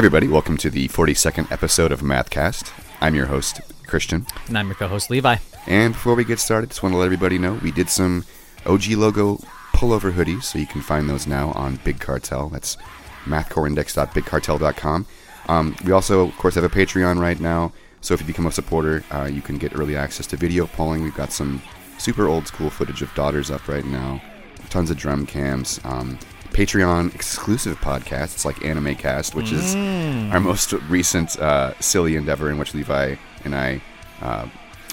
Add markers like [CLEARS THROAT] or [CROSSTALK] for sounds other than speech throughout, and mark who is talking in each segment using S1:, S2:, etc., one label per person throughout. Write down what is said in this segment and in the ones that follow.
S1: everybody, welcome to the 42nd episode of Mathcast. I'm your host, Christian.
S2: And I'm your co-host Levi.
S1: And before we get started, just want to let everybody know we did some OG logo pullover hoodies, so you can find those now on Big Cartel. That's mathcoreindex.bigcartel.com. Um, we also, of course, have a Patreon right now, so if you become a supporter, uh, you can get early access to video polling. We've got some super old school footage of daughters up right now, tons of drum cams. Um, Patreon exclusive podcast. It's like Anime Cast, which is our most recent uh, silly endeavor in which Levi and I, uh,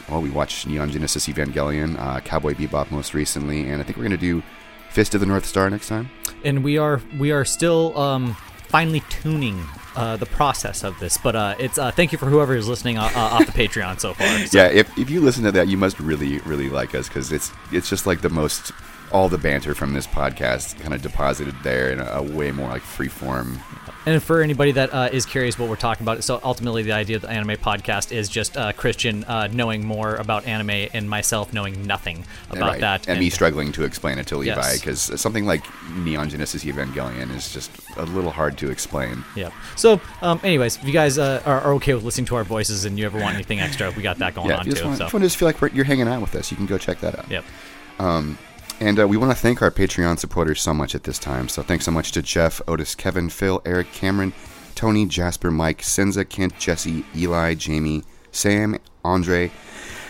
S1: well, we watched Neon Genesis Evangelion, uh, Cowboy Bebop most recently, and I think we're going to do Fist of the North Star next time.
S2: And we are we are still um, finely tuning uh, the process of this, but uh, it's uh, thank you for whoever is listening uh, uh, off the Patreon so far. So,
S1: Yeah, if, if you listen to that, you must really, really like us because it's it's just like the most all the banter from this podcast kind of deposited there in a, a way more like free form.
S2: And for anybody that uh, is curious what we're talking about, so ultimately the idea of the anime podcast is just uh, Christian uh, knowing more about anime and myself knowing nothing about
S1: right.
S2: that.
S1: and, me struggling to explain it to Levi
S2: Yes.
S1: because something like Neon Genesis Evangelion is just a little hard to explain.
S2: Yeah. So, um, anyways, if you guys uh, are, are okay with listening to our voices and you ever want anything extra, we got that going
S1: Yeah,
S2: on
S1: you just
S2: too.
S1: want,
S2: so,
S1: just want to just feel like you're hanging out with us. You can go check that out.
S2: yep.
S1: And uh, we want to thank our Patreon supporters so much at this time. So thanks so much to Jeff, Otis, Kevin, Phil, Eric, Cameron, Tony, Jasper, Mike, Senza, Kent, Jesse, Eli, Jamie, Sam, Andre,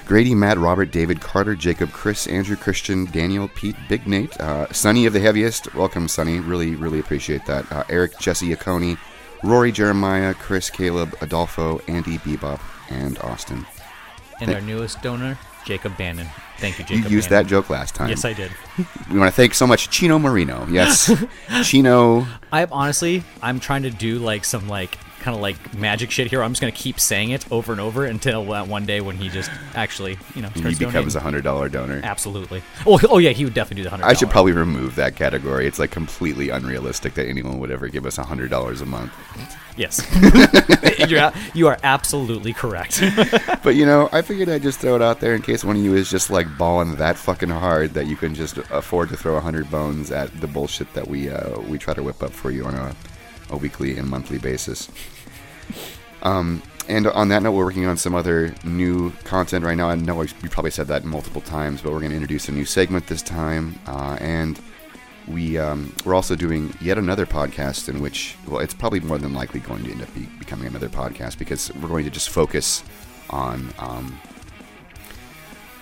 S1: Grady, Matt, Robert, David, Carter, Jacob, Chris, Andrew, Christian, Daniel, Pete, Big Nate, uh, Sonny of the Heaviest. Welcome, Sonny. Really, really appreciate that. Uh, Eric, Jesse, Yaconi, Rory, Jeremiah, Chris, Caleb, Adolfo, Andy, Bebop, and Austin.
S2: And our newest donor, Jacob Bannon. Thank you, Jacob.
S1: You used
S2: Bannon.
S1: that joke last time.
S2: Yes, I did. [LAUGHS]
S1: We want to thank so much Chino Moreno. Yes, [LAUGHS] Chino.
S2: I honestly, I'm trying to do like some like kind of like magic shit here. I'm just gonna keep saying it over and over until uh, one day when he just actually, you know,
S1: He becomes a hundred dollar donor.
S2: Absolutely. Oh, oh yeah, he would definitely do the hundred.
S1: I should probably remove that category. It's like completely unrealistic that anyone would ever give us a hundred dollars a month.
S2: Yes. [LAUGHS] [LAUGHS] You're, you are absolutely correct. [LAUGHS]
S1: But you know, I figured I'd just throw it out there in case one of you is just like balling that fucking hard that you can just afford to throw a hundred bones at the bullshit that we uh, we try to whip up for you on a, a weekly and monthly basis. Um, and on that note, we're working on some other new content right now. I know we probably said that multiple times, but we're going to introduce a new segment this time, uh, and we um, we're also doing yet another podcast in which, well, it's probably more than likely going to end up be, becoming another podcast because we're going to just focus on um,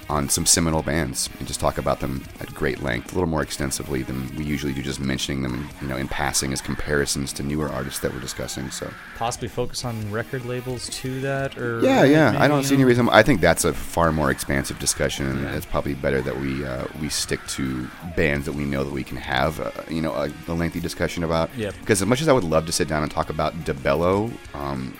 S1: on some seminal bands and just talk about them at great length, a little more extensively than we usually do, just mentioning them, you know, in passing as comparisons to newer artists that we're discussing. So.
S2: Possibly focus on record labels to that, or
S1: Yeah, yeah. I don't
S2: maybe,
S1: see any
S2: um,
S1: reason. I think that's a far more expansive discussion, and it's probably better that we uh, we stick to bands that we know that we can have, uh, you know, a, a lengthy discussion about.
S2: Yep.
S1: Because as much as I would love to sit down and talk about DeBello, um,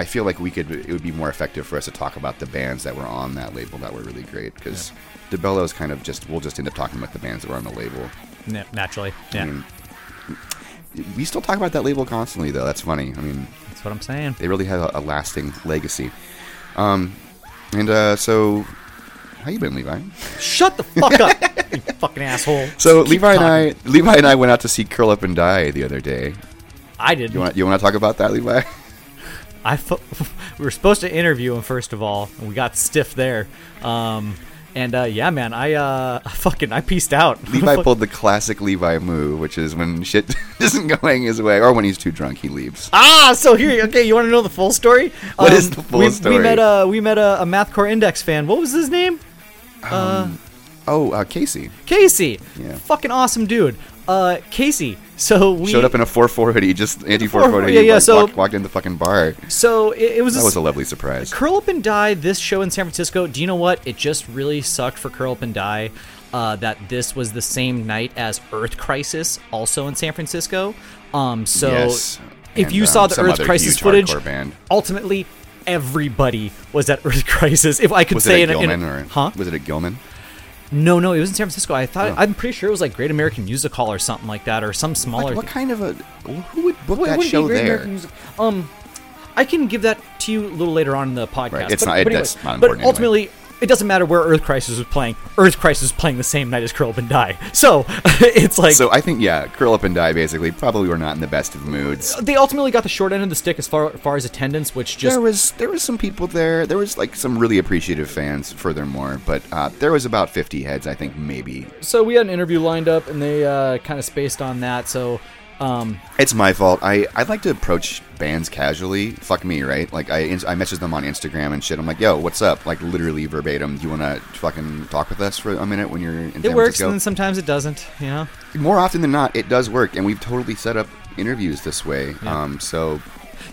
S1: I feel like we could. It would be more effective for us to talk about the bands that were on that label that were really great. Because DeBello is kind of just we'll just end up talking about the bands that were on the label.
S2: na- naturally. Yeah,
S1: I mean, we still talk about that label constantly, though. That's funny. I mean,
S2: that's what I'm saying.
S1: they really have a, a lasting legacy. Um, and uh, so, how you been, Levi?
S2: Shut the fuck up, you [LAUGHS] fucking asshole.
S1: So
S2: Keep
S1: Levi and I. Levi and I went out to see Curl Up and Die the other day.
S2: I did.
S1: You want you want to talk about that, Levi?
S2: I [LAUGHS] we were supposed to interview him first of all, and we got stiff there. Um, and uh, yeah, man, I uh, [LAUGHS] fucking I pieced out. [LAUGHS]
S1: Levi pulled the classic Levi move, which is when shit isn't going his way, or when he's too drunk, he leaves.
S2: Ah, so here, okay, you want to know the full story?
S1: What is the full
S2: we,
S1: story?
S2: We met a we met a, a MathCore Index fan. What was his name?
S1: Oh, uh, Casey
S2: Casey.
S1: Yeah.
S2: Fucking awesome dude. Uh, Casey. So we
S1: showed up in a four four hoodie, just anti four four hoodie.
S2: yeah, yeah,
S1: like,
S2: so-
S1: walked, walked in the fucking bar.
S2: So it, it was
S1: That
S2: a
S1: was a lovely surprise.
S2: Curl Up and Die, this show in San Francisco, do you know what? It just really sucked for Curl Up and Die uh, that this was the same night as Earth Crisis, also in San Francisco. Um, so
S1: Yes,
S2: if
S1: and,
S2: you
S1: um,
S2: saw the Earth Crisis footage, ultimately everybody was at Earth [LAUGHS] Crisis. If I could
S1: Was
S2: say
S1: it
S2: in, a- in
S1: Gilman
S2: a,
S1: or
S2: huh?
S1: was it at Gilman?
S2: No, no, it was in San Francisco. I thought
S1: Oh.
S2: I'm pretty sure it was like Great American Music Hall or something like that, or some smaller.
S1: What, what
S2: thing.
S1: kind of a who would book that
S2: wouldn't it be
S1: show
S2: Great
S1: there?
S2: American Music- Um, I can give that to you a little later on in the podcast.
S1: Right, it's
S2: but,
S1: not- it-
S2: but
S1: that's not
S2: But
S1: important anyway.
S2: ultimately, it doesn't matter where Earth Crisis was playing. Earth Crisis was playing the same night as Curl Up and Die. So [LAUGHS] it's like
S1: So I think yeah, curl up and die. Basically, probably were not in the best of moods.
S2: they ultimately got the short end of the stick as far, far as attendance, which just
S1: there was there was some people there. There was like some really appreciative fans. Furthermore, but uh, there was about fifty heads, I think, maybe.
S2: so we had an interview lined up and they uh, kind of spaced on that. So um,
S1: It's my fault. I I like to approach bands casually. Fuck me, right? Like I I message them on Instagram and shit. I'm like, yo, what's up? Like literally verbatim. Do you want to fucking talk with us for a minute when you're in San
S2: it works
S1: Francisco?
S2: and then sometimes it doesn't. You know.
S1: More often than not, it does work, and we've totally set up interviews this way. Um, so,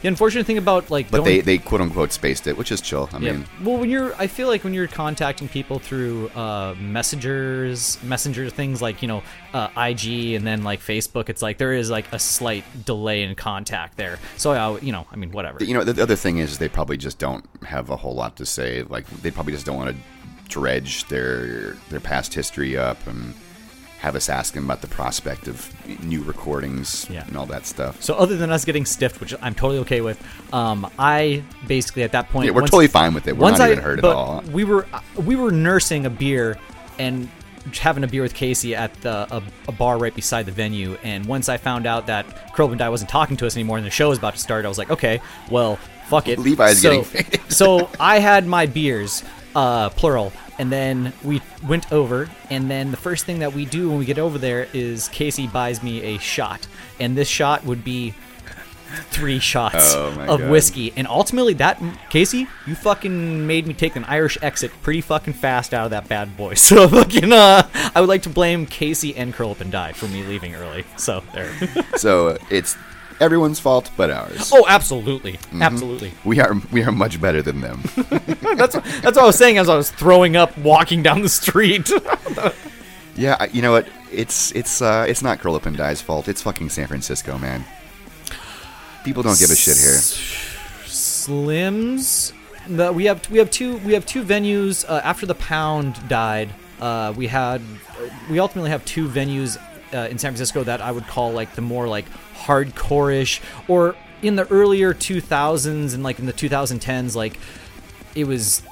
S2: The unfortunate thing about like
S1: but they they quote unquote spaced it, which is chill. I
S2: Yeah.
S1: mean,
S2: well, when you're, I feel like when you're contacting people through uh, messengers, messenger things like you know uh, IG and then like Facebook, it's like there is like a slight delay in contact there. So I, you know, I mean, whatever.
S1: you know, the, the other thing is they probably just don't have a whole lot to say. Like they probably just don't want to dredge their their past history up and have us ask them about the prospect of new recordings
S2: Yeah.
S1: and all that stuff.
S2: So other than us getting stiffed, which I'm totally okay with, um, I basically at that point
S1: Yeah, we're
S2: once-
S1: totally fine with it. We're
S2: once
S1: not
S2: I,
S1: even hurt at all.
S2: We were we were nursing a beer and having a beer with Casey at the, a, a bar right beside the venue. And once I found out that Curl and Die wasn't talking to us anymore and the show was about to start, I was like, okay, well, fuck it.
S1: Levi's
S2: so,
S1: getting faded. [LAUGHS]
S2: so I had my beers, uh, plural. And then we went over, and then the first thing that we do when we get over there is Casey buys me a shot, and this shot would be three shots
S1: Oh
S2: of
S1: God.
S2: whiskey, and ultimately that Casey, you fucking made me take an Irish exit pretty fucking fast out of that bad boy. [LAUGHS] So fucking, uh, I would like to blame Casey and Curl Up and Die for me leaving early. So there.
S1: so it's everyone's fault but ours.
S2: oh, absolutely,
S1: Mm-hmm.
S2: absolutely.
S1: We are we are much better than them. [LAUGHS]
S2: That's that's what I was saying as I was throwing up walking down the street. [LAUGHS]
S1: yeah, you know what? It's it's uh it's not Curl Up and Die's fault. It's fucking San Francisco, man. People don't give a shit here.
S2: Slims. The, we have we have two we have two venues uh, after the pound died. Uh, we had we ultimately have two venues uh, in San Francisco that I would call like the more like hardcore-ish or in the earlier 2000s and like in the 2010s like it was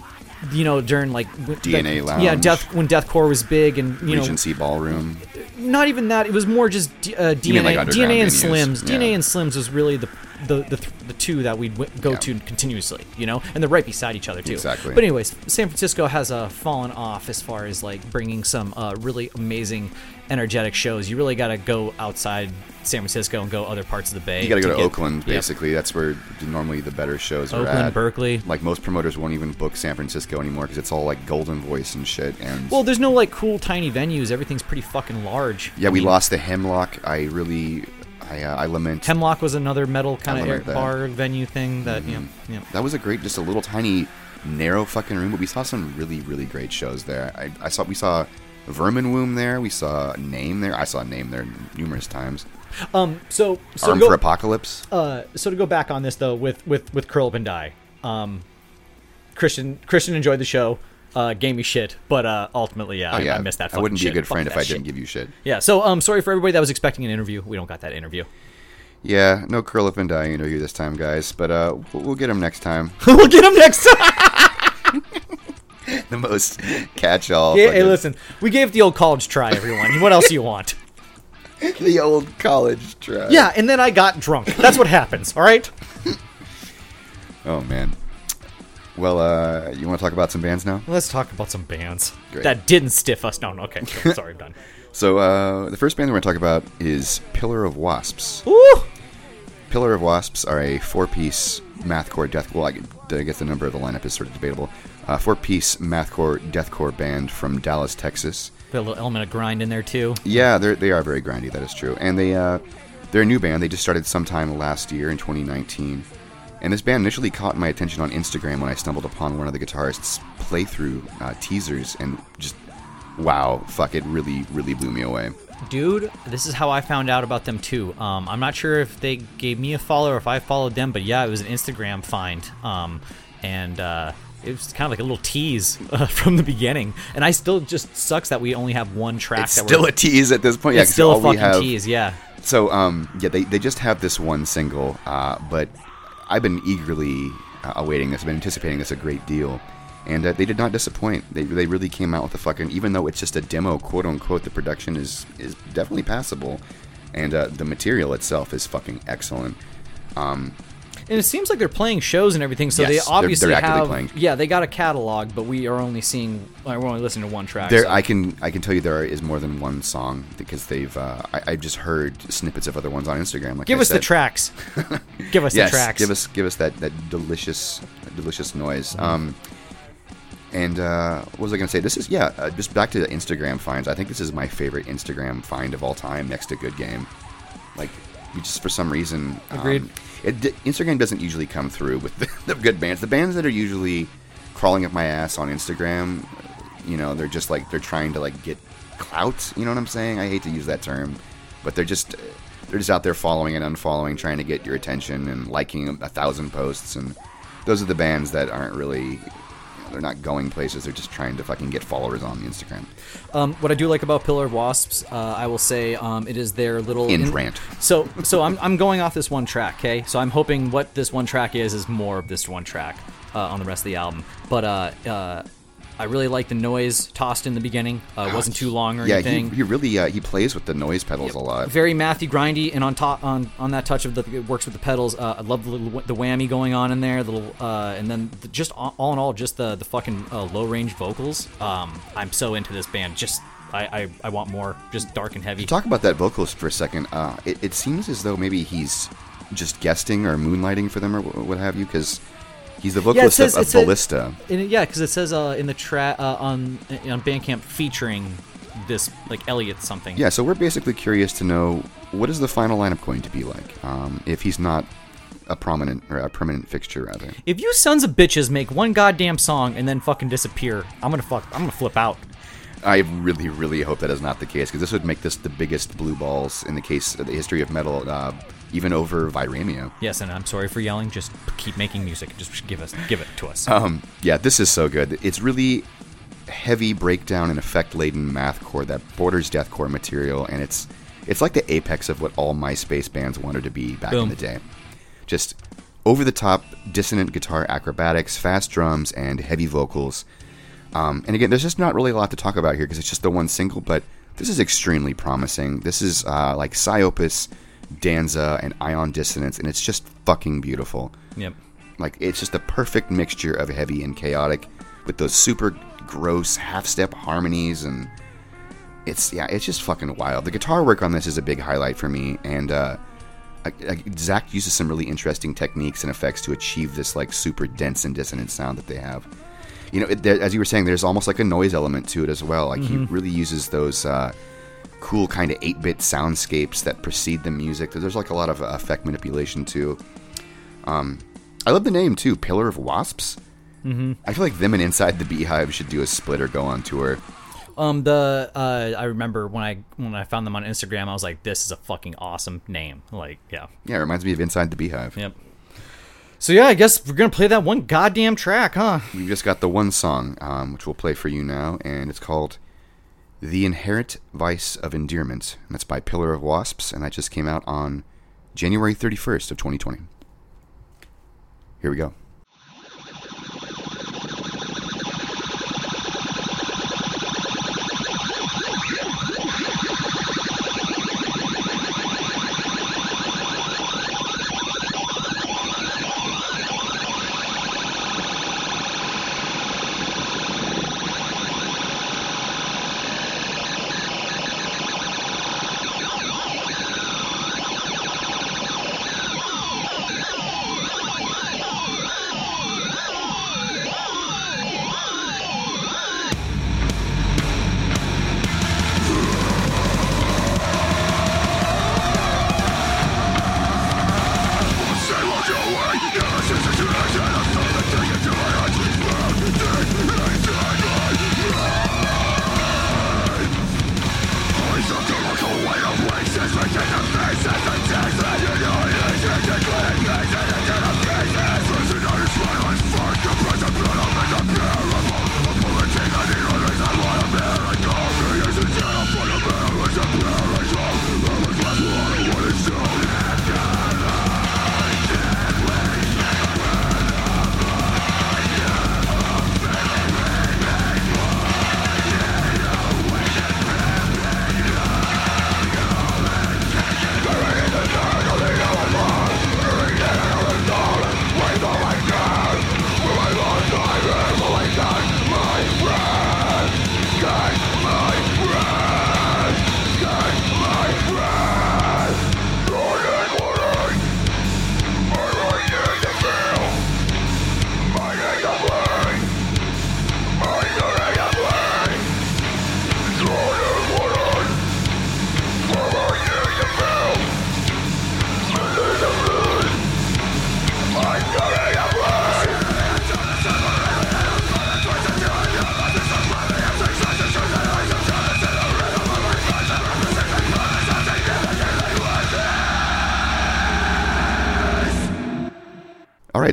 S2: you know during like
S1: DNA
S2: like- yeah death when deathcore was big and you know
S1: Regency Ballroom.
S2: not even that. It was more just uh, DNA.
S1: like,
S2: DNA and
S1: venues?
S2: Slims.
S1: Yeah.
S2: DNA and Slims was really the the the, th- the two that we'd w- go
S1: Yeah.
S2: to continuously, you know, and they're right beside each other too.
S1: Exactly.
S2: But anyways, San Francisco has uh, fallen off as far as like bringing some uh, really amazing, energetic shows. You really got to go outside San Francisco and go other parts of the Bay.
S1: You got to go to
S2: get-
S1: Oakland,
S2: Yep.
S1: basically. That's where normally the better shows are
S2: Oakland,
S1: at.
S2: Berkeley.
S1: Like most promoters won't even book San Francisco anymore because it's all like Golden Voice and shit. And
S2: Well, there's no like cool tiny venues. Everything's pretty fucking large.
S1: yeah,
S2: I
S1: we
S2: mean,
S1: lost the Hemlock. I really, I, uh, I lament.
S2: Hemlock was another metal kind of bar venue thing that you know, yeah.
S1: that was a great, just a little tiny, narrow fucking room. But we saw some really, really great shows there. I, I saw we saw Vermin Womb there. We saw Name there. I saw Name there numerous times.
S2: Um. So so
S1: Arm
S2: go,
S1: for Apocalypse.
S2: uh, so to go back on this though, with with with Curl Up and Die, um, Christian Christian enjoyed the show, uh, gave me shit, but uh, ultimately, yeah,
S1: Oh
S2: I,
S1: yeah,
S2: I missed that.
S1: I wouldn't be a good
S2: Fuck
S1: friend if I
S2: shit.
S1: didn't give you shit.
S2: Yeah, so um, sorry for everybody that was expecting an interview. We don't got that interview.
S1: Yeah, no curl up and die interview this time, guys. But uh, we'll, we'll get him next time. [LAUGHS]
S2: we'll get him next time. [LAUGHS]
S1: the most catch-all.
S2: Yeah, hey, listen, we gave the old college try, everyone. what else do you want? [LAUGHS]
S1: the old college try.
S2: Yeah, and then I got drunk. That's what happens. All right.
S1: Oh man. Well, uh, you want to talk about some bands now?
S2: Let's talk about some bands
S1: Great.
S2: that didn't stiff us. No, no, okay. [LAUGHS] Sorry, I'm done.
S1: So uh, the first band we're going to talk about is Pillar of Wasps.
S2: Ooh.
S1: Pillar of Wasps are a four-piece mathcore death. Well, I guess the number of the lineup is sort of debatable. Uh, four-piece mathcore deathcore band from Dallas, Texas.
S2: Got a little element of grind in there too.
S1: Yeah, they they are very grindy. That is true. And they uh, they're a new band. They just started sometime last year in 2019. And this band initially caught my attention on Instagram when I stumbled upon one of the guitarists' playthrough uh, teasers, and just wow, fuck, it really really blew me away.
S2: Dude, this is how I found out about them too. Um, I'm not sure if they gave me a follow or if I followed them, but yeah, it was an Instagram find. Um, and uh, it was kind of like a little tease uh, [LAUGHS] from the beginning. And I still just sucks that we only have one track.
S1: It's
S2: that
S1: still a tease at this point. Yeah,
S2: it's still a fucking
S1: have-
S2: tease. Yeah.
S1: So um, yeah, they they just have this one single, uh, but I've been eagerly uh, awaiting this. I've been anticipating this a great deal. and uh, they did not disappoint. They they really came out with a fucking even though it's just a demo, quote unquote. The production is is definitely passable, and uh, the material itself is fucking excellent. Um,
S2: And it seems like they're playing shows and everything, so
S1: Yes,
S2: they
S1: they're-
S2: obviously
S1: they're actively
S2: have.
S1: playing.
S2: Yeah, they got a catalog, but we are only seeing. We're only listening to one track.
S1: There,
S2: so-
S1: I can I can tell you there is more than one song because they've uh, I, I've just heard snippets of other ones on Instagram. Like
S2: Give
S1: I
S2: us the tracks. [LAUGHS] Give us
S1: yes,
S2: the tracks.
S1: give us give us that that delicious delicious noise. Um, and uh, what was I going to say? This is yeah, uh, just back to the Instagram finds. I think this is my favorite Instagram find of all time, next to Good Game. Like, you just for some reason, um,
S2: Agreed.
S1: It, Instagram doesn't usually come through with [LAUGHS] the, the good bands. The bands that are usually crawling up my ass on Instagram, you know, they're just like they're trying to like get clout. You know what I'm saying? I hate to use that term, but they're just they're just out there following and unfollowing, trying to get your attention and liking a thousand posts. And those are the bands that aren't really. They're not going places. They're just trying to fucking get followers on Instagram.
S2: Um, what I do like about Pillar of Wasps, uh, I will say, um, it is their little
S1: In rant.
S2: So, so I'm, I'm going off this one track, okay? So I'm hoping what this one track is is more of this one track uh, on the rest of the album. But uh, uh, I really like the noise tossed in the beginning. Uh, wasn't too long or
S1: yeah,
S2: anything.
S1: he, he really uh, he plays with the noise pedals a lot.
S2: very mathy, grindy, and on top on on that touch of the it works with the pedals. Uh, I love the little the whammy going on in there. The little uh, and then the, just all all in all, just the the fucking uh, low range vocals. Um, I'm so into this band. Just I, I I want more. Just dark and heavy.
S1: Talk about that vocalist for a second. Uh, it, it seems as though maybe he's just guesting or moonlighting for them or what have you, because he's the vocalist
S2: says-
S1: of,
S2: it
S1: of
S2: says-
S1: Ballista.
S2: It- yeah, because it says uh, in the track uh, on on Bandcamp featuring this like Elliot something.
S1: Yeah, so we're basically curious to know what is the final lineup going to be like um, if he's not a prominent or a permanent fixture rather.
S2: If you sons of bitches make one goddamn song and then fucking disappear, I'm gonna fuck. I'm gonna flip out.
S1: I really, really hope that is not the case because this would make this the biggest blue balls in the case of the history of metal, uh, even over Viremia.
S2: Yes, and I'm sorry for yelling. Just keep making music. Just give us, give it to us.
S1: Um, yeah, this is so good. It's really heavy breakdown and effect laden mathcore that borders deathcore material, and it's it's like the apex of what all MySpace bands wanted to be back
S2: Boom.
S1: in the day. Just over the top, dissonant guitar acrobatics, fast drums, and heavy vocals. Um, and again, there's just not really a lot to talk about here because it's just the one single, but this is extremely promising. This is uh, like Psyopus, Danza, and Ion Dissonance, and it's just fucking beautiful.
S2: yep.
S1: Like it's just a perfect mixture of heavy and chaotic with those super gross half step harmonies and it's yeah, it's just fucking wild. The guitar work on this is a big highlight for me and uh like- like, Zach uses some really interesting techniques and effects to achieve this like super dense and dissonant sound that they have. You know, it, there, as you were saying, there's almost like a noise element to it as well. Like he really uses those uh, cool kind of 8-bit soundscapes that precede the music. There's like a lot of uh, effect manipulation too. Um, I love the name too, Pillar of Wasps. Mm-hmm. I feel like them and Inside the Beehive should do a split or go on tour.
S2: Um, the uh, I remember when I when I found them on Instagram, I was like, "This is a fucking awesome name." Like, yeah,
S1: Yeah, it reminds me of Inside the Beehive.
S2: yep. So yeah, I guess we're gonna play that one goddamn track, huh?
S1: We've just got the one song, um, which we'll play for you now, and it's called "The Inherent Vice of Endearment." And that's by Pillar of Wasps, and that just came out on January 31st of 2020. Here we go.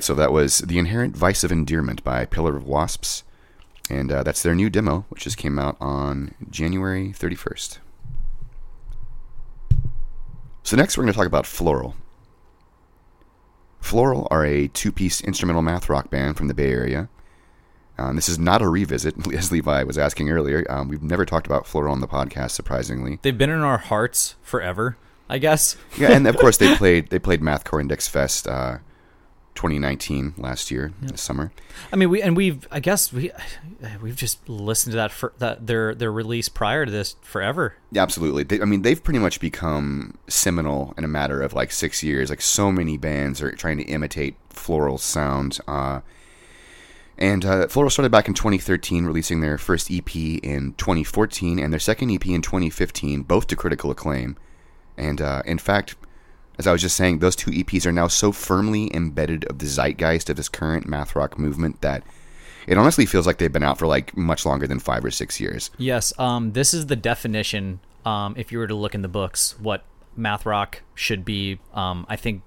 S1: Right, so that was The Inherent Vice of Endearment by Pillar of Wasps. And uh, that's their new demo, which just came out on January 31st. So, next we're going to talk about Floral. Floral are a two piece instrumental math rock band from the Bay Area. Um, this is not a revisit, [LAUGHS] as Levi was asking earlier. Um, we've never talked about Floral on the podcast, surprisingly.
S2: They've been in our hearts forever, I guess.
S1: yeah, and of course they played they played Mathcore Index Fest uh, 2019 last year, this summer.
S2: I mean, we and we've I guess we we've just listened to that for that their their release prior to this forever.
S1: Yeah, absolutely. They, I mean, they've pretty much become seminal in a matter of like six years. Like so many bands are trying to imitate Floral sound. Uh, and uh, Floral started back in 2013, releasing their first EP in 2014 and their second EP in 2015, both to critical acclaim. And uh, in fact, as I was just saying, those two EPs are now so firmly embedded of the zeitgeist of this current math rock movement that it honestly feels like they've been out for like much longer than five or six years.
S2: Yes, um, this is the definition. Um, if you were to look in the books, what math rock should be, um, I think.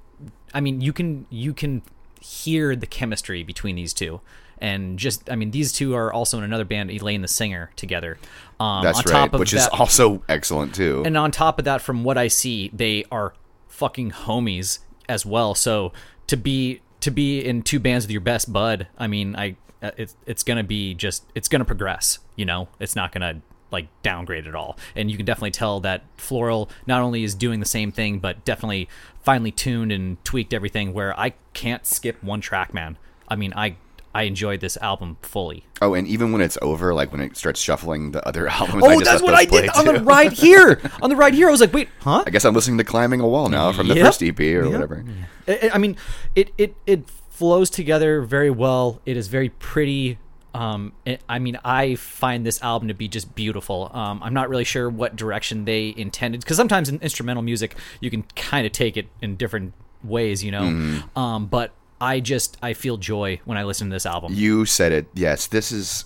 S2: I mean, you can you can hear the chemistry between these two, and just I mean, these two are also in another band, Elaine the singer, together. Um,
S1: That's
S2: on
S1: right,
S2: top of
S1: which is also excellent too.
S2: and on top of that, from what I see, they are fucking homies as well. So to be to be in two bands with your best bud, I mean, I uh, it's it's gonna be just it's gonna progress. You know, it's not gonna like downgrade at all. And you can definitely tell that Floral not only is doing the same thing, but definitely finely tuned and tweaked everything. Where I can't skip one track, man. I mean, I I enjoyed this album fully.
S1: Oh, and even when it's over, like when it starts shuffling the other [LAUGHS] albums, I
S2: Oh, that's what I did
S1: play,
S2: on the
S1: too.
S2: ride [LAUGHS] here. On the ride here, I was like, wait, huh?
S1: I guess I'm listening to "Climbing a Wall" now from the
S2: Yep.
S1: first EP or
S2: Yep.
S1: whatever.
S2: I, I mean, it, it it flows together very well. It is very pretty. Um, it, I mean, I find this album to be just beautiful. Um, I'm not really sure what direction they intended because sometimes in instrumental music you can kind of take it in different ways, you know.
S1: Mm-hmm.
S2: Um, but I just I feel joy when I listen to this album.
S1: You said it. Yes, this is.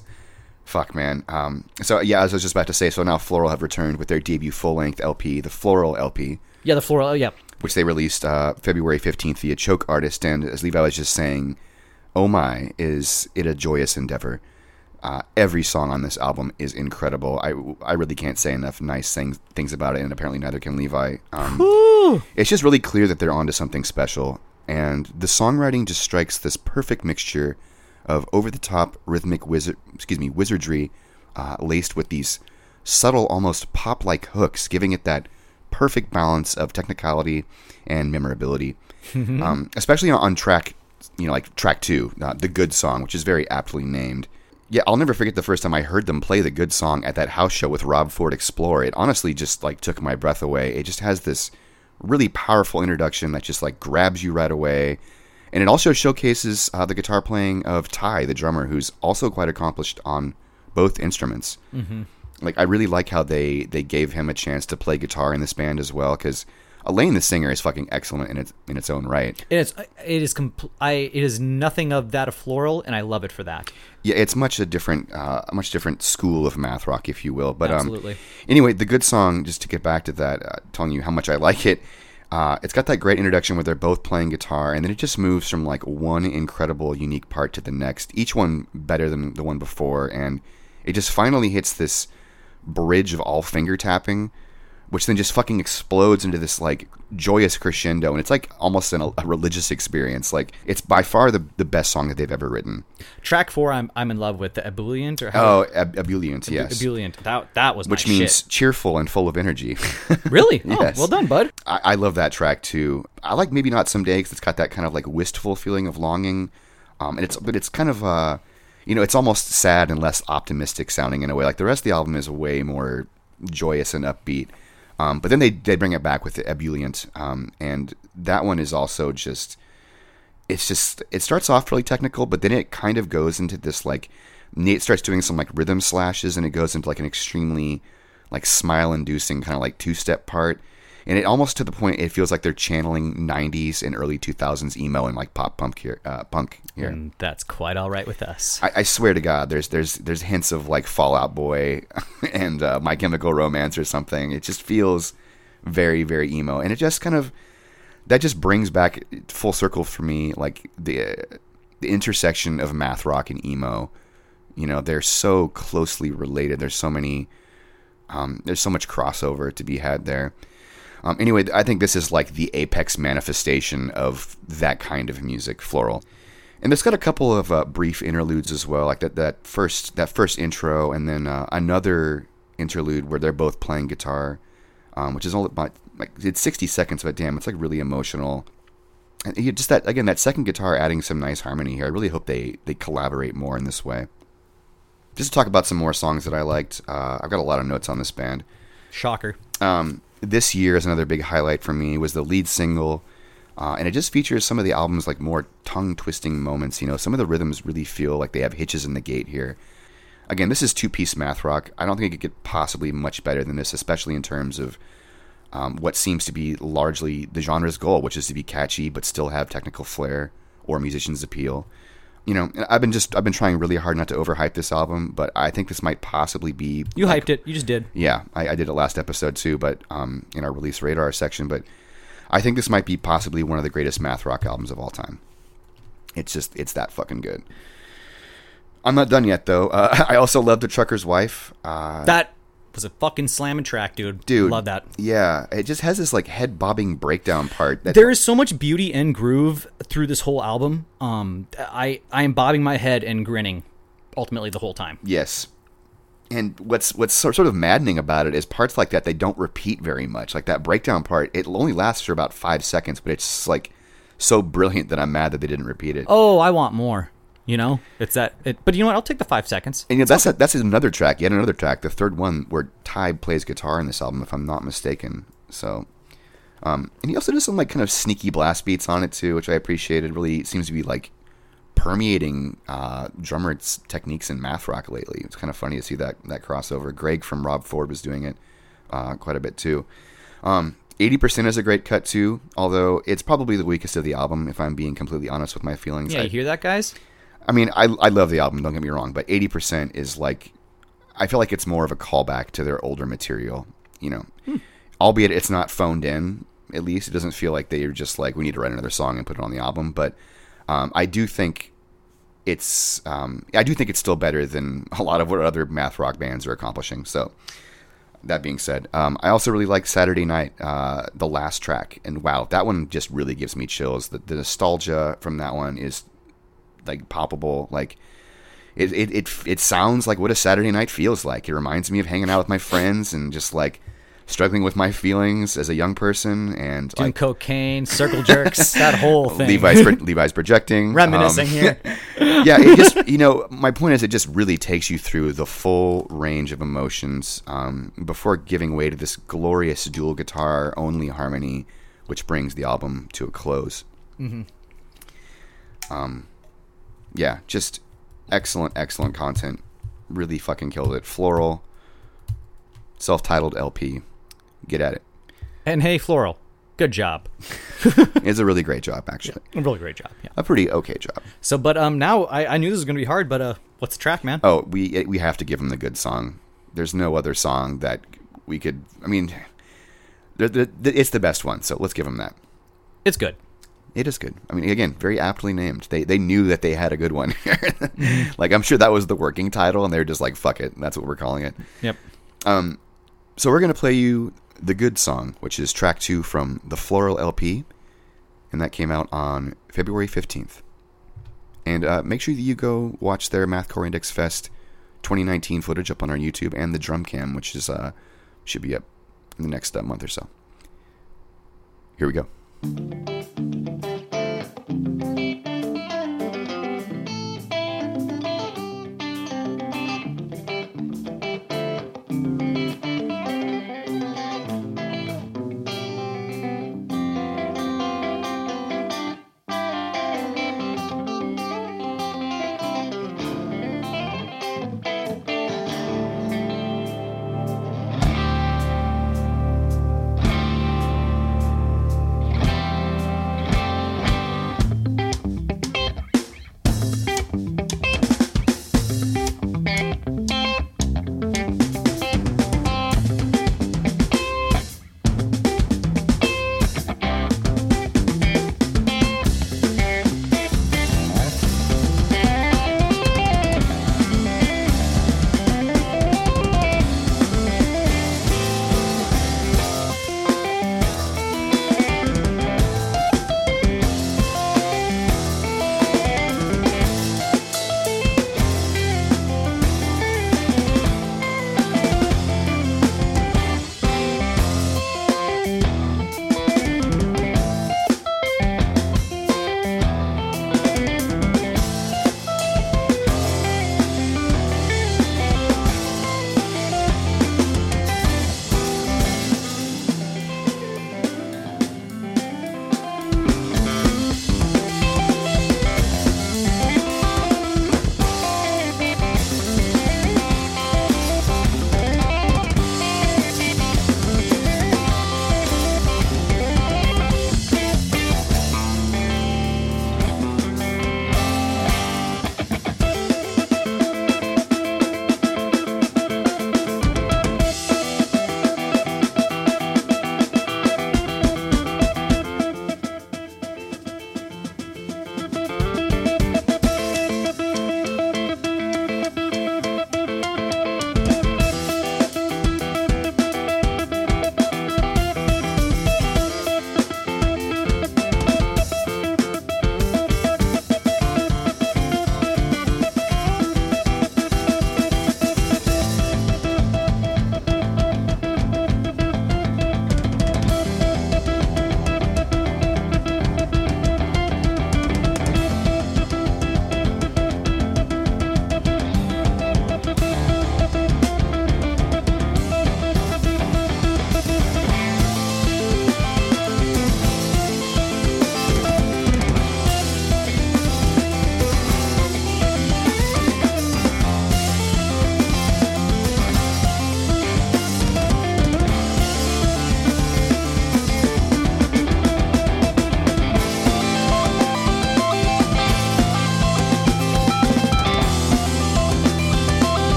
S1: Fuck, man. Um, so yeah, as I was just about to say, so now Floral have returned with their debut full-length LP, the Floral LP,
S2: yeah, the floral. Oh, yeah,
S1: which they released uh, February 15th via Choke Artist. And as Levi was just saying, oh my, is it a joyous endeavor? Uh, every song on this album is incredible. I, I really can't say enough nice things things about it, and apparently neither can Levi. Um, it's just really clear that they're onto something special, and the songwriting just strikes this perfect mixture of over the top rhythmic wizard, excuse me, wizardry, uh, laced with these subtle, almost pop like hooks, giving it that perfect balance of technicality and memorability. um, especially on, on track, you know, like track two, uh, the good song, which is very aptly named. Yeah, I'll never forget the first time I heard them play the good song at that house show with Rob Ford Explore. It honestly just like took my breath away. It just has this really powerful introduction that just like grabs you right away. And it also showcases uh, the guitar playing of Ty, the drummer, who's also quite accomplished on both instruments. Mm-hmm. Like I really like how they they gave him a chance to play guitar in this band as well, because Elaine, the singer, is fucking excellent in its in its own right.
S2: it is. It is. Compl- I. It is nothing of that of floral, and I love it for that.
S1: Yeah, it's much a different, uh, a much different school of math rock, if you will. But
S2: Absolutely.
S1: Um, anyway, the good song. Just to get back to that, uh, telling you how much I like it. Uh, it's got that great introduction where they're both playing guitar, and then it just moves from like one incredible, unique part to the next. Each one better than the one before, and it just finally hits this bridge of all finger tapping, which then just fucking explodes into this like joyous crescendo, and it's like almost an, a religious experience. Like it's by far the the best song that they've ever written.
S2: Track four, I'm I'm in love with the ebullient or how
S1: Oh, Ab- Ebullient, yes.
S2: ebullient. That that was
S1: Which means
S2: shit.
S1: cheerful and full of energy. [LAUGHS]
S2: Really? Oh,
S1: Yes.
S2: well done, bud.
S1: I, I love that track too. I like maybe not someday because it's got that kind of like wistful feeling of longing, um, and it's but it's kind of uh, you know, it's almost sad and less optimistic sounding in a way. Like the rest of the album is way more joyous and upbeat. Um, but then they they bring it back with the ebullient, um, and that one is also just it's just it starts off really technical, but then it kind of goes into this like Nate starts doing some like rhythm slashes, and it goes into like an extremely like smile inducing kind of like two step part, and it almost to the point it feels like they're channeling '90s and early 2000s emo and like pop punk here, uh, punk here.
S2: And that's quite all right with us.
S1: I, I swear to God, there's there's there's hints of like Fallout Boy [LAUGHS] and uh, My Chemical Romance or something. It just feels very very emo, and it just kind of that just brings back full circle for me like the the intersection of math rock and emo. You know, they're so closely related. There's so many. Um, there's so much crossover to be had there. Um, anyway, I think this is like the apex manifestation of that kind of music, floral. And it's got a couple of uh, brief interludes as well, like that, that first that first intro, and then uh, another interlude where they're both playing guitar, um, which is all about like it's 60 seconds, but damn, it's like really emotional. And you just that again, that second guitar adding some nice harmony here. I really hope they they collaborate more in this way. Just to talk about some more songs that I liked, uh, I've got a lot of notes on this band.
S2: Shocker.
S1: Um, this year is another big highlight for me was the lead single uh, and it just features some of the album's like more tongue twisting moments you know some of the rhythms really feel like they have hitches in the gait here. Again this is two piece math rock. I don't think it could get possibly much better than this especially in terms of um, what seems to be largely the genre's goal which is to be catchy but still have technical flair or musicians appeal you know, I've been just I've been trying really hard not to overhype this album, but I think this might possibly be.
S2: You
S1: like,
S2: hyped it. You just did.
S1: Yeah, I, I, did it last episode too, but um, in our release radar section. But I think this might be possibly one of the greatest math rock albums of all time. It's just it's that fucking good. I'm not done yet though. Uh, [LAUGHS] I also love the Trucker's Wife. Uh,
S2: that was a fucking slamming track, dude.
S1: Dude,
S2: love that.
S1: Yeah, it just has this like head bobbing breakdown part. That
S2: there is so much beauty and groove through this whole album. Um, I I am bobbing my head and grinning, ultimately the whole time.
S1: Yes, and what's what's sort of maddening about it is parts like that they don't repeat very much. Like that breakdown part, it only lasts for about five seconds, but it's like so brilliant that I'm mad that they didn't repeat it.
S2: Oh, I want more. You know, it's that. It, but you know what? I'll take the five seconds.
S1: And you know, that's a, that's another track, yet another track, the third one where Ty plays guitar in this album, if I'm not mistaken. So, um, and he also does some like kind of sneaky blast beats on it too, which I appreciated. Really seems to be like permeating uh, drummer's techniques in math rock lately. It's kind of funny to see that that crossover. Greg from Rob Ford was doing it uh, quite a bit too. Um, 80% is a great cut too, although it's probably the weakest of the album, if I'm being completely honest with my feelings.
S2: Yeah, you hear that, guys?
S1: I mean, I I love the album. Don't get me wrong, but eighty percent is like, I feel like it's more of a callback to their older material. You know, hmm. albeit it's not phoned in. At least it doesn't feel like they're just like we need to write another song and put it on the album. But um, I do think it's um, I do think it's still better than [LAUGHS] a lot of what other math rock bands are accomplishing. So that being said, um, I also really like Saturday Night, uh, the last track, and wow, that one just really gives me chills. The, the nostalgia from that one is like palpable. Like it, it it it sounds like what a Saturday night feels like. It reminds me of hanging out with my friends and just like struggling with my feelings as a young person and
S2: doing
S1: like,
S2: cocaine, circle jerks, [LAUGHS] that whole thing.
S1: Levi's Levi's projecting, [LAUGHS]
S2: reminiscing um, here. [LAUGHS]
S1: yeah, it just you know my point is it just really takes you through the full range of emotions um, before giving way to this glorious dual guitar only harmony, which brings the album to a close. Mm-hmm. Um, yeah, just excellent, excellent content. Really fucking killed it. Floral, self titled LP. Get at it.
S2: And hey, Floral, good job. [LAUGHS]
S1: it's a really great job, actually.
S2: Yeah, a really great job. Yeah.
S1: A pretty okay job.
S2: So, but um, now I, I knew this was going to be hard, but uh, what's the track, man?
S1: Oh, we we have to give him the good song. There's no other song that we could. I mean, it's the best one, so let's give him that.
S2: It's good.
S1: It is good. I mean, again, very aptly named. They they knew that they had a good one [LAUGHS] here. Mm-hmm. like I'm sure that was the working title, and they're just like, "Fuck it, that's what we're calling it."
S2: Yep.
S1: Um, so we're gonna play you the good song, which is track two from the Floral LP, and that came out on February 15th. And uh, make sure that you go watch their Mathcore Index Fest 2019 footage up on our YouTube and the drum cam, which is uh, should be up in the next uh, month or so. Here we go.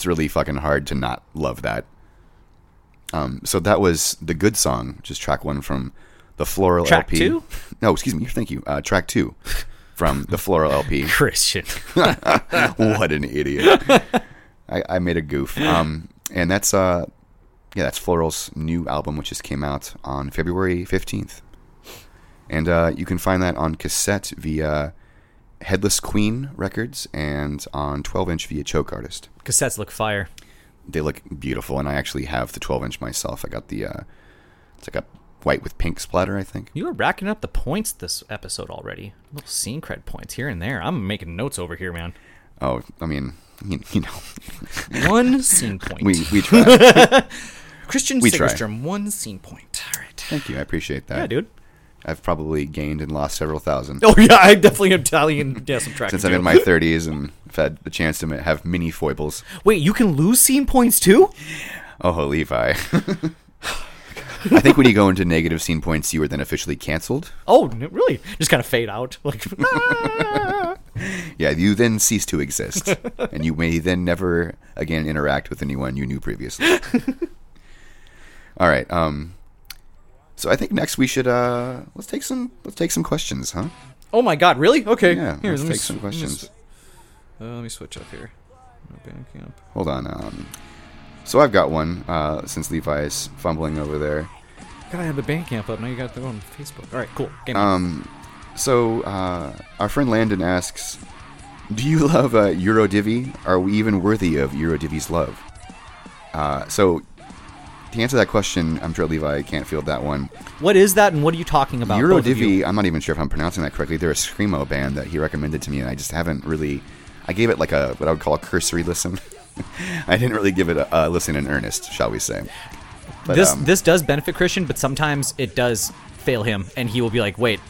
S1: It's really fucking hard to not love that. Um, so that was the good song, which is track one from the Floral
S2: Track
S1: LP.
S2: two?
S1: No, excuse me. Thank you. Uh, track two from the Floral LP. [LAUGHS]
S2: Christian. [LAUGHS]
S1: what an idiot! I, I made a goof. Um, and that's uh, yeah, that's Floral's new album, which just came out on February fifteenth, and uh, you can find that on cassette via Headless Queen Records and on twelve inch via Choke Artist.
S2: Cassettes look fire.
S1: They look beautiful, and I actually have the twelve inch myself. I got the uh, it's like a white with pink splatter, I think.
S2: You were racking up the points this episode already. Little scene cred points here and there. I'm making notes over here, man.
S1: Oh, I mean, you, [LAUGHS] you know,
S2: One [LAUGHS] scene point.
S1: we we try. [LAUGHS]
S2: Christian
S1: we.
S2: Sigerstrom, one scene point. All right.
S1: Thank you, I appreciate that.
S2: Yeah, dude.
S1: I've probably gained and lost several thousand.
S2: Oh yeah, I definitely am Italian. [LAUGHS] Yeah, some track.
S1: since I'm in my [LAUGHS] 30s and I've had the chance to have mini foibles.
S2: Wait, you can lose scene points too?
S1: Oh, Levi. [LAUGHS] I think when you go into negative scene points, you are then officially canceled.
S2: Oh, really? Just kind of fade out. Like, ah.
S1: Yeah, you then cease to exist, and you may then never again interact with anyone you knew previously. All right. Um. So I think next we should uh let's take some let's take some questions, huh?
S2: oh my God, really? Okay.
S1: Yeah,
S2: Here,
S1: let's
S2: let
S1: take
S2: s-
S1: some
S2: let me s-
S1: questions.
S2: Uh, let me switch up here. Bandcamp.
S1: Hold on. Um. So I've got one uh, since Levi's fumbling over there.
S2: Gotta have the Bandcamp up. Now you got to go on Facebook. All right, cool. Game on.
S1: Um, so uh, our friend Landon asks, "Do you love uh, Eurodivi? Are we even worthy of Eurodivi's love?" Uh, so to answer that question, I'm sure Levi can't field that one.
S2: what is that, and what are you talking about? both of you?
S1: Eurodivi, I'm not even sure if I'm pronouncing that correctly. They're a screamo band that he recommended to me, and I just haven't really. I gave it like a what I would call a cursory listen. [LAUGHS] I didn't really give it a, a listen in earnest, shall we say? But,
S2: this
S1: um,
S2: this does benefit Christian, but sometimes it does fail him, and he will be like, "Wait,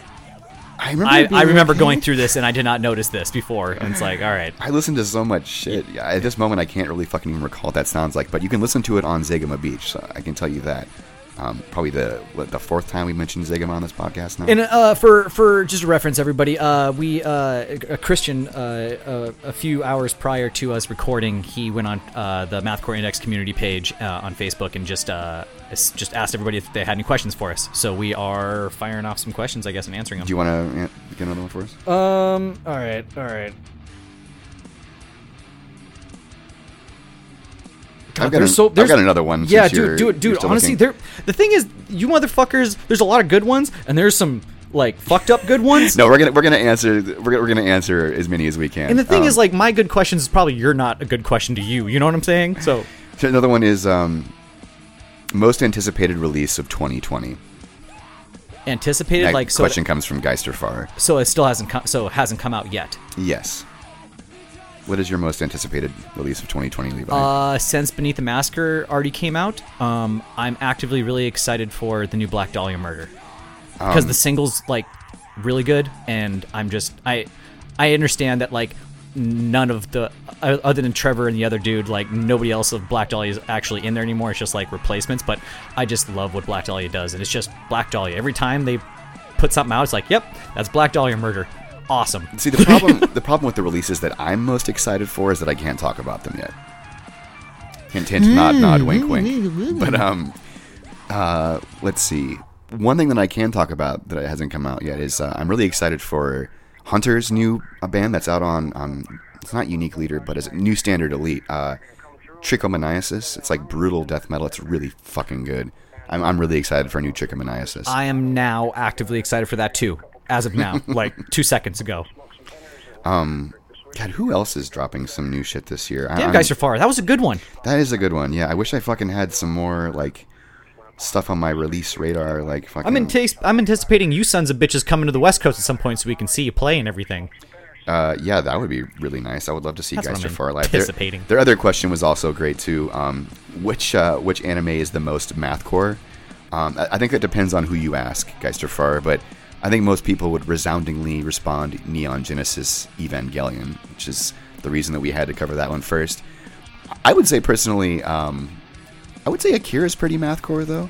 S1: I remember.
S2: I, I remember
S1: okay.
S2: going through this, and I did not notice this before." And it's like, "All right,
S1: I listen to so much shit. Yeah, at this moment, I can't really fucking even recall what that sounds like. But you can listen to it on Zegema Beach. So I can tell you that. Um, probably the what, the fourth time we mentioned Zegema on this podcast now.
S2: And uh, for for just a reference, everybody, uh, we uh, a Christian uh, a few hours prior to us recording, he went on uh, the Mathcore Index community page uh, on Facebook and just uh, just asked everybody if they had any questions for us. So we are firing off some questions, I guess, and answering them.
S1: Do you want to get another one for us?
S2: Um. All right. All right.
S1: I've got, an-
S2: so-
S1: I've got another one.
S2: Yeah, dude, dude,
S1: you're
S2: dude. Honestly, there. The thing is, you motherfuckers. There's a lot of good ones, and there's some like fucked up good ones. [LAUGHS]
S1: No, we're gonna we're gonna answer we're gonna, we're gonna answer as many as we can.
S2: And the thing
S1: Um,
S2: is, like, my good questions is probably you're not a good question to you. You know what I'm saying? So
S1: so [LAUGHS] another one is um, most anticipated release of 2020.
S2: anticipated,
S1: That
S2: like, so
S1: question comes from Geisterfar.
S2: so it still hasn't come, so it hasn't come out yet.
S1: Yes. What is your most anticipated release of 2020, Levi?
S2: Uh, since Beneath the Massacre already came out, um, I'm actively really excited for the new Black Dahlia Murder because
S1: Um,
S2: the single's like really good, and I'm just I I understand that like none of the other than Trevor and the other dude, like nobody else of Black Dahlia is actually in there anymore. It's just like replacements, but I just love what Black Dahlia does, and it's just Black Dahlia. Every time they put something out, it's like, yep, that's Black Dahlia Murder. Awesome.
S1: See, the problem [LAUGHS] the problem with the releases that I'm most excited for is that I can't talk about them yet. Hint, hint, nod, nod, wink, wink. But um, uh, let's see. One thing that I can talk about that hasn't come out yet is uh, I'm really excited for Hunter's new uh, band that's out on um, it's not Unique Leader, but it's New Standard Elite. Uh, Trichomoniasis. It's like brutal death metal. It's really fucking good. I'm, I'm really excited for a new Trichomoniasis.
S2: I am now actively excited for that too. As of now, [LAUGHS] like two seconds ago.
S1: Um, God, who else is dropping some new shit this year?
S2: Damn,
S1: I'm-
S2: guys are far. That was a good one.
S1: That is a good one. Yeah, I wish I fucking had some more like stuff on my release radar. Like fucking.
S2: I'm antis- I'm anticipating you sons of bitches coming to the West Coast at some point so we can see you play and everything.
S1: Uh, yeah, that would be really nice. I would love to see
S2: That's I'm
S1: Far live. Their,
S2: anticipating.
S1: their other question was also great too. Um, which uh, which anime is the most mathcore? Um, I, I think that depends on who you ask, Geister Far, but I think most people would resoundingly respond Neon Genesis Evangelion, which is the reason that we had to cover that one first. I would say personally, um, I would say Akira is pretty mathcore though.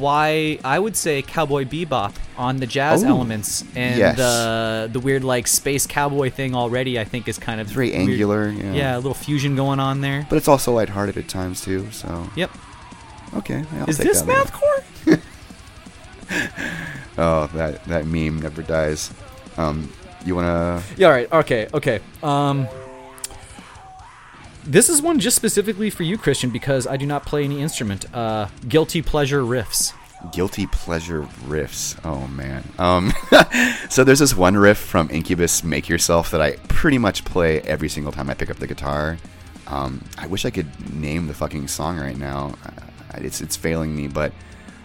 S2: why I would say Cowboy Bebop on the jazz
S1: Oh,
S2: elements and
S1: yes.
S2: the the weird like space cowboy thing already. I think is kind of
S1: It's very
S2: weird.
S1: angular. Yeah.
S2: Yeah, a little fusion going on there.
S1: But it's also lighthearted at times too. So
S2: Yep.
S1: okay. I'll
S2: is
S1: take
S2: this mathcore? [LAUGHS] [LAUGHS]
S1: Oh, that that meme never dies. Um, you wanna?
S2: Yeah. All right. Okay. Okay. Um. This is one just specifically for you, Christian, because I do not play any instrument. Uh, guilty pleasure riffs.
S1: Guilty pleasure riffs. Oh man. Um, [LAUGHS] so there's this one riff from Incubus "Make Yourself" that I pretty much play every single time I pick up the guitar. Um, I wish I could name the fucking song right now. Uh, It's it's failing me, but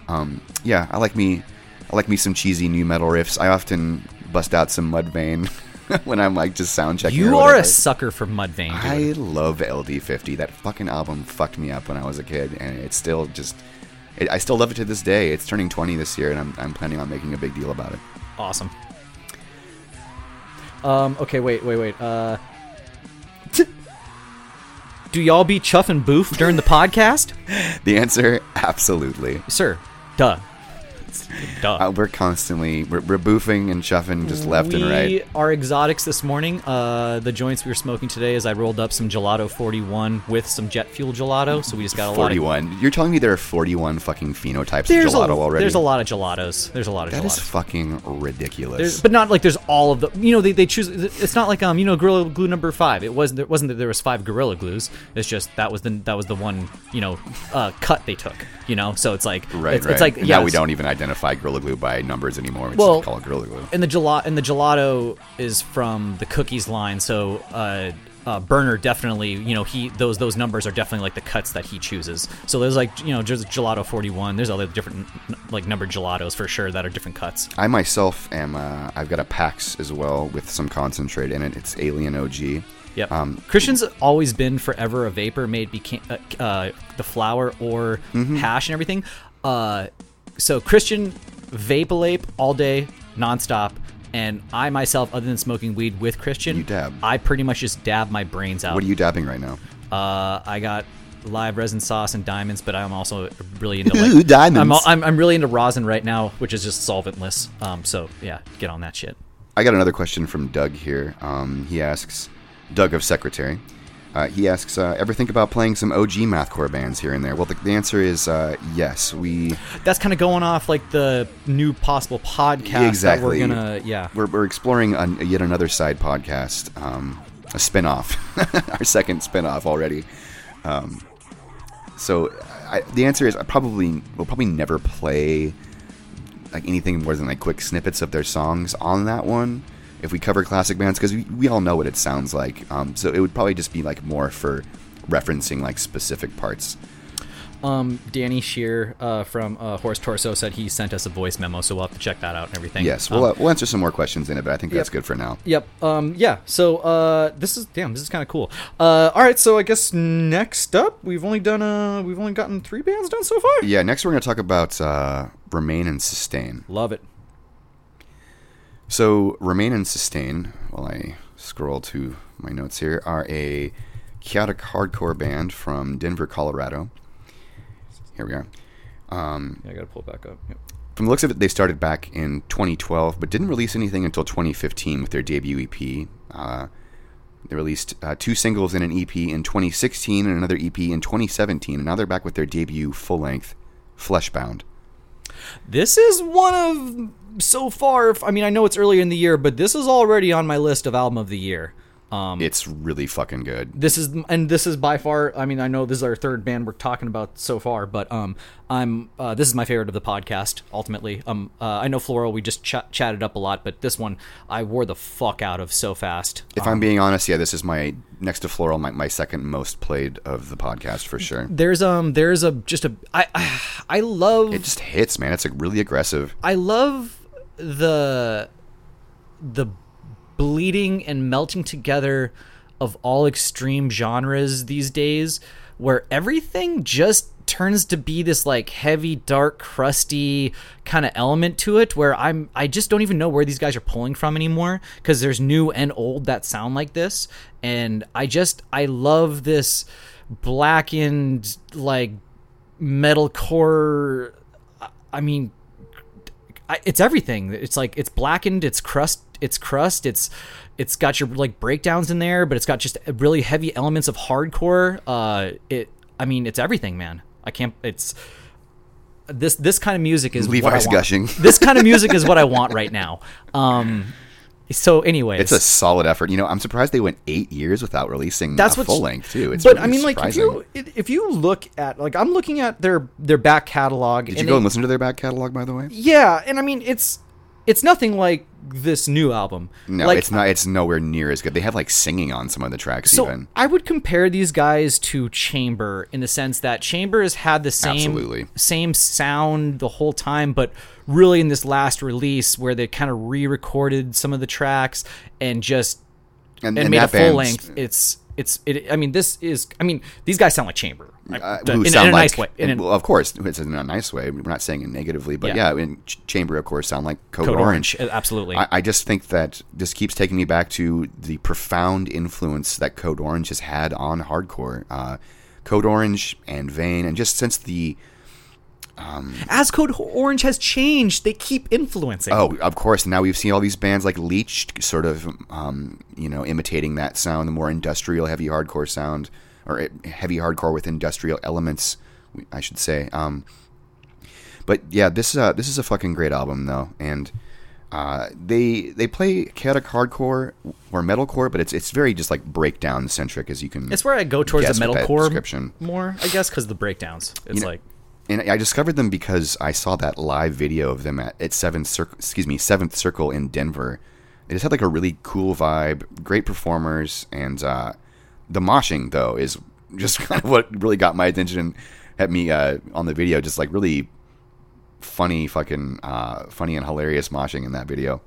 S1: um, yeah, I like me. I like me some cheesy nu metal riffs. I often bust out some Mudvayne [LAUGHS] when I'm like just sound checking.
S2: You are a sucker for Mudvayne, dude.
S1: I love LD50. That fucking album fucked me up when I was a kid, and it's still just. It, I still love it to this day. It's turning 20 this year, and I'm, I'm planning on making a big deal about it.
S2: Awesome. Um. Okay. Wait. Wait. Wait. Uh. [LAUGHS] Do y'all be chuffing and boof during the [LAUGHS] podcast,
S1: The answer, absolutely.
S2: sir? Duh.
S1: Uh, we're constantly we're, we're boofing and chuffing just left
S2: we
S1: and right.
S2: Our exotics this morning. Uh, the joints we were smoking today is I rolled up some gelato 41 with some jet fuel gelato, so we just got a lot of.
S1: 41. You're telling me there are 41 fucking phenotypes
S2: There's
S1: of gelato
S2: a,
S1: already?
S2: there's a lot of gelatos. There's a lot of
S1: That is
S2: gelatos.
S1: fucking ridiculous.
S2: There's, but not like there's all of the. You know, they, they choose. It's not like um, you know, Gorilla Glue number five. It wasn't. It wasn't that there was five Gorilla Glues. It's just that was the that was the one you know uh, cut they took. You know, so it's like
S1: right,
S2: it's,
S1: right.
S2: it's like
S1: And
S2: yeah.
S1: we don't even identify Gorilla Glue by numbers anymore. We
S2: Well-
S1: just call it Gorilla Glue.
S2: And the gelato and the gelato is from the cookies line. So uh, uh, Berner definitely, you know, he those those numbers are definitely like the cuts that he chooses. So there's like you know, there's gelato 41. There's other different like numbered gelatos for sure that are different cuts.
S1: I myself am. Uh, I've got a PAX as well with some concentrate in it. It's Alien OG.
S2: Yep.
S1: Um,
S2: Christian's always been forever a vapor made beca- uh, uh, the flour or
S1: Mm-hmm.
S2: hash and everything. So Christian vape ape all day, nonstop. And I myself, other than smoking weed with Christian,
S1: You dab.
S2: I pretty much just dab my brains out.
S1: What are you dabbing right now?
S2: Uh, I got live resin sauce and diamonds, but I'm also really [LAUGHS] into
S1: Ooh, diamonds.
S2: I'm, al- I'm I'm really into rosin right now, which is just solventless. Um, so yeah, get on that shit.
S1: I got another question from Doug here. Um, he asks, Doug of Secretary. Uh, he asks, uh, ever think about playing some OG mathcore bands here and there? Well, the, the answer is uh, yes. We
S2: That's kind of going off like the new possible podcast
S1: exactly.
S2: that we're gonna yeah.
S1: We're, we're exploring an, yet another side podcast, um, a spin-off, [LAUGHS] our second spin-off already. Um, so I, the answer is I probably will probably never play like anything more than like quick snippets of their songs on that one. If we cover classic bands, because we, we all know what it sounds like, um, so it would probably just be like more for referencing like specific parts.
S2: Um, Danny Shear uh, from uh, Horse Torso said he sent us a voice memo, so we'll have to check that out and everything.
S1: Yes,
S2: Um,
S1: we'll uh, we'll answer some more questions in it, but I think that's
S2: Yep.
S1: good for now.
S2: Yep. Um. Yeah. So, uh, this is damn. This is kind of cool. Uh. All right. So I guess next up, we've only done uh, we've only gotten three bands done so far.
S1: Yeah, next we're going to talk about uh, Remain and Sustain.
S2: Love it.
S1: So, Remain and Sustain, while I scroll to my notes here, are a chaotic hardcore band from Denver, Colorado. Here we are. Um,
S2: Yeah, I gotta pull it back up. Yep.
S1: from the looks of it, they started back in 2012, but didn't release anything until 2015 with their debut EP. Uh, they released uh, two singles and an EP in 2016 and another EP in 2017, and now they're back with their debut full length, Fleshbound.
S2: This is one of so far. I mean, I know it's earlier in the year, but this is already on my list of album of the year. Um,
S1: It's really fucking good.
S2: this is and this is by far i mean i know this is our third band we're talking about so far but um i'm uh, this is my favorite of the podcast ultimately um uh, i know floral we just ch- chatted up a lot but this one i wore the fuck out of so fast
S1: If I'm being honest, yeah, this is my next to Floral, my, my second most played of the podcast for sure.
S2: there's um there's a just a i i love
S1: It just hits, man. It's like really aggressive.
S2: I love the the bleeding and melting together of all extreme genres these days where everything just turns to be this like heavy dark crusty kind of element to it where I'm I just don't even know where these guys are pulling from anymore cuz there's new and old that sound like this and I just I love this blackened like metalcore I mean, it's everything. It's like it's blackened, it's crust, it's crust, it's it's got your like breakdowns in there, but it's got just really heavy elements of hardcore. Uh, it, I mean, it's everything, man. I can't. It's this this kind of music is what I
S1: Levi's gushing. [LAUGHS]
S2: This kind of music is what I want [LAUGHS] right now. Um, so, anyways,
S1: It's a solid effort. You know, I'm surprised they went eight years without releasing
S2: That's
S1: a
S2: what's-
S1: full length too. It's
S2: but
S1: really
S2: I mean, like if you if you look at like I'm looking at their their back catalog.
S1: did you go
S2: they-
S1: and listen to their back catalog, by the way?
S2: Yeah, and I mean it's it's nothing like this new album.
S1: No,
S2: like,
S1: it's not. It's nowhere near as good. They have like singing on some of the tracks.
S2: So
S1: even
S2: I would compare these guys to Chamber in the sense that Chamber has had the same
S1: Absolutely.
S2: same sound the whole time, but really in this last release where they kind of re-recorded some of the tracks and just
S1: and,
S2: and,
S1: and
S2: made a full length. It's it's it. I mean, this is. I mean, these guys sound like Chamber
S1: uh,
S2: in,
S1: who
S2: in a
S1: like,
S2: nice way. In
S1: well, of course, it's in a nice way. We're not saying it negatively, but
S2: Yeah.
S1: yeah, in Ch- Chamber, of course, sound like Code,
S2: Code
S1: Orange.
S2: Orange, absolutely.
S1: I, I just think that this keeps taking me back to the profound influence that Code Orange has had on hardcore. Uh, Code Orange and Vein, and just since the
S2: As Code Orange has changed, they keep influencing.
S1: Oh, of course. Now we've seen all these bands like Leech sort of, um, you know, imitating that sound, the more industrial, heavy hardcore sound, or heavy hardcore with industrial elements, I should say. Um, but yeah, this uh, this is a fucking great album though, and uh, they they play chaotic hardcore or metalcore, but it's it's very just like breakdown centric as you can.
S2: It's where I go towards the metalcore
S1: description.
S2: more, I guess, because the breakdowns. It's
S1: know-
S2: like
S1: and I discovered them because I saw that live video of them at, at Seventh Circle, excuse me, Seventh Circle in Denver. They just had like a really cool vibe, great performers, and uh, the moshing though is just [LAUGHS] kind of what really got my attention at me uh, on the video. Just like really funny, fucking uh, funny and hilarious moshing in that video.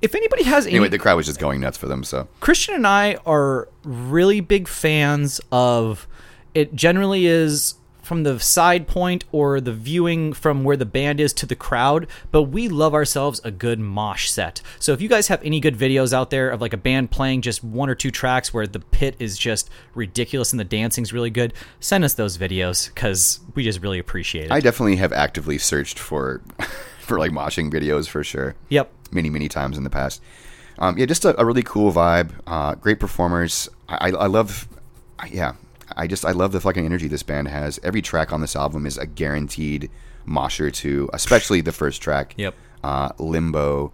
S2: if anybody has any,
S1: Anyway, the crowd was just going nuts for them. So
S2: Christian and I are really big fans of it. Generally, is from the side point or the viewing from where the band is to the crowd, but we love ourselves a good mosh set. So if you guys have any good videos out there of like a band playing just one or two tracks where the pit is just ridiculous and the dancing's really good, send us those videos because we just really appreciate it.
S1: I definitely have actively searched for [LAUGHS] for like moshing videos for sure.
S2: yep.
S1: many many times in the past. Um, yeah, just a, a really cool vibe. Uh, great performers. I, I, I love. Yeah, I just I love the fucking energy this band has. Every track on this album is a guaranteed mosher to, especially the first track.
S2: Yep.
S1: Uh, Limbo,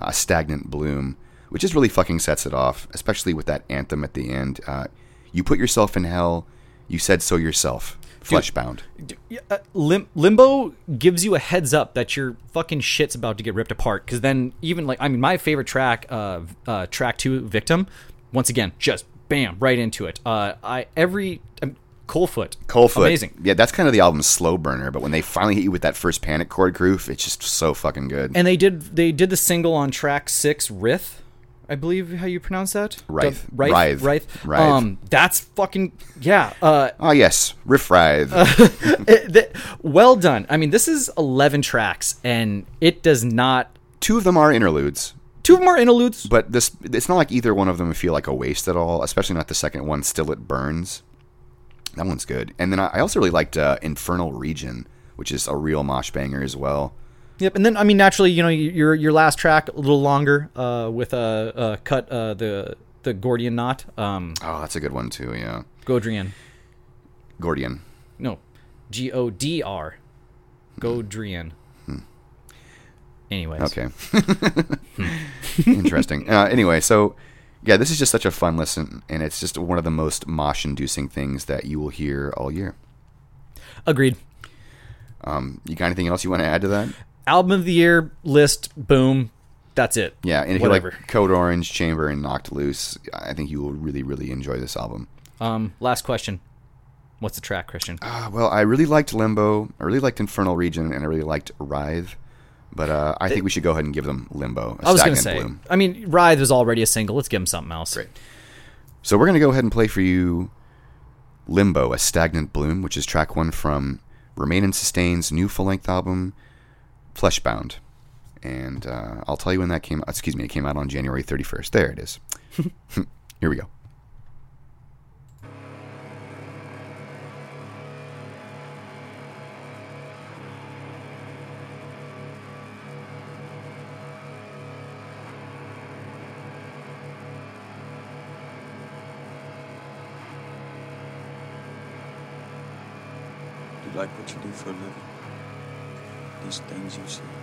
S1: uh, Stagnant Bloom, which just really fucking sets it off, especially with that anthem at the end. Uh, you put yourself in hell. You said so yourself. Fleshbound.
S2: Yeah, uh, Lim- Limbo gives you a heads up that your fucking shit's about to get ripped apart. Because then, even like, I mean, my favorite track, uh, uh, track two, Victim, once again, just bam, right into it. Uh, I every um, Coldfoot,
S1: Coldfoot.
S2: amazing.
S1: Yeah, that's kind of the album's slow burner, but when they finally hit you with that first panic chord groove, it's just so fucking good.
S2: And they did they did the single on track six, Rith. I believe how you pronounce that.
S1: Writhe.
S2: The-. Writhe.
S1: Writhe.
S2: Um, that's fucking yeah. Uh,
S1: Oh yes, Riff [LAUGHS]
S2: it- th- well done. I mean, this is eleven tracks, and it does not.
S1: Two of them are interludes,
S2: Two of them are interludes.
S1: but this it's not like either one of them feel like a waste at all. Especially not the second one. Still, it burns. That one's good. And then I also really liked uh, Infernal Region, which is a real mosh banger as well.
S2: Yep, and then I mean naturally, you know, your your last track a little longer uh, with a uh, uh, cut uh, the the Gordian knot, um,
S1: Oh, that's a good one too. Yeah,
S2: Godrian,
S1: Gordian.
S2: no, G O D R, Godrian. Anyways,
S1: Okay. [LAUGHS] Interesting. Uh, anyway, so yeah, this is just such a fun listen, and it's just one of the most mosh-inducing things that you will hear all year.
S2: agreed.
S1: Um, you got anything else you want to add to that?
S2: Album of the year list, boom, that's it.
S1: Yeah, and if
S2: Whatever.
S1: you like Code Orange, Chamber, and Knocked Loose, I think you will really, really enjoy this album.
S2: Um, last question, what's the track, Christian?
S1: Uh, well, I really liked Limbo, I really liked Infernal Region, and I really liked Writhe. But uh, I think we should go ahead and give them Limbo. a
S2: I was gonna say,
S1: Bloom.
S2: I mean, Writhe was already a single. Let's give him something else.
S1: Great. So we're going to go ahead and play for you Limbo, a Stagnant Bloom, which is track one from Remain and Sustain's new full length album, Fleshbound. And uh, I'll tell you when that came out. Excuse me, it came out on January 31st. There it is. [LAUGHS] Here we go.
S3: These things you see?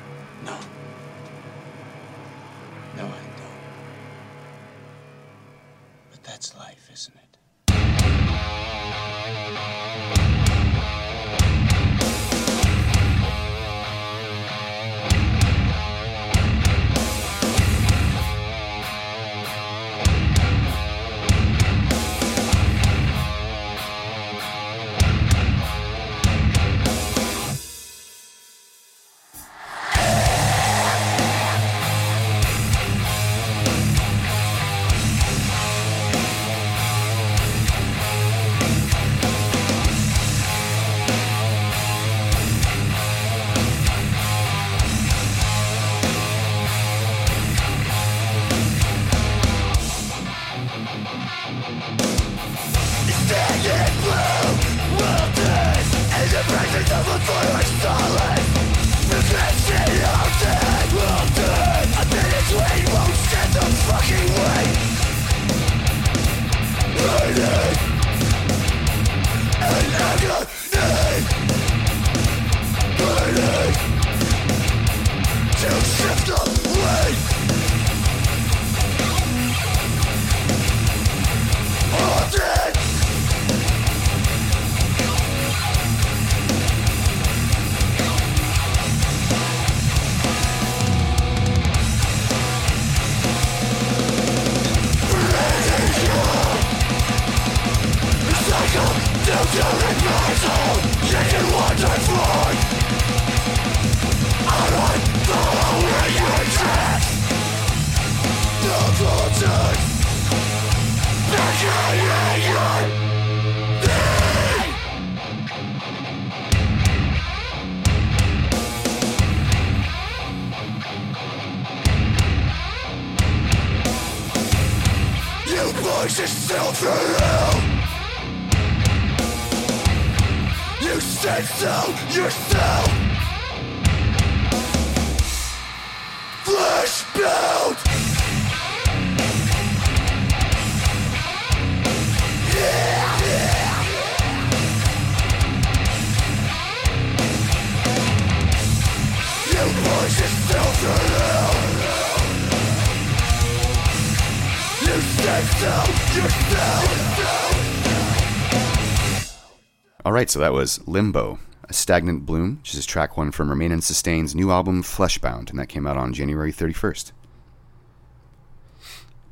S1: So that was Limbo, a stagnant bloom, which is track one from Remain and Sustain's new album Fleshbound, and that came out on January 31st.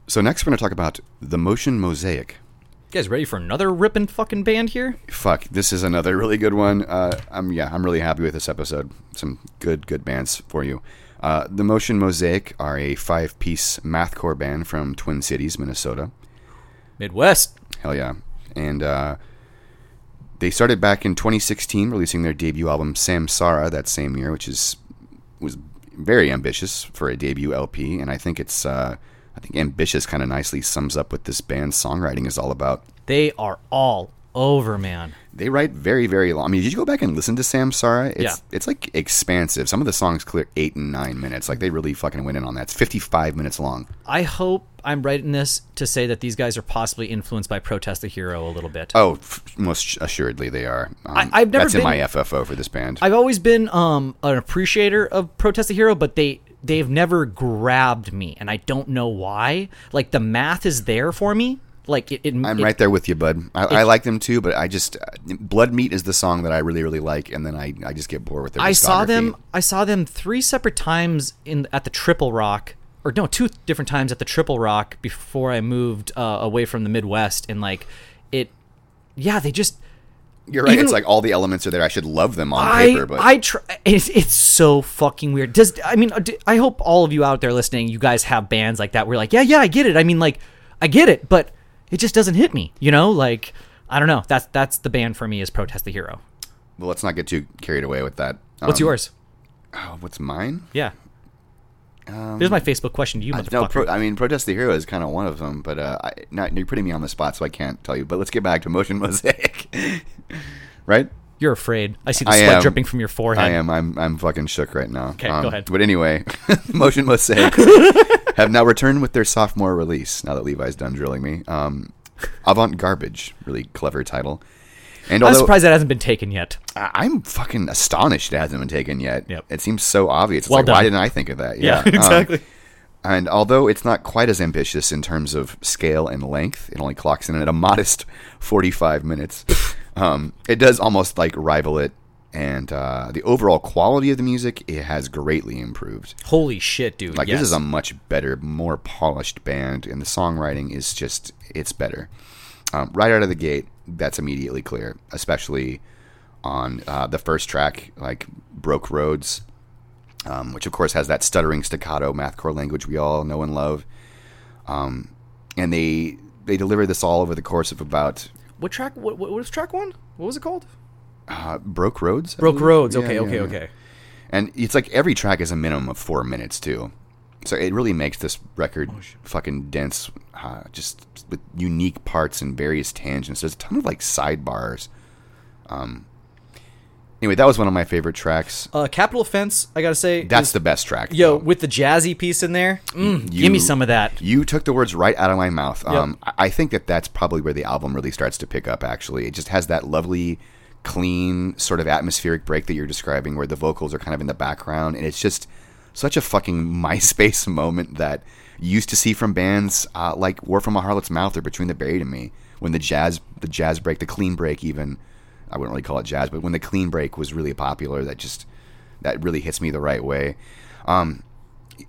S1: So next we're going to talk about The Motion Mosaic.
S2: You guys ready for another ripping fucking band here?
S1: Fuck, this is another really good one. Uh, I'm yeah, I'm really happy with this episode. Some good good bands for you. Uh, the Motion Mosaic are a five-piece mathcore band from Twin Cities, Minnesota.
S2: Midwest.
S1: Hell yeah. And uh, they started back in 2016, releasing their debut album Samsara that same year, which is was very ambitious for a debut LP. And I think it's uh, I think ambitious kind of nicely sums up what this band's songwriting is all about.
S2: They are all over, man.
S1: They write very very long. I mean, did you go back and listen to Samsara? It's
S2: Yeah.
S1: it's like expansive. Some of the songs clear eight and nine minutes. Like they really fucking went in on that. It's 55 minutes long.
S2: I hope I'm writing this to say that these guys are possibly influenced by Protest the Hero a little bit.
S1: Oh, f- most assuredly they are. Um,
S2: I- I've never
S1: that's in
S2: been-
S1: my FFO for this band.
S2: I've always been um, an appreciator of Protest the Hero, but they they've never grabbed me, and I don't know why. Like the math is there for me. Like it. it
S1: I'm
S2: it-
S1: right there with you, bud. I, I like them too, but I just uh, Blood Meat is the song that I really really like, and then I, I just get bored with their.
S2: I saw them. I saw them three separate times in at the Triple Rock, or no, two different times at the Triple Rock before I moved uh, away from the Midwest, and like it. Yeah, they just.
S1: You're right.
S2: even-
S1: it's like all the elements are there. I should love them on
S2: I
S1: paper, but
S2: I try. It's, it's so fucking weird. Does I mean? uh, I hope all of you out there listening, you guys have bands like that. Where you're like, yeah, yeah, I get it. I mean, like, I get it, but it just doesn't hit me. You know, like I don't know. That's that's the band for me is Protest the Hero.
S1: well, let's not get too carried away with that.
S2: What's
S1: Um,
S2: yours?
S1: Oh, what's mine?
S2: Yeah. Here's my Facebook question to you,
S1: I, no, pro, I mean, Protest the Hero is kind of one of them, but uh, I, not, you're putting me on the spot, so I can't tell you. But let's get back to Motion [LAUGHS] Mosaic, right?
S2: You're afraid. I see the
S1: I
S2: sweat
S1: am.
S2: dripping from your forehead.
S1: I am. I'm. I'm fucking shook right now. Um,
S2: Okay, go ahead.
S1: But anyway, [LAUGHS] Motion Mosaic [LAUGHS] have now returned with their sophomore release. Now that Levi's done drilling me, um, Avant Garbage, really clever title. And
S2: I'm surprised that hasn't been taken yet.
S1: I- I'm fucking astonished it hasn't been taken yet.
S2: Yep.
S1: It seems so obvious. It's
S2: Well
S1: like, why didn't I think of that? Yeah, [LAUGHS]
S2: exactly.
S1: and although it's not quite as ambitious in terms of scale and length, it only clocks in at a modest 45 minutes. Um, it does almost like rival it, and uh, the overall quality of the music it has greatly improved.
S2: Holy shit, dude!
S1: Like
S2: yes.
S1: this is a much better, more polished band, and the songwriting is just it's better. Um, right out of the gate, that's immediately clear, especially on uh, the first track, like "Broke Roads," um, which of course has that stuttering staccato mathcore language we all know and love. Um, and they they deliver this all over the course of about
S2: what track? What, what was track one? What was it called?
S1: uh, "Broke Roads." I
S2: Broke
S1: believe?
S2: Roads.
S1: Yeah,
S2: Okay,
S1: yeah,
S2: okay,
S1: yeah.
S2: okay.
S1: And it's like every track is a minimum of four minutes too, so it really makes this record fucking dense, uh, just with unique parts and various tangents. There's a ton of like sidebars. Um. Anyway, that was one of my favorite tracks.
S2: Uh, Capital Offense. I gotta say,
S1: That's
S2: is-
S1: the best track.
S2: yo
S1: though.
S2: with the jazzy piece in there. Mm,
S1: You-
S2: give me some of that.
S1: You took the words right out of my mouth.
S2: Yep.
S1: Um, I- think that that's probably where the album really starts to pick up. Actually, it just has that lovely, clean sort of atmospheric break that you're describing, where the vocals are kind of in the background, and it's just such a fucking [LAUGHS] MySpace moment that you used to see from bands uh, like "War from a Harlot's Mouth" or "Between the Buried and Me," when the jazz, the jazz break, the clean break, even I wouldn't really call it jazz, but when the clean break was really popular, that just that really hits me the right way. Um,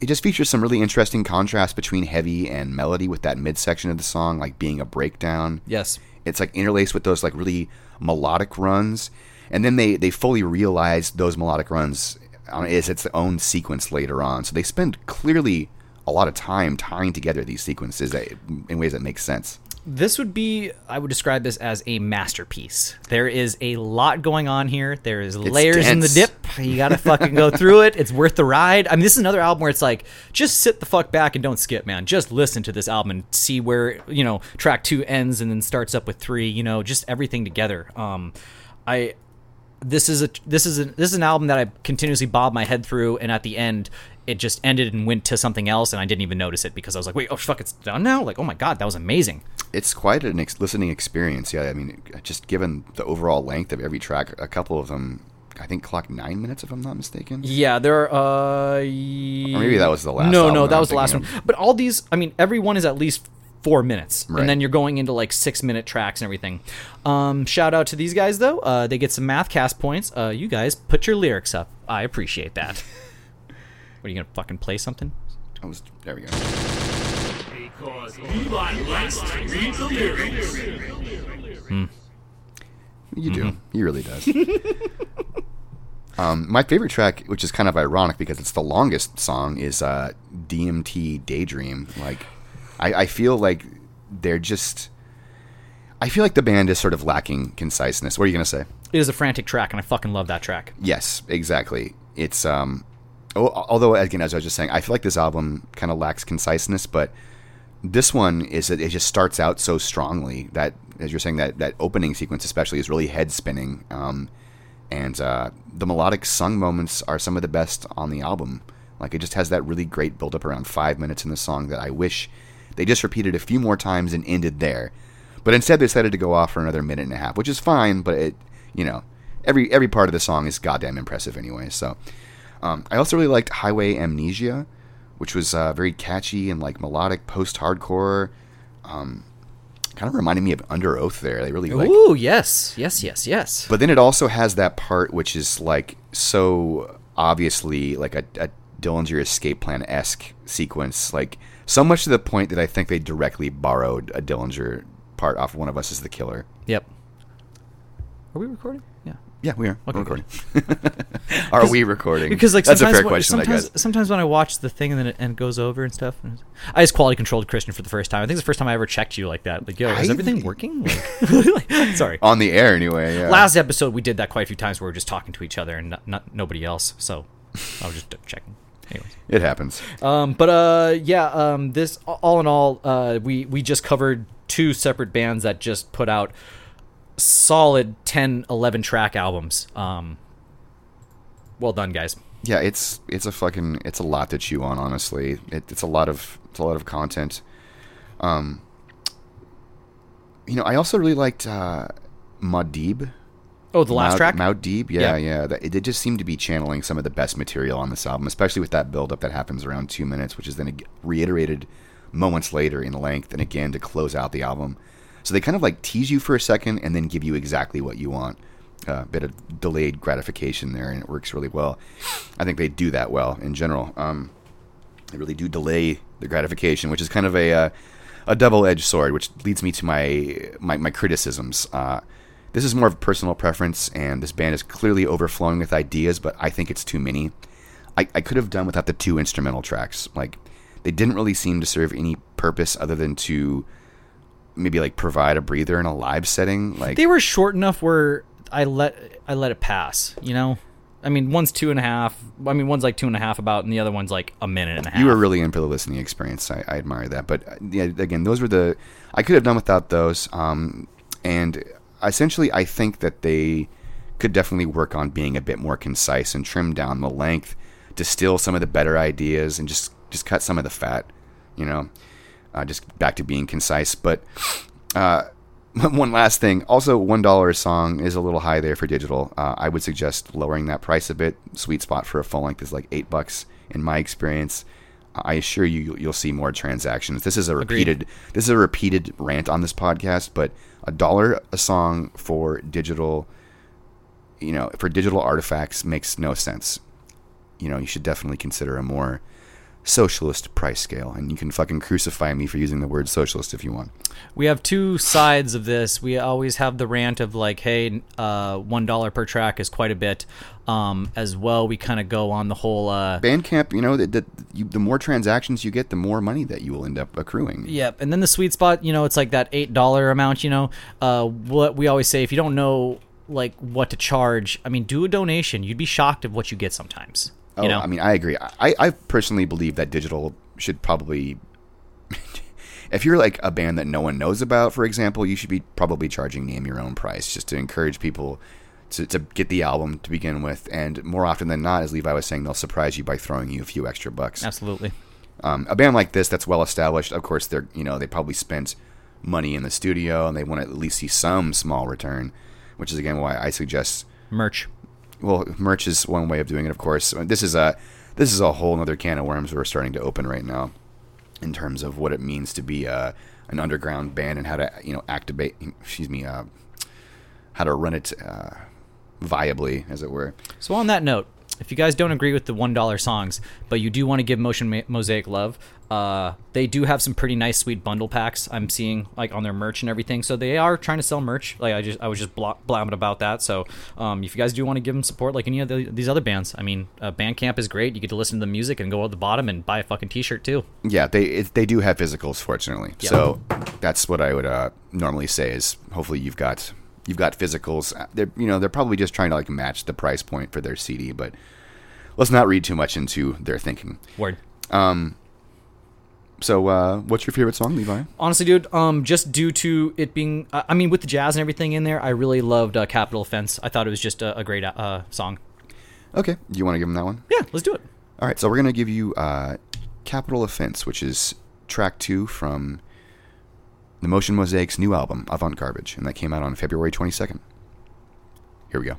S1: it just features some really interesting contrast between heavy and melody with that midsection of the song like being a breakdown
S2: Yes.
S1: it's like interlaced with those like really melodic runs and then they they fully realize those melodic runs is its own sequence later on so they spend clearly a lot of time tying together these sequences that, in ways that make sense
S2: This would be, I would describe this as a masterpiece. There is a lot going on here. There is layers in the dip. You gotta fucking go through it. It's worth the ride. I mean, this is another album where it's like, just sit the fuck back and don't skip, man. Just listen to this album and see where you know track two ends and then starts up with three. You know, just everything together. Um, I this is a this is a, this is an album that I continuously bob my head through, and at the end, it just ended and went to something else, and I didn't even notice it because I was like, wait, oh fuck, it's done now. Like, oh my god, that was amazing.
S1: it's quite an ex- listening experience yeah i mean just given the overall length of every track a couple of them i think clock nine minutes if i'm not mistaken
S2: Yeah, there are. Uh,
S1: Or maybe that was the last
S2: one.
S1: No,
S2: no,
S1: that I'm
S2: was the last one.
S1: thinking
S2: But all these, I mean, every one is at least four minutes,
S1: Right.
S2: and then you're going into like six minute tracks and everything. Um, shout out to these guys though. Uh, they get some math cast points. Uh, you guys put your lyrics up. I appreciate that. [LAUGHS] what are you gonna fucking play something?
S1: I was, there we go
S4: Because Levi likes to read the lyrics.
S1: You do.
S2: Mm-hmm.
S1: He really does. [LAUGHS] um, my favorite track, which is kind of ironic because it's the longest song, is uh, DMT Daydream. Like, I, I feel like they're just. I feel like the band is sort of lacking conciseness. What are you gonna say?
S2: It is a frantic track, and I fucking love that track.
S1: Yes, exactly. It's um, al- although again, as I was just saying, I feel like this album kind of lacks conciseness, but this one is that it just starts out so strongly that, as you're saying, that that opening sequence especially is really head spinning, um, and uh, the melodic sung moments are some of the best on the album. Like it just has that really great build up around five minutes in the song that I wish they just repeated a few more times and ended there. But instead, they decided to go off for another minute and a half, which is fine. But it, you know, every every part of the song is goddamn impressive anyway. So, um, I also really liked Highway Amnesia, which was uh, very catchy and like melodic post-hardcore. Um, kind of reminded me of Underoath. There, they really like.
S2: Ooh, yes, yes, yes, yes.
S1: But then it also has that part which is like so obviously like a, a Dillinger Escape Plan esque sequence, like so much to the point that I think they directly borrowed a Dillinger part off One of Us is the Killer.
S2: Yep. Are we recording? Yeah.
S1: Yeah, we are.
S2: Okay,
S1: We're recording. [LAUGHS] are we recording?
S2: Because like
S1: that's a fair
S2: when,
S1: question, I
S2: sometimes
S1: guess.
S2: sometimes when I watch the thing and then it, and it goes over and stuff, and I just quality controlled Christian for the first time. I think it's the first time I ever checked you like that. Like, yo, is
S1: I-
S2: everything working? [LAUGHS] Like, [LAUGHS] sorry.
S1: On the air, anyway. Yeah.
S2: Last episode we did that quite a few times where we are just talking to each other and not, not nobody else. So I was just checking. Anyways.
S1: it happens.
S2: Um, but uh, yeah, um, this all in all, uh, we we just covered two separate bands that just put out solid 10, 11 track albums. Um, well done, guys.
S1: Yeah, it's it's a fucking it's a lot to chew on. Honestly, it, it's a lot of it's a lot of content. Um, you know, I also really liked uh, Maudib.
S2: Oh, the last
S1: Maud-
S2: track.
S1: Maudib, yeah,
S2: Yeah.
S1: yeah. That, it just seem to be channeling some of the best material on this album, especially with that build up that happens around two minutes, which is then reiterated moments later in length and again to close out the album. So they kind of like tease you for a second and then give you exactly what you want. A bit of delayed gratification there, and it works really well. I think they do that well in general. Um, they really do delay the gratification, which is kind of a uh, a double edged sword, which leads me to my my, my criticisms. Uh, this is more of a personal preference, and this band is clearly overflowing with ideas, but I think it's too many. I, I could have done without the two instrumental tracks. Like they didn't really seem to serve any purpose other than to maybe like provide a breather in a live setting. Like
S2: they were short enough where I let I let it pass. You know, I mean, one's two and a half. I mean, one's like two and a half about, and the other one's like a minute and a half.
S1: You were really in for the listening experience. I, I admire that. But uh, yeah, again, those were the I could have done without those. Um, and essentially, I think that they could definitely work on being a bit more concise and trim down the length, distill some of the better ideas, and just just cut some of the fat. You know, uh, just back to being concise. But uh, [LAUGHS] one last thing. Also, one dollar a song is a little high there for digital. Uh, I would suggest lowering that price a bit. Sweet spot for a full length is like eight bucks in my experience. I assure you, you'll- you'll see more transactions. This is a repeated. This is a repeated rant on this podcast, but a dollar a song for digital, you know, for digital artifacts makes no sense. You know, you should definitely consider a more socialist price scale, and you can fucking crucify me for using the word socialist if you want.
S2: We have two sides of this. We always have the rant of like, hey, uh, one dollar per track is quite a bit. Um, as well, we kind of go on the whole. Uh,
S1: Bandcamp, you know, that that you, the more transactions you get, the more money that you will end up accruing.
S2: Yep, and then the sweet spot, you know, it's like that eight dollar amount. You know, uh, what we always say, if you don't know like what to charge, I mean, do a donation. You'd be shocked of what you get sometimes.
S1: Oh,
S2: You know,
S1: I mean, I agree. I, I personally believe that digital should probably, [LAUGHS] if you're like a band that no one knows about, for example, you should be probably charging name your own price just to encourage people to, to get the album to begin with. And more often than not, as Levi was saying, they'll surprise you by throwing you a few extra bucks.
S2: absolutely.
S1: Um, a band like this that's well established, of course, they're you know they probably spent money in the studio and they want to at least see some small return, which is again why I suggest
S2: Merch.
S1: Well, merch is one way of doing it, of course. This is a this is a whole other can of worms we're starting to open right now, in terms of what it means to be uh, an underground band and how to you know activate. Excuse me, uh, how to run it uh, viably, as it were.
S2: So on that note, if you guys don't agree with the one dollar songs, but you do want to give Motion Ma- Mosaic love, uh, they do have some pretty nice, sweet bundle packs. I'm seeing like on their merch and everything. So they are trying to sell merch. Like I just, I was just bla- blabbing about that. So um, if you guys do want to give them support, like any of the, these other bands, I mean, uh, Bandcamp is great. You get to listen to the music and go at the bottom and buy a fucking T-shirt too.
S1: Yeah, they it, they do have physicals, fortunately.
S2: Yeah.
S1: So that's what I would uh, normally say is hopefully you've got you've got physicals. They're you know they're probably just trying to like match the price point for their CD, but let's not read too much into their thinking.
S2: Word.
S1: So, uh, what's your favorite song, Levi?
S2: Honestly, dude, um, just due to it being, uh, I mean, with the jazz and everything in there, I really loved uh, Capital Offense. I thought it was just a, a great uh, song.
S1: Okay, you want to give them that one?
S2: Yeah, let's do it.
S1: All right, so we're gonna give you uh, "Capital Offense," which is track two from the Motion Mosaic's new album, Avant Garbage, and that came out on February twenty second. Here we go.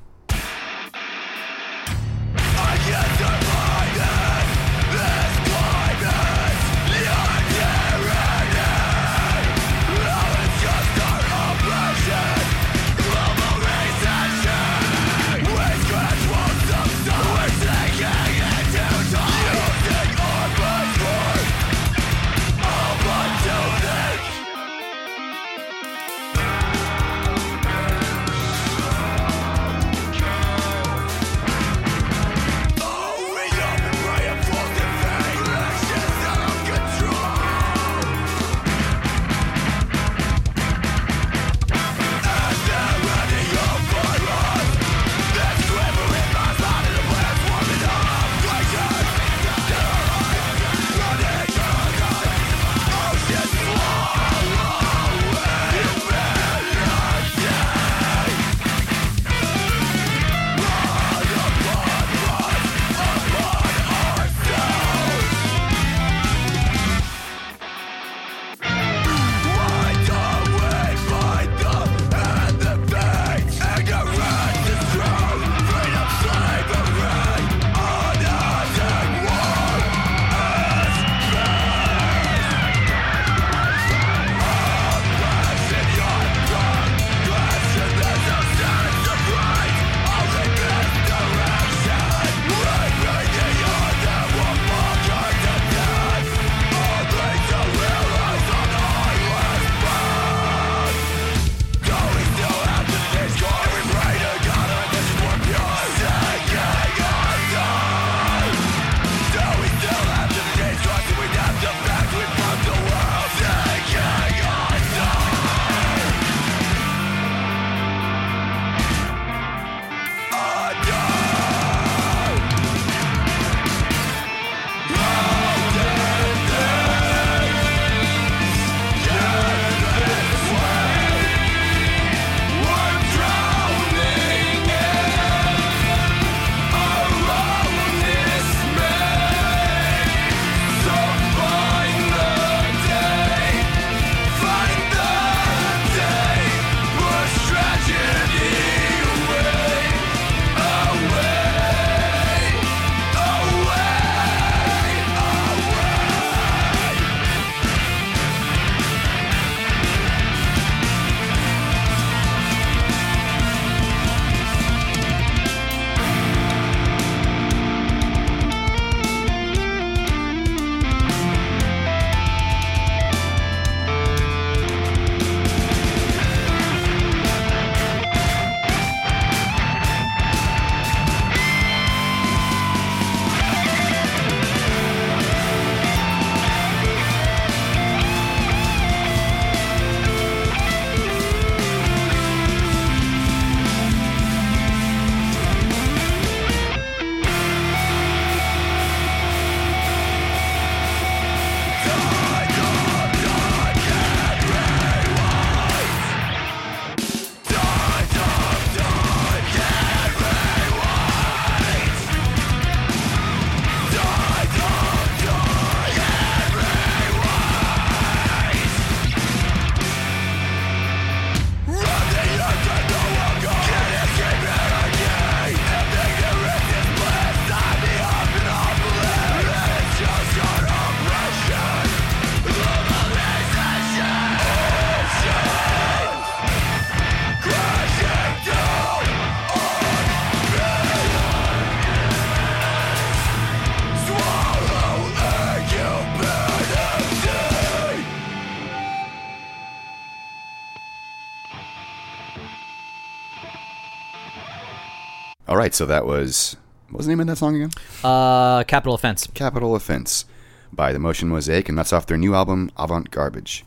S1: Right, so that was what was the name of that song again?
S2: Uh, Capital Offense.
S1: Capital Offense by the Motion Mosaic, and that's off their new album Avant Garbage.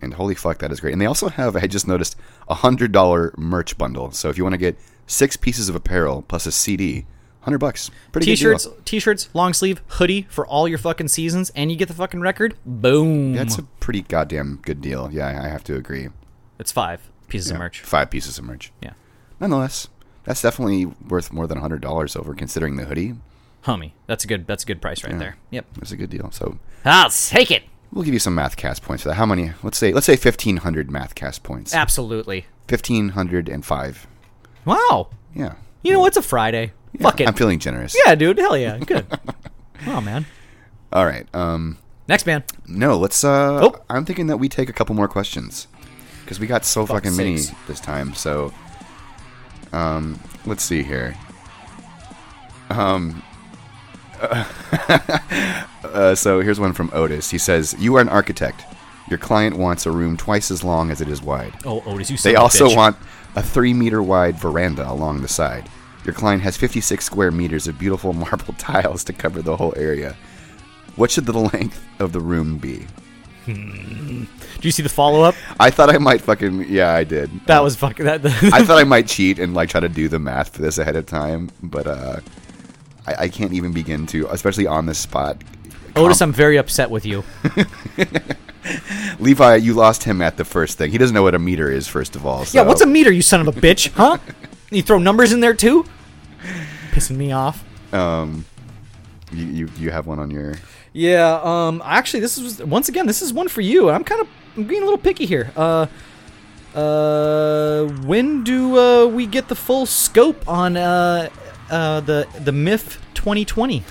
S1: And holy fuck, that is great. And they also have, I just noticed, a hundred dollar merch bundle. So if you want to get six pieces of apparel plus a CD, hundred bucks, pretty
S2: T-shirts,
S1: good deal.
S2: t-shirts, long sleeve, hoodie for all your fucking seasons, and you get the fucking record. Boom.
S1: That's a pretty goddamn good deal. Yeah, I I have to agree.
S2: it's five pieces of merch.
S1: Five pieces of merch.
S2: Yeah,
S1: Nonetheless, that's definitely worth more than hundred dollars over considering the hoodie.
S2: homie, that's a good that's a good price right there. Yep.
S1: It's a good deal. So
S2: I'll take it.
S1: we'll give you some math cast points for that. How many? Let's say let's say fifteen hundred math cast points.
S2: Absolutely.
S1: Fifteen hundred and five.
S2: Wow.
S1: Yeah.
S2: You know it's a Friday. Fuck it.
S1: I'm feeling generous.
S2: yeah, dude. Hell yeah. [LAUGHS] Good. oh man.
S1: All right. Um.
S2: Next man.
S1: No. Let's. Uh.
S2: Oh.
S1: I'm thinking that we take a couple more questions because we got so
S2: Fuck's
S1: fucking many this time. So. Um. Let's see here. Um. [LAUGHS] uh, so here's one from Otis. He says, "You are an architect. Your client wants a room twice as long as it is wide.
S2: Oh, Otis, you.
S1: They also
S2: bitch.
S1: want a three meter wide veranda along the side. Your client has 56 square meters of beautiful [LAUGHS] marble tiles to cover the whole area. What should the length of the room be?
S2: Do you see the follow up?
S1: I thought I might fucking yeah, I did.
S2: That was fucking that. [LAUGHS]
S1: I thought I might cheat and like try to do the math for this ahead of time, but uh, I, I can't even begin to, especially on the spot.
S2: Otis, I'm very upset with you. [LAUGHS]
S1: Levi, you lost him at the first thing. He doesn't know what a meter is, first of all. So.
S2: Yeah, what's a meter, you son of a bitch? Huh? [LAUGHS] You throw numbers in there too? Pissing me off.
S1: um? You, you you have one on your
S2: Yeah, um actually this is once again this is one for you. I'm kind of I'm being a little picky here. Uh uh when do uh we get the full scope on uh uh the the MIF 2020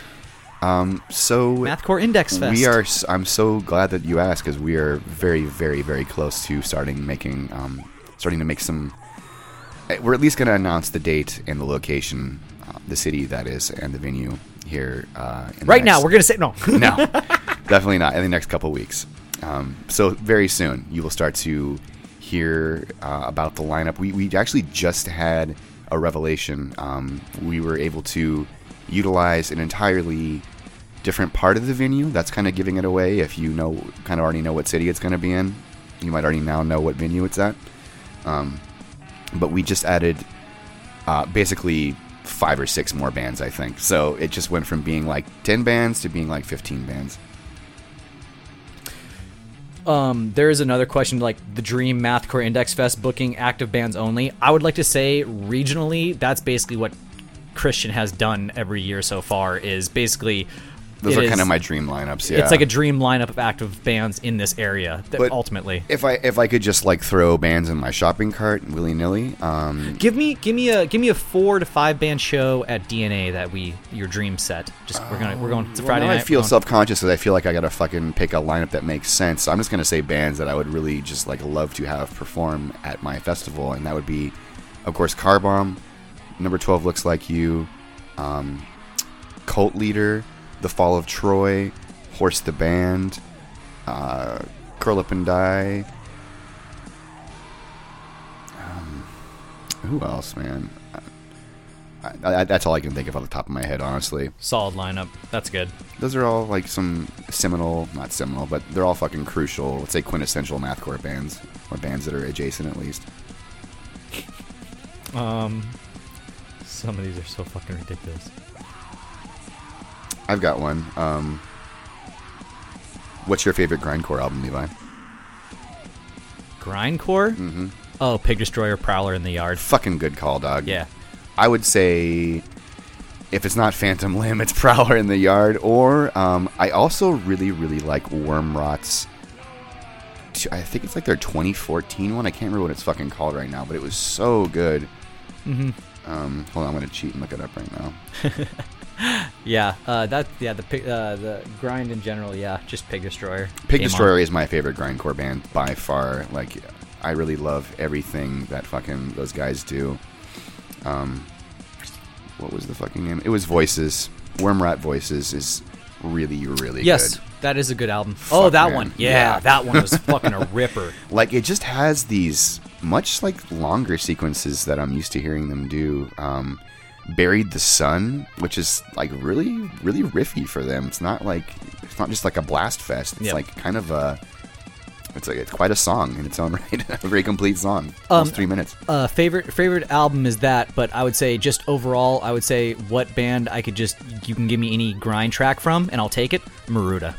S1: um. So
S2: Mathcore Index Fest?
S1: We are. I'm so glad that you asked because we are very, very, very close to starting making, um, starting to make some. eh, We're at least going to announce the date and the location, uh, the city that is, and the venue here. Uh,
S2: Right now we're going to say no. [LAUGHS]
S1: no, [LAUGHS] definitely not in the next couple weeks. Um, so very soon you will start to hear uh, about the lineup. We we actually just had a revelation. Um, we were able to utilize an entirely different part of the venue. That's kind of giving it away. If you know, kind of already know what city it's going to be in, you might already now know what venue it's at. Um, but we just added uh, basically five or six more bands, I think. So it just went from being like 10 bands to being like 15 bands.
S2: Um, there is another question like the Dream Mathcore Index Fest booking active bands only. I would like to say regionally, that's basically what Christian has done every year so far. Is basically
S1: Those
S2: it
S1: are kind of my dream lineups. Yeah.
S2: It's like a dream lineup of active bands in this area. That
S1: But-
S2: ultimately,
S1: if I if I could just like throw bands in my shopping cart willy nilly, um,
S2: give me give me a give me a four to five band show at DNA that we your dream set. Just we're gonna we're going. It's a
S1: well,
S2: Friday night.
S1: I feel self conscious because I feel like I gotta fucking pick a lineup that makes sense. So I'm just gonna say bands that I would really just like love to have perform at my festival, and that would be, of course, Car Bomb, Number Twelve Looks Like You, um, Cult Leader, The Fall of Troy, Horse the Band, uh, Curl Up and Die. Um, who else, man? I, I, that's all I can think of off the top of my head, honestly.
S2: Solid lineup. That's good.
S1: Those are all like some seminal, not seminal, but they're all fucking crucial, let's say quintessential mathcore bands, or bands that are adjacent at least.
S2: Um, some of these are so fucking ridiculous.
S1: I've got one. Um, what's your favorite grindcore album, Levi?
S2: Grindcore. Mm-hmm. Oh, Pig Destroyer, Prowler in the Yard.
S1: Fucking good call, dog.
S2: Yeah.
S1: I would say if it's not Phantom Limb, it's [LAUGHS] Prowler in the Yard. Or um, I also really, really like Wormrot's. I think it's like their 2014 one. I can't remember what it's fucking called right now, but it was so good. Mm-hmm. Um, hold on, I'm gonna cheat and look it up right now. [LAUGHS] [LAUGHS]
S2: Yeah, uh, that yeah the uh, the grind in general. Yeah, just Pig Destroyer.
S1: Pig
S2: Game
S1: Destroyer
S2: on.
S1: is my favorite grindcore band by far. Like, I really love everything that fucking those guys do. Um, what was the fucking name? It was Voices. Wormrot Voices is really, really good.
S2: Yes,
S1: good.
S2: that is a good album. oh, that
S1: man.
S2: one. Yeah,
S1: Yeah.
S2: that one was [LAUGHS] fucking a ripper.
S1: Like, it just has these much like longer sequences that I'm used to hearing them do. Um, Buried the Sun, which is like really, really riffy for them. It's not like it's not just like a blast fest. It's
S2: Yep.
S1: like kind of a it's like it's quite a song in its own [LAUGHS] right. a very complete song.
S2: Um,
S1: Almost three minutes.
S2: uh, favorite favorite album is that, but I would say just overall, I would say what band I could just you can give me any grind track from, and I'll take it. Maruta.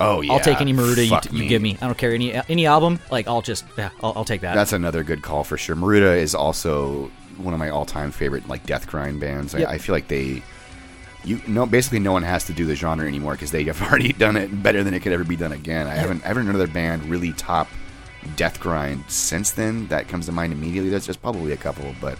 S1: Oh yeah,
S2: I'll take any Maruta you, you give me. I don't care any any album. Like I'll just yeah, I'll, I'll take that.
S1: That's another good call for sure. Maruta is also one of my all-time favorite like death grind bands.
S2: Yep.
S1: I, I feel like they, you know, basically no one has to do the genre anymore because they have [LAUGHS] already done it better than it could ever be done again. I haven't I haven't heard another band really top death grind since then. That comes to mind immediately. There's just probably a couple, but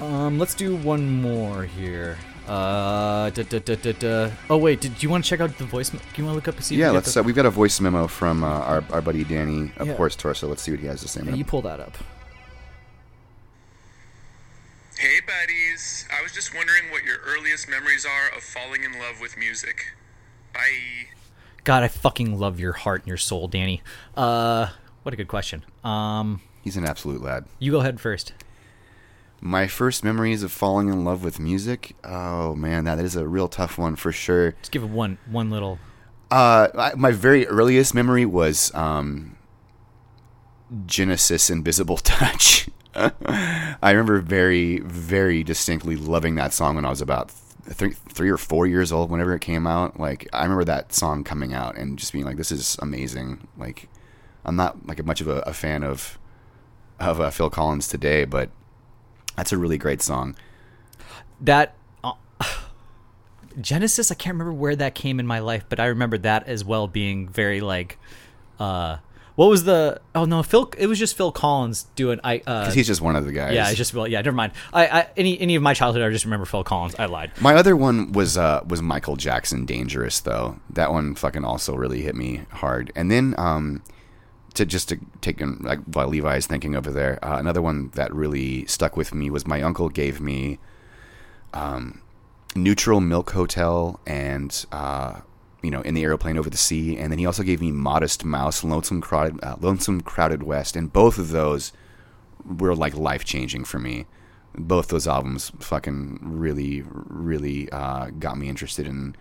S2: Um, let's do one more here. Uh, da, da, da, oh wait, did you want to check out the voice? Do you want to look up and see?
S1: yeah, let's.
S2: Got
S1: Uh, we've got a voice memo from uh, our our buddy Danny of
S2: Yeah.
S1: Horse Torso. Let's see what he has to say.
S2: the, yeah, you pull that up.
S5: Hey, buddies. I was just wondering what your earliest memories are of falling in love with music. Bye.
S2: God, I fucking love your heart and your soul, Danny. Uh, what a good question. Um,
S1: He's an absolute lad.
S2: you go ahead first.
S1: My first memories of falling in love with music. Oh man, that is a real tough one for sure.
S2: Just give it one one little.
S1: Uh, I, my very earliest memory was um, Genesis Invisible [LAUGHS] Touch. I remember very, very distinctly loving that song when I was about three, three or four years old. Whenever it came out, like I remember that song coming out and just being like, "This is amazing." Like, I'm not like a much of a, a fan of of uh, Phil Collins today, but that's a really great song.
S2: that uh, Genesis. I can't remember where that came in my life, but I remember that as well being very like, uh, what was the? Oh no, Phil. It was just Phil Collins doing. I uh,
S1: Because he's just one of the guys.
S2: yeah, I just well, yeah. Never mind. I, I any any of my childhood, I just remember Phil Collins. I lied.
S1: My other one was uh, was Michael Jackson, "Dangerous." Though that one fucking also really hit me hard. And then um, to just to take in, like while Levi is thinking over there, uh, another one that really stuck with me was my uncle gave me um, Neutral Milk Hotel and uh, you know in the aeroplane over the sea, and then he also gave me Modest Mouse, Lonesome Crowded, uh, Lonesome Crowded West, and both of those were like life changing for me. Both those albums fucking really, really uh, got me interested in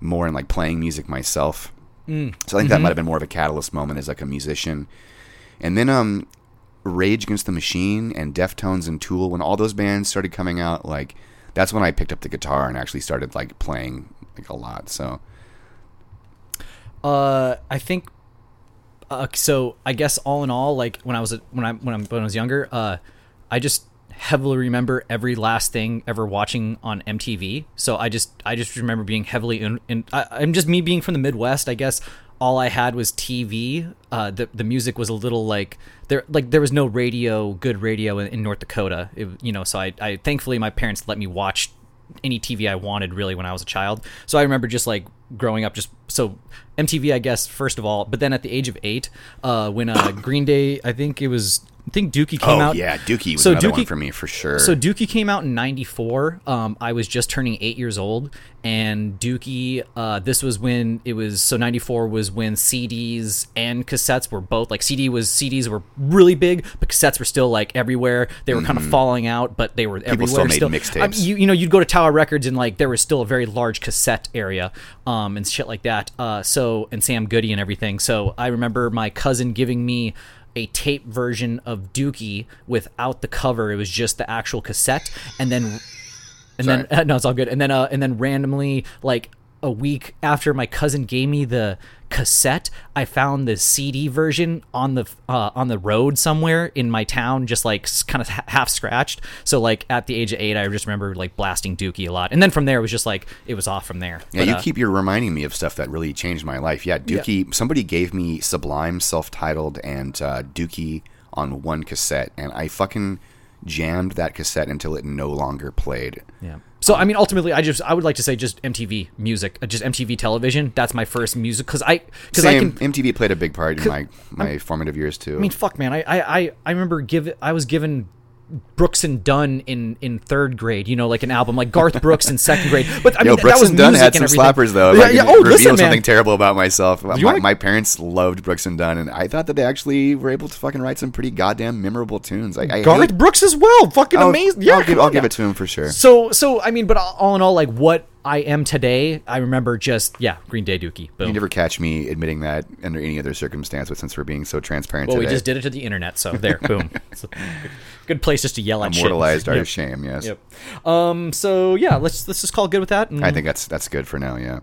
S1: more in like playing music myself.
S2: Mm.
S1: So I think that might have been more of a catalyst moment as like a musician. And then um, Rage Against the Machine and Deftones and Tool, when all those bands started coming out, like that's when I picked up the guitar and actually started like playing like a lot. So
S2: Uh, I think. Uh, so I guess all in all, like when I was when I when I when I was younger, uh, I just heavily remember every last thing ever watching on MTV. So I just I just remember being heavily in. in I, I'm just me being from the Midwest. I guess all I had was TV. Uh, the the music was a little like there like there was no radio, good radio in, in North Dakota. It, you know, so I, I thankfully my parents let me watch any TV I wanted really when I was a child. So I remember just like growing up, just so MTV, I guess first of all, but then at the age of eight, uh, when uh, Green Day, I think it was, I think Dookie came
S1: oh
S2: out.
S1: yeah, Dookie was
S2: So
S1: another one
S2: Dookie-
S1: for me for sure.
S2: So Dookie came out in '94. Um, I was just turning eight years old, and Dookie. Uh, this was when it was. So '94 was when CDs and cassettes were both like CD was CDs were really big, but cassettes were still like everywhere. They were kind of falling out, but they were everywhere.
S1: Mm-hmm. still made mixtapes.
S2: I mean, you you know you'd go to Tower Records and like there was still a very large cassette area, um, and shit like that. Uh, so and Sam Goody and everything. So I remember my cousin giving me a tape version of Dookie without the cover. It was just the actual cassette, and then and then
S1: Sorry. [LAUGHS]
S2: no, it's all good. And then uh, and then randomly like a week after my cousin gave me the cassette, I found the CD version on the uh, on the road somewhere in my town, just like kind of half scratched. So like at the age of eight, I just remember like blasting Dookie a lot, and then from there it was just like it was off from there.
S1: Yeah,
S2: But,
S1: you
S2: uh,
S1: keep you're reminding me of stuff that really changed my life. Yeah, Dookie. Somebody gave me Sublime, self-titled, and uh, Dookie on one cassette, and I fucking jammed that cassette until it no longer played.
S2: Yeah. So I mean, ultimately, I just I would like to say just MTV music, uh, just MTV television. That's my first music because I because I can.
S1: MTV played a big part in my my formative years too.
S2: I mean, fuck, man. I I I, I remember give I was given Brooks and Dunn in in third grade, you know, like an album like Garth Brooks in second grade. But I
S1: Yo,
S2: mean,
S1: Brooks
S2: that was
S1: and Dunn had some slappers though. If
S2: Yeah,
S1: I
S2: yeah. Oh,
S1: reveal
S2: listen,
S1: something
S2: man.
S1: terrible about myself. My,
S2: wanna-
S1: my parents loved Brooks and Dunn, and I thought that they actually were able to fucking write some pretty goddamn memorable tunes. I, I
S2: Garth
S1: hate-
S2: Brooks as well, fucking
S1: I'll-
S2: amazing. Yeah,
S1: I'll give I'll give it to him for sure.
S2: So so I mean, but all in all, like what I am today, I remember just yeah, Green Day Dookie. Boom.
S1: You never catch me admitting that under any other circumstance, but since we're being so transparent
S2: well, we just did it to the internet, so there, boom. [LAUGHS] Good place just to yell at shit.
S1: immortalized our
S2: Yep.
S1: shame. Yes,
S2: Yep. Um. So yeah, let's let's just call it good with that. and-
S1: I think that's that's good for now. Yeah.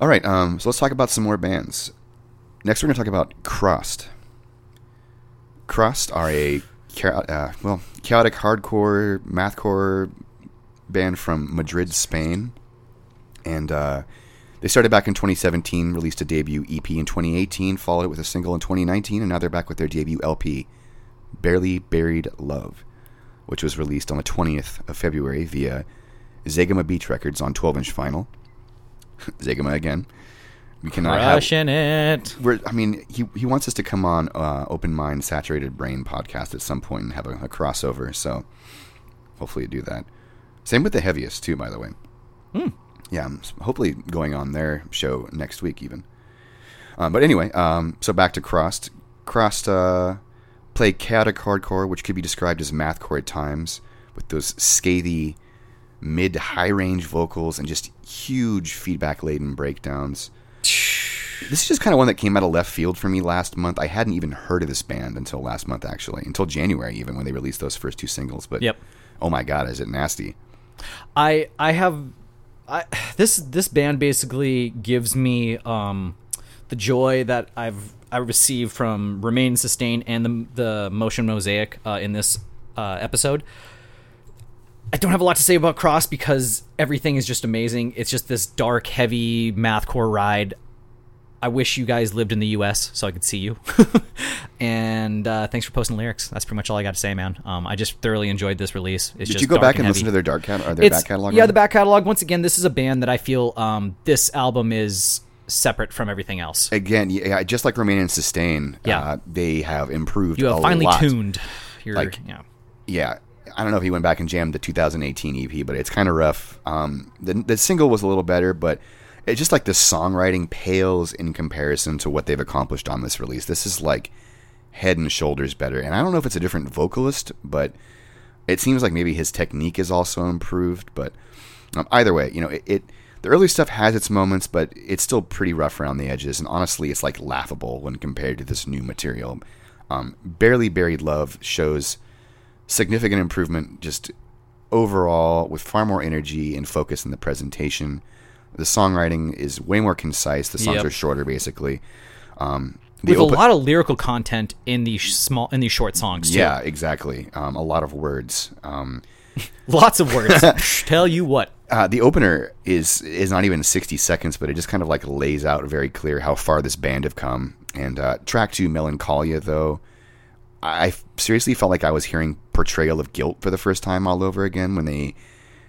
S1: All right. Um. So let's talk about some more bands. Next, we're going to talk about Crossed. Crossed are a uh, well chaotic hardcore mathcore band from Madrid, Spain, and uh, they started back in 2017. Released a debut EP in 2018, followed it with a single in 2019, and now they're back with their debut LP, "Barely Buried Love," which was released on the 20th of February via Zegema Beach Records on 12-inch vinyl. [LAUGHS] Zegema again. We cannot have
S2: Crushing it.
S1: we're, I mean, he he wants us to come on uh, Open Mind Saturated Brain podcast at some point and have a, a crossover. So hopefully, do that. Same with the heaviest too, by the way. Yeah, I'm hopefully going on their show next week even. Um, but anyway, um, so back to Crossed. Crossed uh, play chaotic hardcore, which could be described as mathcore at times, with those scathy mid high range vocals and just huge feedback laden breakdowns. [SIGHS] This is just kind of one that came out of left field for me last month. I hadn't even heard of this band until last month, actually, until January, even when they released those first two singles. But
S2: Yep.
S1: oh my god, is it nasty?
S2: I I have I this this band basically gives me um the joy that I've I received from Remain Sustain and the the Motion Mosaic uh, in this uh, episode. I don't have a lot to say about Crossed because everything is just amazing. It's just this dark, heavy mathcore ride. I wish you guys lived in the U.S. so I could see you. [LAUGHS] and uh, thanks for posting lyrics. That's pretty much all I got to say, man. Um, I just thoroughly enjoyed this release. It's
S1: Did
S2: just
S1: you go back and
S2: heavy
S1: listen to their dark cat or their back catalog?
S2: yeah,
S1: rather?
S2: the back catalog. Once again, this is a band that I feel um, this album is separate from everything else.
S1: Again, yeah, just like Remain and Sustain,
S2: Yeah.
S1: uh, they have improved.
S2: You have finally
S1: lot.
S2: tuned your
S1: Like-
S2: yeah.
S1: yeah, I don't know if he went back and jammed the 2018 EP, but it's kind of rough. Um, the the single was a little better, but it's just like the songwriting pales in comparison to what they've accomplished on this release. This is like head and shoulders better, and I don't know if it's a different vocalist, but it seems like maybe his technique is also improved. But um, either way, you know, it, it the early stuff has its moments, but it's still pretty rough around the edges, and honestly, it's like laughable when compared to this new material. Um, Barely Buried Love shows significant improvement just overall with far more energy and focus in the presentation. The songwriting is way more concise. The songs
S2: Yep.
S1: are shorter, basically. Um,
S2: With
S1: open-
S2: a lot of lyrical content in these small in these short songs too.
S1: yeah, exactly. Um, a lot of words. Um, [LAUGHS]
S2: Lots of words. [LAUGHS] Tell you what.
S1: uh, the opener is is not even 60 seconds, but it just kind of like lays out very clear how far this band have come. And uh, track two, Melancholia, though, I seriously felt like I was hearing portrayal of guilt for the first time all over again when they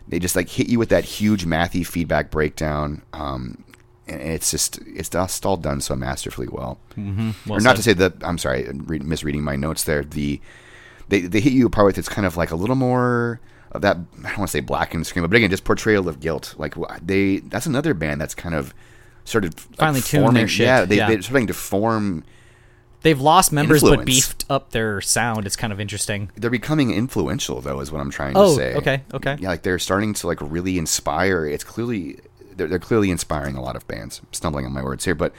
S1: they just like hit you with that huge mathy feedback breakdown. Um, and it's just it's just all done so masterfully well. Mm-hmm.
S2: Well
S1: or not
S2: said.
S1: to say that I'm sorry, re- misreading my notes there. The they they hit you apart with it's kind of like a little more of that I don't want to say black and scream, but again, just portrayal of guilt. Like they that's another band that's kind of started like,
S2: Finally tuned their
S1: forming.
S2: shit,
S1: Yeah, they,
S2: yeah.
S1: they're starting to form.
S2: They've lost members but beefed up their sound. It's kind of interesting.
S1: They're becoming influential, though, is what I'm trying to
S2: Oh,
S1: say.
S2: okay, okay.
S1: Yeah, like they're starting to like really inspire. It's clearly they're, they're clearly inspiring a lot of bands. I'm stumbling on my words here, but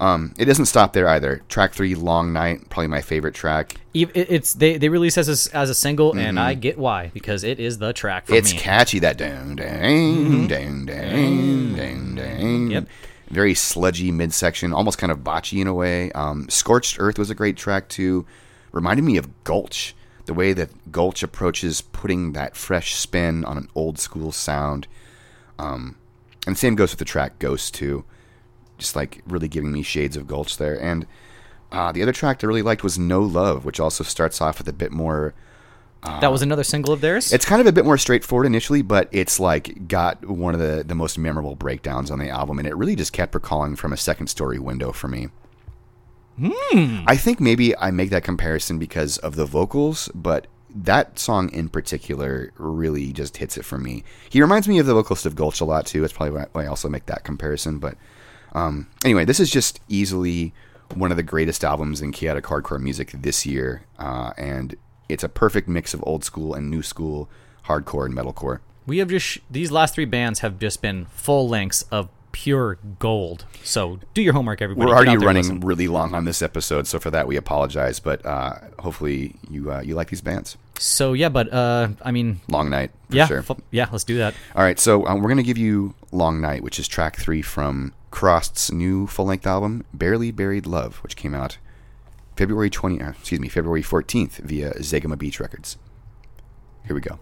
S1: um, it doesn't stop there either. Track three, "Long Night," probably my favorite track.
S2: It's they they release as a, as a single, and I get why because it is the track for
S1: Mm-hmm. It's
S2: me.
S1: catchy. That dang dang dang dang dang dang.
S2: Yep.
S1: Very sludgy midsection, almost kind of botchy in a way. Um, Scorched Earth was a great track too. Reminded me of Gulch. The way that Gulch approaches putting that fresh spin on an old school sound. Um, and same goes with the track Ghost too. Just like really giving me shades of Gulch there. And uh, the other track I really liked was No Love, which also starts off with a bit more
S2: that was another single of theirs.
S1: it's kind of a bit more straightforward initially, but it's like got one of the, the most memorable breakdowns on the album, and it really just kept recalling from a second story window for me. I think maybe I make that comparison because of the vocals, but that song in particular really just hits it for me. He reminds me of the vocalist of Gulch a lot too. That's probably why I also make that comparison. But um, anyway, this is just easily one of the greatest albums in chaotic hardcore music this year, uh, and it's a perfect mix of old school and new school hardcore and metalcore.
S2: We have just sh- these last three bands have just been full lengths of pure gold. So do your homework, everybody.
S1: We're already
S2: out there and
S1: running really long on this episode, so for that we apologize. But uh, hopefully you uh, you like these bands.
S2: So yeah, but uh, I mean,
S1: Long night, for
S2: yeah,
S1: sure.
S2: fu- yeah. Let's do that.
S1: All right, so um, we're gonna give you "Long Night," which is track three from Crossed's new full-length album, "Barely Buried Love," which came out February twenty, uh, excuse me, February fourteenth via Zegema Beach Records. Here we go.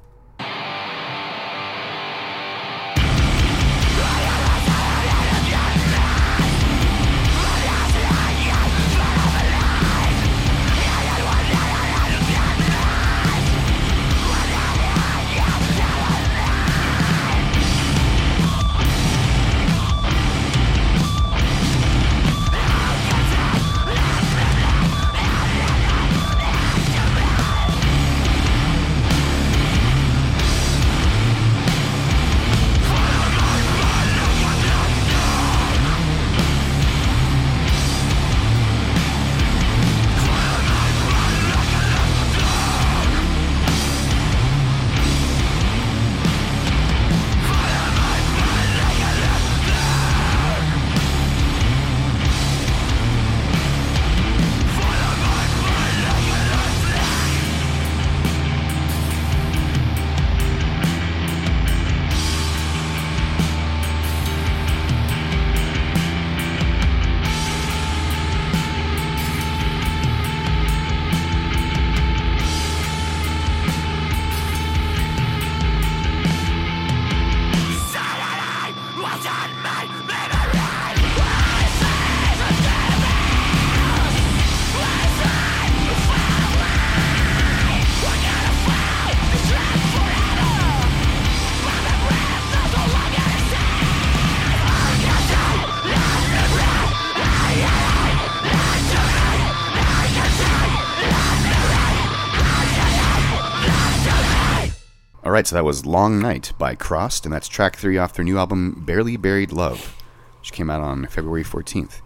S1: So that was "Long Night" by Crossed, and that's track three off their new album "Barely Buried Love," which came out on February fourteenth.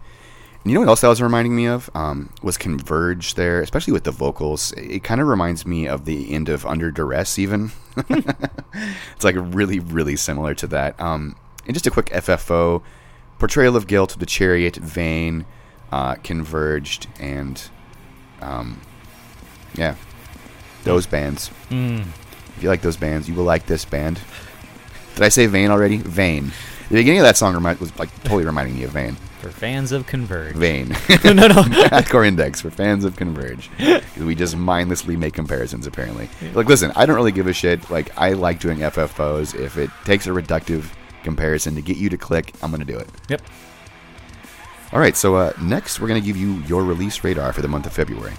S1: And you know what else that was reminding me of um, was Converge there, especially with the vocals. It kind of reminds me of the end of Under Duress, even. [LAUGHS] it's like really, really similar to that. Um, and just a quick FFO portrayal of guilt, the Chariot, Vein, uh, Converge, and um, yeah, those bands. If you like those bands, you will like this band. Did I say Vein already? Vein. The beginning of that song remi- was like totally reminding me of Vein.
S2: For fans of Converge.
S1: Vein. [LAUGHS]
S2: no, no. No. [LAUGHS]
S1: Hardcore Index for fans of Converge. we just mindlessly make comparisons, apparently. Like, listen, I don't really give a shit. Like, I like doing FFOs. If it takes a reductive comparison to get you to click, I'm going to do it.
S2: Yep.
S1: All right, so uh, next we're going to give you your release radar for the month of February.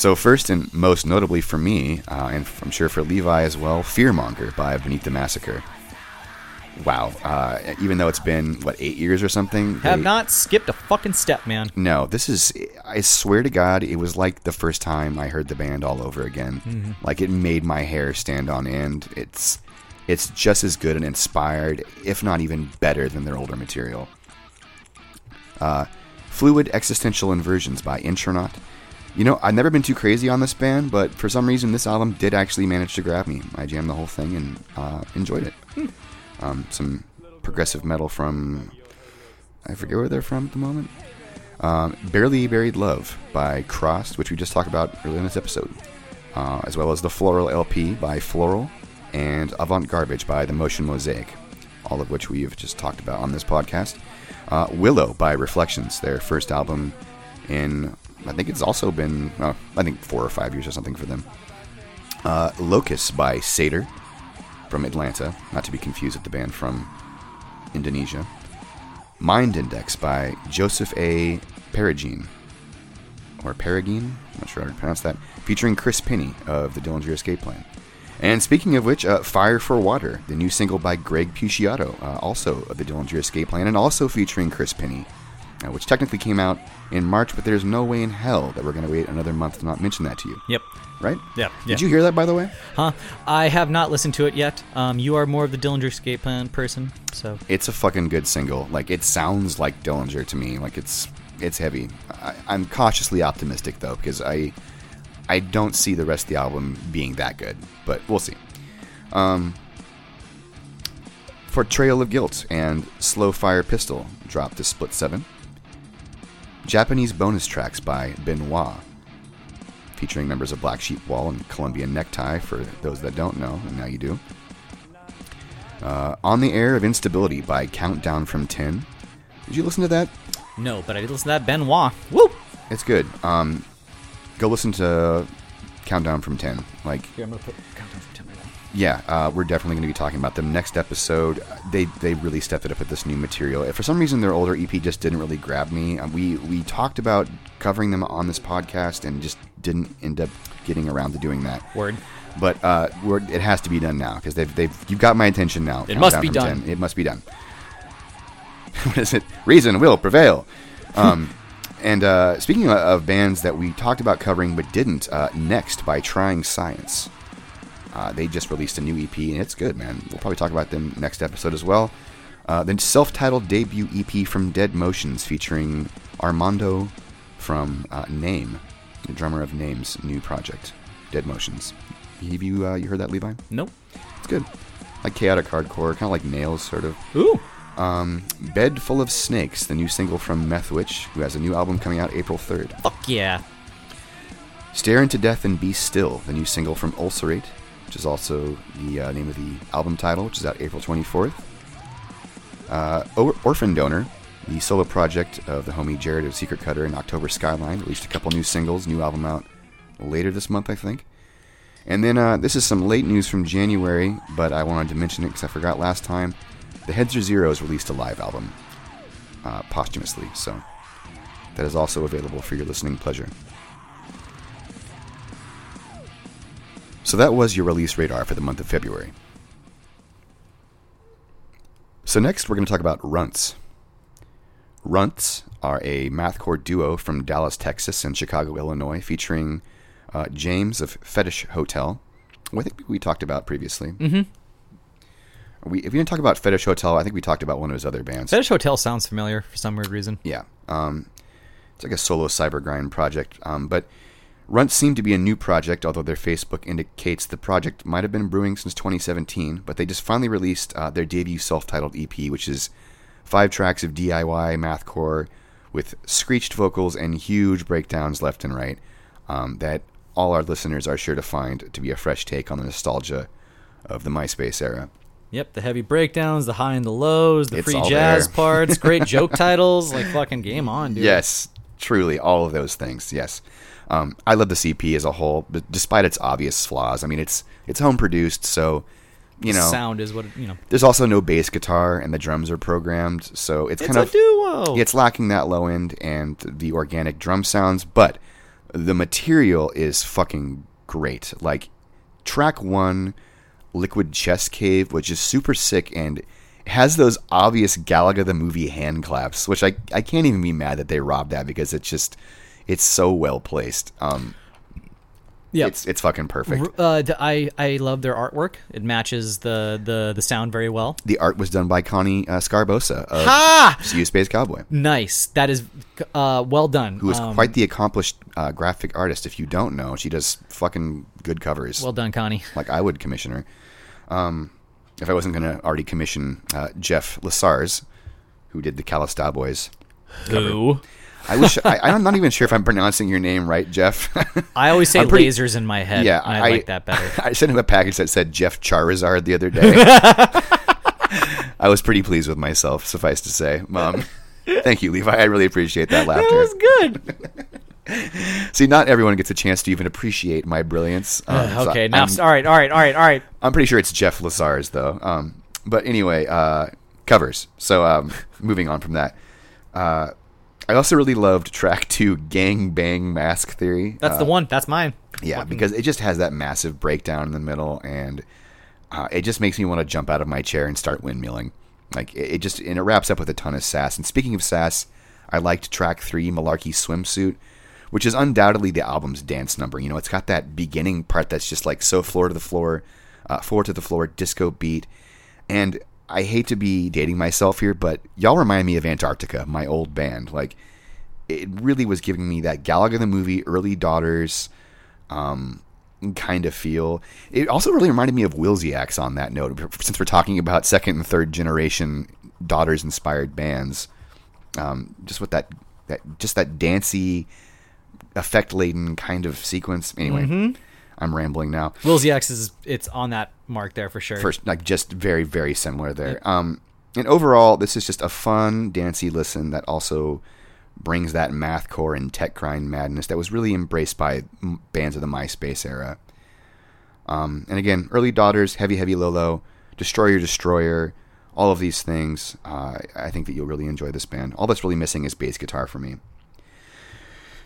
S1: So first and most notably for me, uh, and I'm sure for Levi as well, Fearmonger by Beneath the Massacre. Wow, uh, even though it's been what eight years or something,
S2: Have
S1: they-
S2: not skipped a fucking step, man.
S1: no, this is. I swear to God, it was like the first time I heard the band all over again. Like it made my hair stand on end. It's, it's just as good and inspired, if not even better than their older material. Uh, Fluid Existential Inversions by Intronaut. You know, I've never been too crazy on this band, but for some reason, this album did actually manage to grab me. I jammed the whole thing and uh, enjoyed it. Um, some progressive metal from. I forget where they're from at the moment. Um, Barely Buried Love by Crossed, which we just talked about earlier in this episode, uh, as well as the Floral LP by Floral, and Avant Garbage by The Motion Mosaic, all of which we've just talked about on this podcast. Uh, Willow by Reflections, their first album in, I think it's also been, oh, I think four or five years or something for them. Uh, Locust by Sater from Atlanta, not to be confused with the band from Indonesia. Mind Index by Joseph A. Perigine. Or Perigine? I'm not sure how to pronounce that. Featuring Chris Pennie of the Dillinger Escape Plan. And speaking of which, uh, Fire for Water, the new single by Greg Puciato, uh, also of the Dillinger Escape Plan, and also featuring Chris Pennie, uh, which technically came out in March, but there's no way in hell that we're going to wait another month to not mention that to you.
S2: Yep.
S1: Right?
S2: Yep,
S1: Did
S2: yeah.
S1: you hear that, by the way?
S2: Huh? I have not listened to it yet. Um, you are more of the Dillinger Escape Plan person, so
S1: It's a fucking good single. Like, it sounds like Dillinger to me. Like, it's it's heavy. I, I'm cautiously optimistic, though, because I, I don't see the rest of the album being that good, but we'll see. Um, Portrayal of Guilt and Slow Fire Pistol dropped to Split 7. Japanese bonus tracks by Benoit, featuring members of Black Sheep Wall and Colombian Necktie, for those that don't know, and now you do. Uh, On the Air of Instability by Countdown from 10. Did you listen to that?
S2: no. But I did listen to that Benoit. Woo!
S1: It's good. Um, go listen to Countdown from 10. Like,
S2: Here, I'm gonna put countdown
S1: yeah, uh, we're definitely going to be talking about them next episode. They they really stepped it up with this new material. If For some reason, their older EP just didn't really grab me. Uh, we we talked about covering them on this podcast and just didn't end up getting around to doing that.
S2: Word.
S1: But uh, we're, it has to be done now because they've they've you've got my attention now.
S2: It must be done.
S1: 10. It must be done. [LAUGHS] what is it? Reason will prevail. [LAUGHS] Um, and uh, speaking of, of bands that we talked about covering but didn't, uh, next by Trying Science. Uh, they just released a new EP and it's good, man. We'll probably talk about them next episode as well. Uh, then self-titled debut EP from Dead Motions featuring Armando from uh, Name, the drummer of Name's new project, Dead Motions. Have you uh, you heard that, Levi?
S2: Nope.
S1: It's good. Like chaotic hardcore, kind of like Nails, sort of.
S2: Ooh.
S1: Um, Bed Full of Snakes, the new single from Meth Witch, who has a new album coming out April 3rd.
S2: Fuck yeah.
S1: Stare into Death and Be Still, the new single from Ulcerate, which is also the uh, name of the album title, which is out April 24th. Uh, Or- Orphan Donor, the solo project of the homie Jared of Secret Cutter and October Skyline, released a couple new singles, new album out later this month, I think. And then uh, this is some late news from January, but I wanted to mention it because I forgot last time. The Heads Are Zeros released a live album uh, posthumously, so that is also available for your listening pleasure. So that was your release radar for the month of February. So next we're going to talk about Runts. Runts are a mathcore duo from Dallas, Texas and Chicago, Illinois, featuring uh, James of Fetish Hotel, who I think we talked about previously. Mm-hmm. We, if we didn't talk about Fetish Hotel, I think we talked about one of his other bands.
S2: Fetish Hotel sounds familiar for some weird reason.
S1: Yeah. Um, it's like a solo cyber grind project. Um, but Runt seemed to be a new project, although their Facebook indicates the project might have been brewing since 2017. But they just finally released uh, their debut self titled EP, which is five tracks of DIY mathcore with screeched vocals and huge breakdowns left and right um, that all our listeners are sure to find to be a fresh take on the nostalgia of the MySpace era.
S2: Yep, the heavy breakdowns, the high and the lows, the
S1: It's
S2: free jazz
S1: there. [LAUGHS]
S2: parts, great joke titles, like fucking game on, dude.
S1: Yes, truly, all of those things. Yes, um, I love the CP as a whole, but despite its obvious flaws, I mean, it's it's home produced, so you know,
S2: sound is what you know.
S1: there's also no bass guitar, and the drums are programmed, so it's,
S2: It's
S1: kind
S2: a
S1: of
S2: duo.
S1: it's lacking that low end and the organic drum sounds, but the material is fucking great. Like track one, Liquid Chest Cave, which is super sick and has those obvious Galaga the movie hand claps, which I I can't even be mad that they robbed that because it's just it's so well placed. Um,
S2: yeah,
S1: it's it's fucking perfect.
S2: uh, d- I I love their artwork. It matches the the the sound very well.
S1: The art was done by Connie uh, Scarbosa of
S2: Ha!
S1: See You Space Cowboy.
S2: Nice. That is uh, well done.
S1: who is
S2: Um,
S1: quite the accomplished uh, graphic artist. If you don't know, she does fucking good covers.
S2: well done, Connie.
S1: like I would commission her. Um, if I wasn't going to already commission uh, Jeff Lasars, who did the Callista Boys.
S2: Who?
S1: I wish I, I'm not even sure if I'm pronouncing your name right, Jeff.
S2: I always [LAUGHS] say
S1: pretty-
S2: lasers in my head.
S1: yeah,
S2: and I, like that better. [LAUGHS]
S1: I sent him a package that said Jeff Charizard the other day. [LAUGHS] I was pretty pleased with myself, suffice to say. Mom. thank you, Levi. I really appreciate that laughter.
S2: That was good.
S1: See, not everyone gets a chance to even appreciate my brilliance. Um, so
S2: okay, now all right, all right, all right, all right.
S1: I'm pretty sure it's Jeff Lazars though. Um, but anyway, uh, covers. So um, moving on from that, uh, I also really loved track two, Gang Bang Mask Theory.
S2: That's the
S1: Uh,
S2: one. That's mine.
S1: Yeah, because it just has that massive breakdown in the middle, and uh, it just makes me want to jump out of my chair and start windmilling. Like it, it just and it wraps up with a ton of sass. And speaking of sass, I liked track three, Malarkey Swimsuit, which is undoubtedly the album's dance number. You know, it's got that beginning part that's just like so floor to the floor, uh, floor to the floor disco beat, and I hate to be dating myself here, but y'all remind me of Antarctica, my old band. Like it really was giving me that Gallagher the movie, early daughters um, kind of feel. It also really reminded me of Wilsiacs on that note, since we're talking about second and third generation daughters inspired bands. Um, just with that, that just that dancey, effect laden kind of sequence. Anyway,
S2: Mm-hmm.
S1: I'm rambling now.
S2: Will's X is it's on that mark there for sure.
S1: First, like just very, very similar there. Um, and overall, this is just a fun, dancey listen that also brings that mathcore and tech grind madness that was really embraced by m- bands of the MySpace era. Um, and again, early daughters, heavy, heavy, low, low, destroyer, destroyer, all of these things. Uh, I think that you'll really enjoy this band. All that's really missing is bass guitar for me.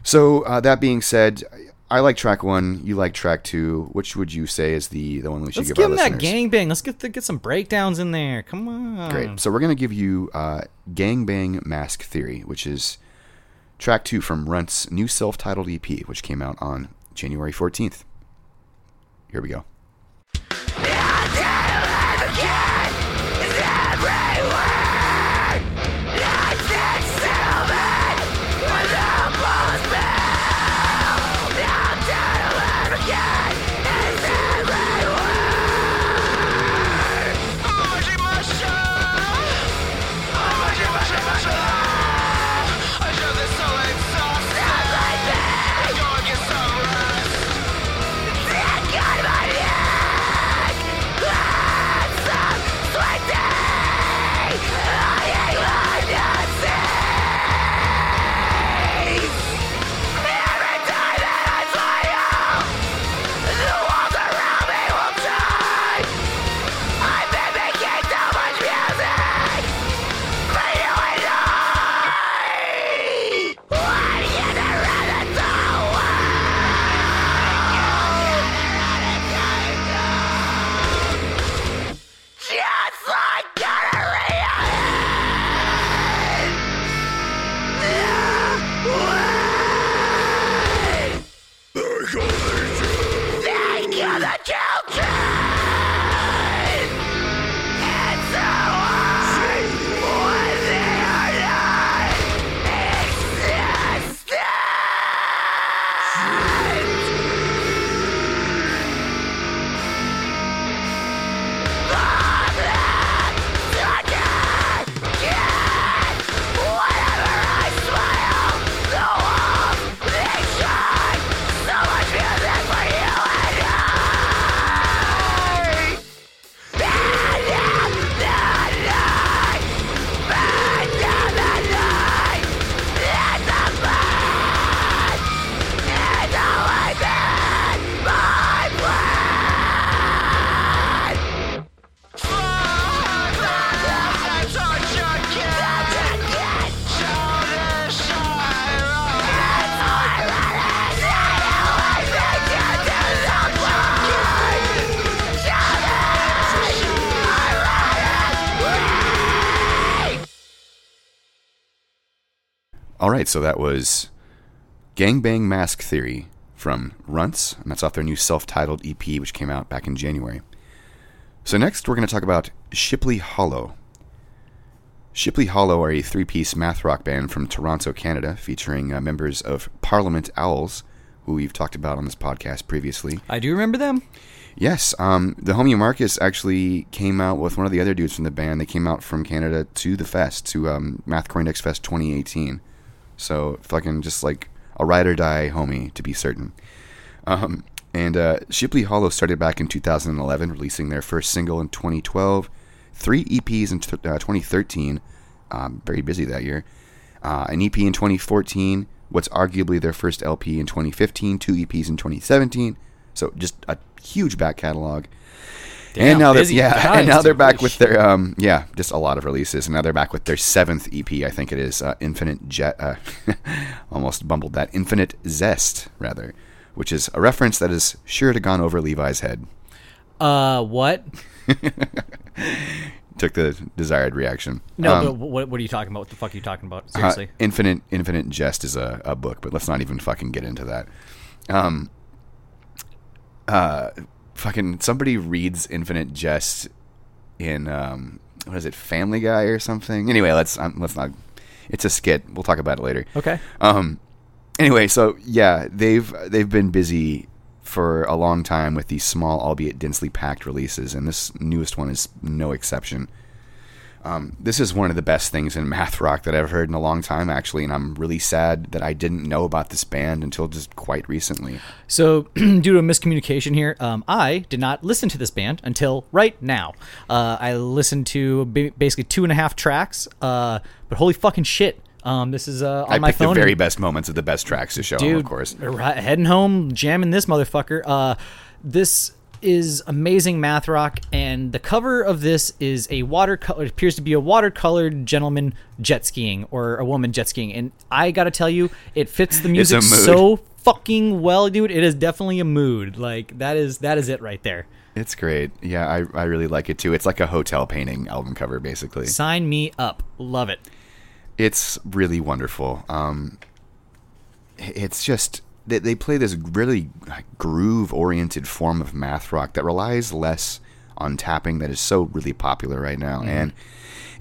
S1: So uh, that being said, I like track one. You like track two. Which would you say is the the one we should give?
S2: Let's
S1: give,
S2: give
S1: our
S2: him that
S1: listeners?
S2: gangbang. Let's get the, get some breakdowns in there. Come on.
S1: Great. So we're gonna give you uh, "Gangbang Mask Theory," which is track two from Runt's new self-titled EP, which came out on January fourteenth. Here we go. All right, so that was Gangbang Mask Theory from Runts, and that's off their new self-titled EP, which came out back in January. So next, we're going to talk about Shipley Hollow. Shipley Hollow are a three-piece math rock band from Toronto, Canada, featuring uh, members of Parliament Owls, who we've talked about on this podcast previously.
S2: I do remember them.
S1: Yes, um, the homie Marcus actually came out with one of the other dudes from the band. They came out from Canada to the fest, to um, Math Index Fest 2018. So fucking just like a ride or die homie, to be certain. Um, and uh, Shipley Hollow started back in 2011, releasing their first single in 2012, three EPs in t- uh, 2013. Um, very busy that year. Uh, an EP in 2014, what's arguably their first LP in 2015, two EPs in 2017. So just a huge back catalog. And now they're yeah,
S2: guys,
S1: and now they're back with their um yeah, just a lot of releases, and now they're back with their seventh EP, I think it is, uh, Infinite Jet. Uh, [LAUGHS] almost bumbled that Infinite Zest rather, which is a reference that is sure to gone over Levi's head.
S2: Uh, what? [LAUGHS]
S1: Took the desired reaction.
S2: No,
S1: Um,
S2: but what, what are you talking about? What the fuck are you talking about?
S1: Uh,
S2: Seriously.
S1: Infinite Infinite Jest is a, a book, but let's not even fucking get into that. Um uh fucking somebody reads Infinite Jest in um what is it, Family Guy or something? Anyway, let's um, let's not it's a skit. We'll talk about it later.
S2: okay.
S1: Um anyway, so yeah, they've they've been busy for a long time with these small albeit densely packed releases and this newest one is no exception. Um, this is one of the best things in math rock that I've heard in a long time, actually, and I'm really sad that I didn't know about this band until just quite recently.
S2: So, [CLEARS THROAT] due to a miscommunication here, um, I did not listen to this band until right now. Uh, I listened to ba- basically two and a half tracks, uh, but holy fucking shit. Um, this is uh, on
S1: I
S2: my
S1: picked the very best moments of the best tracks to show,
S2: dude,
S1: of course.
S2: right, heading home, jamming this motherfucker. Uh, this is amazing math rock, and the cover of this is a watercolor. It appears to be a watercolored gentleman jet skiing or a woman jet skiing, and I gotta tell you, it fits the music so fucking well, dude. It is definitely a mood. Like that is that is it right there.
S1: It's great. Yeah, I, I really like it too. It's like a hotel painting album cover, basically.
S2: Sign me up. Love it.
S1: It's really wonderful. Um, it's just they, they play this really groove oriented form of math rock that relies less on tapping that is so really popular right now and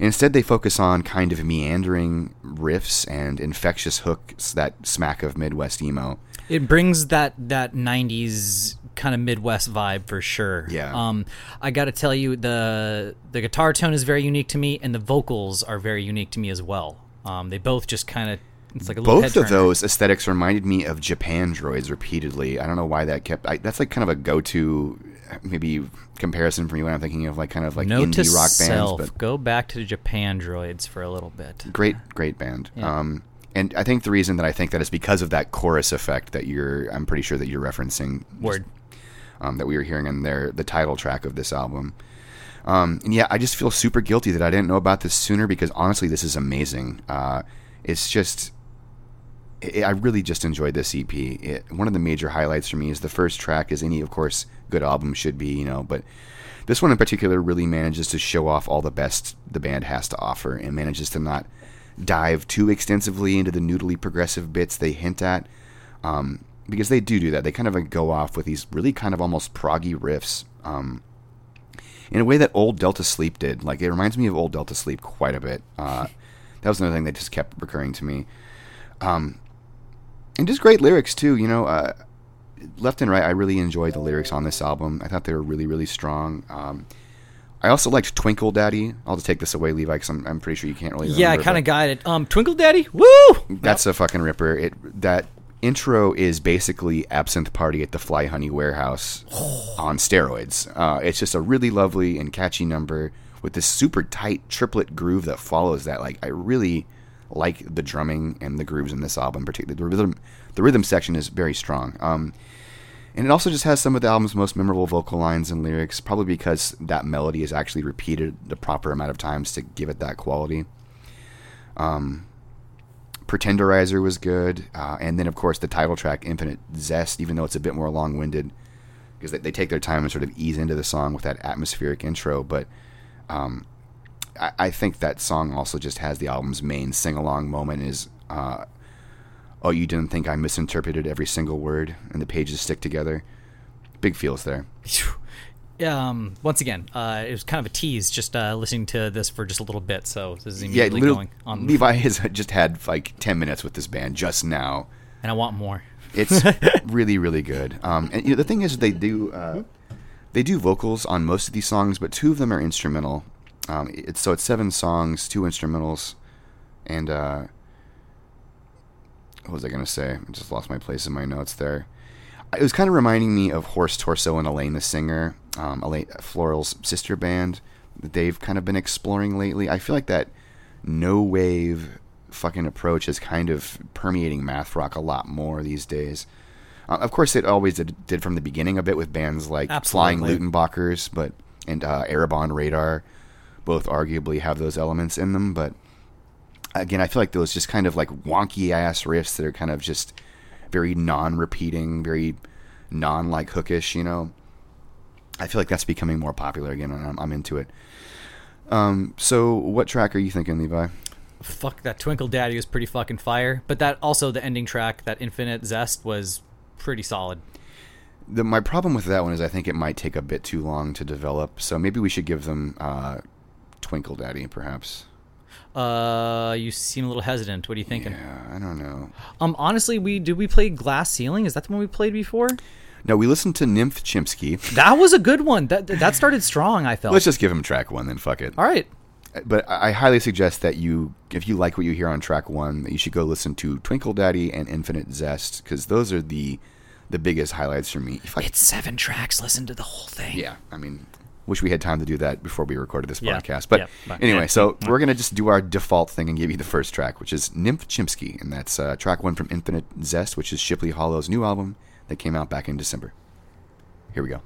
S1: instead they focus on kind of meandering riffs and infectious hooks that smack of midwest emo
S2: It brings that that '90s kind of Midwest vibe for sure.
S1: Yeah.
S2: Um, I got to tell you, the the guitar tone is very unique to me, and the vocals are very unique to me as well. Um, they both just kind of it's like a
S1: both of those aesthetics reminded me of Japandroids repeatedly. I don't know why that kept I, that's like kind of a go-to maybe comparison for me when i'm thinking of like kind of like
S2: Note
S1: indie rock
S2: self:
S1: bands but
S2: go back to the Japandroids for a little bit.
S1: great great band. Um and i think the reason that i think that is because of that chorus effect that you're i'm pretty sure that you're referencing.
S2: Word.
S1: um, that we were hearing in their the title track of this album. Um, and yeah i just feel super guilty that i didn't know about this sooner because honestly this is amazing. Uh, it's just I really just enjoyed this EP. It, one of the major highlights for me is the first track, as any, of course, good album should be, you know. But this one in particular really manages to show off all the best the band has to offer, and manages to not dive too extensively into the noodly progressive bits they hint at, um, because they do do that. They kind of go off with these really kind of almost proggy riffs. Um, in a way that old Delta Sleep did. Like it reminds me of old Delta Sleep quite a bit. Uh, that was another thing that just kept recurring to me. Um, and just great lyrics too. You know, uh, left and right, I really enjoyed the lyrics on this album. I thought they were really, really strong. Um, I also liked Twinkle Daddy. I'll just take this away, Levi, because I'm, I'm pretty sure you can't really.
S2: Yeah, I kind of got it. Um, Twinkle Daddy, woo!
S1: that's a fucking ripper. It that intro is basically Absinthe Party at the Fly Honey Warehouse [SIGHS] on steroids. Uh, it's just a really lovely and catchy number with this super tight triplet groove that follows that. Like I really like the drumming and the grooves in this album. Particularly the rhythm, the rhythm section is very strong. Um, and it also just has some of the album's most memorable vocal lines and lyrics, probably because that melody is actually repeated the proper amount of times to give it that quality. Pretenderizer was good, uh, and then of course the title track Infinite Zest, even though it's a bit more long-winded, because they, they take their time and sort of ease into the song with that atmospheric intro. But um, I, I think that song also just has the album's main sing-along moment is, uh, "Oh, you didn't think I misinterpreted every single word," and the pages stick together. Big feels there.
S2: Um, once again, uh, it was kind of a tease just uh, listening to this for just a little bit. So this is
S1: Yeah,
S2: immediately
S1: little,
S2: going on,
S1: Levi has just had like ten minutes with this band just now.
S2: and I want more.
S1: It's [LAUGHS] really, really good. Um, and you know, the thing is, they do uh, they do vocals on most of these songs, but two of them are instrumental. Um, it's so it's seven songs, two instrumentals, and uh, what was I gonna say? I just lost my place in my notes there. It was kind of reminding me of Horse Torso and Elaine the Singer, um, Elaine, Floral's sister band that they've kind of been exploring lately. I feel like that no wave fucking approach is kind of permeating math rock a lot more these days. Uh, of course, it always did, did from the beginning a bit with bands like Flying
S2: Absolutely.
S1: Luttenbachers, but and uh, Arab on Radar both arguably have those elements in them, but again, I feel like those just kind of like wonky ass riffs that are kind of just very non-repeating, very non-like hookish, you know. I feel like that's becoming more popular again, and I'm, I'm into it. Um, so, what track are you thinking, Levi?
S2: Fuck that Twinkle Daddy was pretty fucking fire, but that also the ending track, that Infinite Zest, was pretty solid.
S1: The, my problem with that one is I think it might take a bit too long to develop, so maybe we should give them uh, Twinkle Daddy, perhaps.
S2: Uh, you seem a little hesitant. What are you thinking?
S1: Yeah, I don't know.
S2: Um, honestly, we did we play Glass Ceiling? Is that the one we played before?
S1: No, we listened to Nymph Chimpsky.
S2: That was a good one. That that started strong. I felt.
S1: Let's just give him track one, then fuck it.
S2: All right.
S1: But I highly suggest that you, if you like what you hear on track one, that you should go listen to Twinkle Daddy and Infinite Zest because those are the the biggest highlights for me. If I-
S2: It's seven tracks. Listen to the whole thing.
S1: yeah, I mean, wish we had time to do that before we recorded this
S2: Yeah,
S1: podcast. But
S2: yeah,
S1: anyway, so we're gonna just do our default thing and give you the first track, which is Nymph Chimpsky. and that's uh, track one from Infinite Zest, which is Shipley Hollow's new album that came out back in December. Here we go.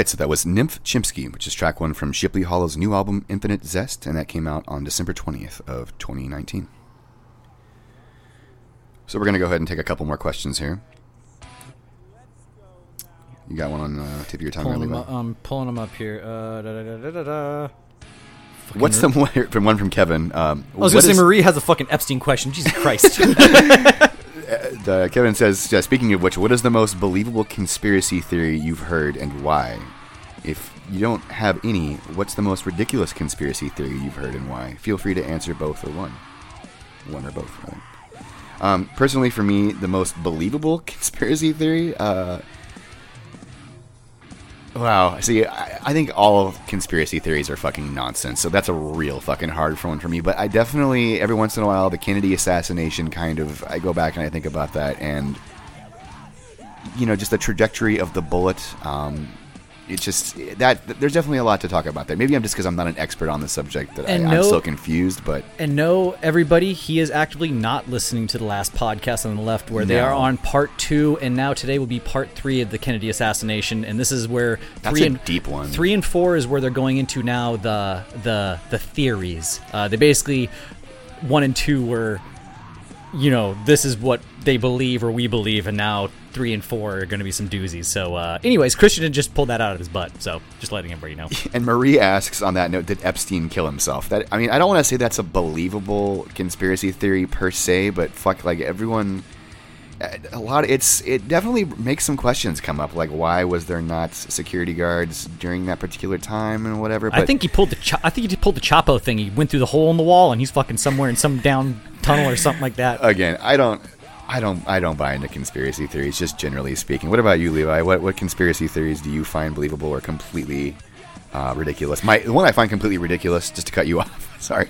S1: Right, so that was Nymph Chimpsky, which is track one from Shipley Hollow's new album Infinite Zest, and that came out on December 20th of 2019. So we're going to go ahead and take a couple more questions here. You got one on uh, tip of your tongue,
S2: Pulling them
S1: Levi?
S2: up, um, pulling them up here. Uh, da, da, da, da, da, da.
S1: What's the one from one from Kevin? Um,
S2: I was gonna say Marie has a fucking Epstein question. Jesus Christ. [LAUGHS] [LAUGHS]
S1: Uh, Kevin says, yeah, speaking of which, what is the most believable conspiracy theory you've heard and why? If you don't have any, what's the most ridiculous conspiracy theory you've heard and why? Feel free to answer both or one. One or both, rather. Um, personally, for me, the most believable [LAUGHS] conspiracy theory. Uh, wow. See, I, I think all conspiracy theories are fucking nonsense. So that's a real fucking hard one for me. But I definitely, every once in a while, the Kennedy assassination kind of. I go back and I think about that, and you know, just the trajectory of the bullet. Um, it's just that there's definitely a lot to talk about there. Maybe I'm just because I'm not an expert on the subject that I,
S2: And
S1: I'm
S2: no-
S1: still confused. But
S2: and no, everybody, he is actively not listening to the last podcast on the left, where they are on part two, and now today will be part three of the Kennedy assassination, and this is where
S1: That's
S2: three
S1: a
S2: and
S1: deep one.
S2: Three and four is where they're going into now the the the theories. Uh, they basically one and two were, you know, this is what they believe or we believe, and now three and four are going to be some doozies. So, uh, anyways, Christian just pulled that out of his butt. So, just letting everybody know. [LAUGHS]
S1: And Marie asks on that note, did Epstein kill himself? That I mean, I don't want to say that's a believable conspiracy theory per se, but fuck, like everyone, a lot. Of, it's it definitely makes some questions come up, like why was there not security guards during that particular time and whatever. But
S2: I think he pulled the cho- I think he pulled the Chapo thing. He went through the hole in the wall, and he's fucking somewhere in some down tunnel or something like that.
S1: again, I don't. I don't. I don't buy into conspiracy theories. Just generally speaking. What about you, Levi? What what conspiracy theories do you find believable or completely uh, ridiculous? My the one I find completely ridiculous. Just to cut you [LAUGHS] off. Sorry.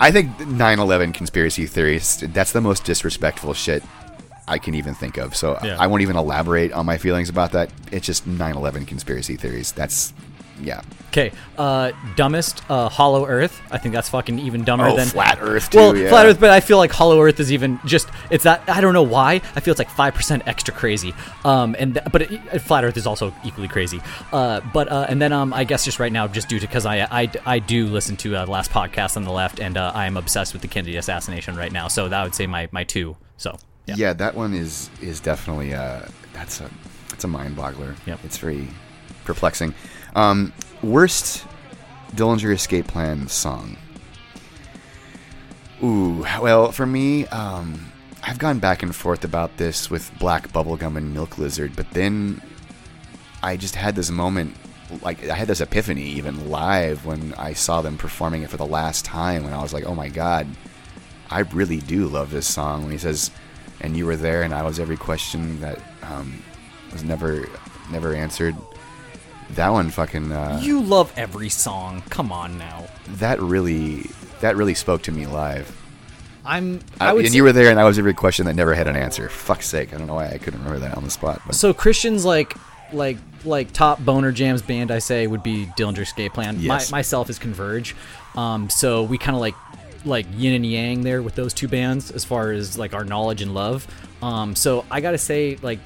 S1: I think 9/11 conspiracy theories. That's the most disrespectful shit I can even think of. So
S2: Yeah.
S1: I won't even elaborate on my feelings about that. It's just 9/11 conspiracy theories. That's yeah.
S2: Okay, uh, dumbest uh, Hollow Earth. I think that's fucking even dumber
S1: Oh,
S2: than
S1: flat Earth, too,
S2: Well,
S1: yeah.
S2: flat Earth, but I feel like Hollow Earth is even just it's that I don't know why I feel it's like five percent extra crazy. Um, and th- but it, flat Earth is also equally crazy. Uh, but uh, and then um, I guess just right now, just due to because I, I I do listen to uh, the last podcast on the left, and uh, I am obsessed with the Kennedy assassination right now. So that would say my my two. So yeah.
S1: Yeah, that one is is definitely uh that's a that's a mind boggler.
S2: Yep.
S1: It's very perplexing. Um, worst Dillinger Escape Plan song. Ooh, well, for me, um, I've gone back and forth about this with Black Bubblegum and Milk Lizard, but then I just had this moment, like I had this epiphany even live when I saw them performing it for the last time, when I was like, oh my god, I really do love this song. When he says, "And you were there, and I was every question that um, was never never answered." That one fucking uh,
S2: You love every song. Come on now.
S1: that really that really spoke to me live.
S2: I'm.
S1: I
S2: I
S1: and you were there, and I was every question that never had an answer. Fuck's sake, I don't know why I couldn't remember that on the spot. But
S2: So Christian's like like like top boner jams band I say would be Dillinger Escape Plan.
S1: Yes.
S2: My, myself is Converge. Um, so we kind of like like yin and yang there with those two bands as far as like our knowledge and love. Um, so I gotta say like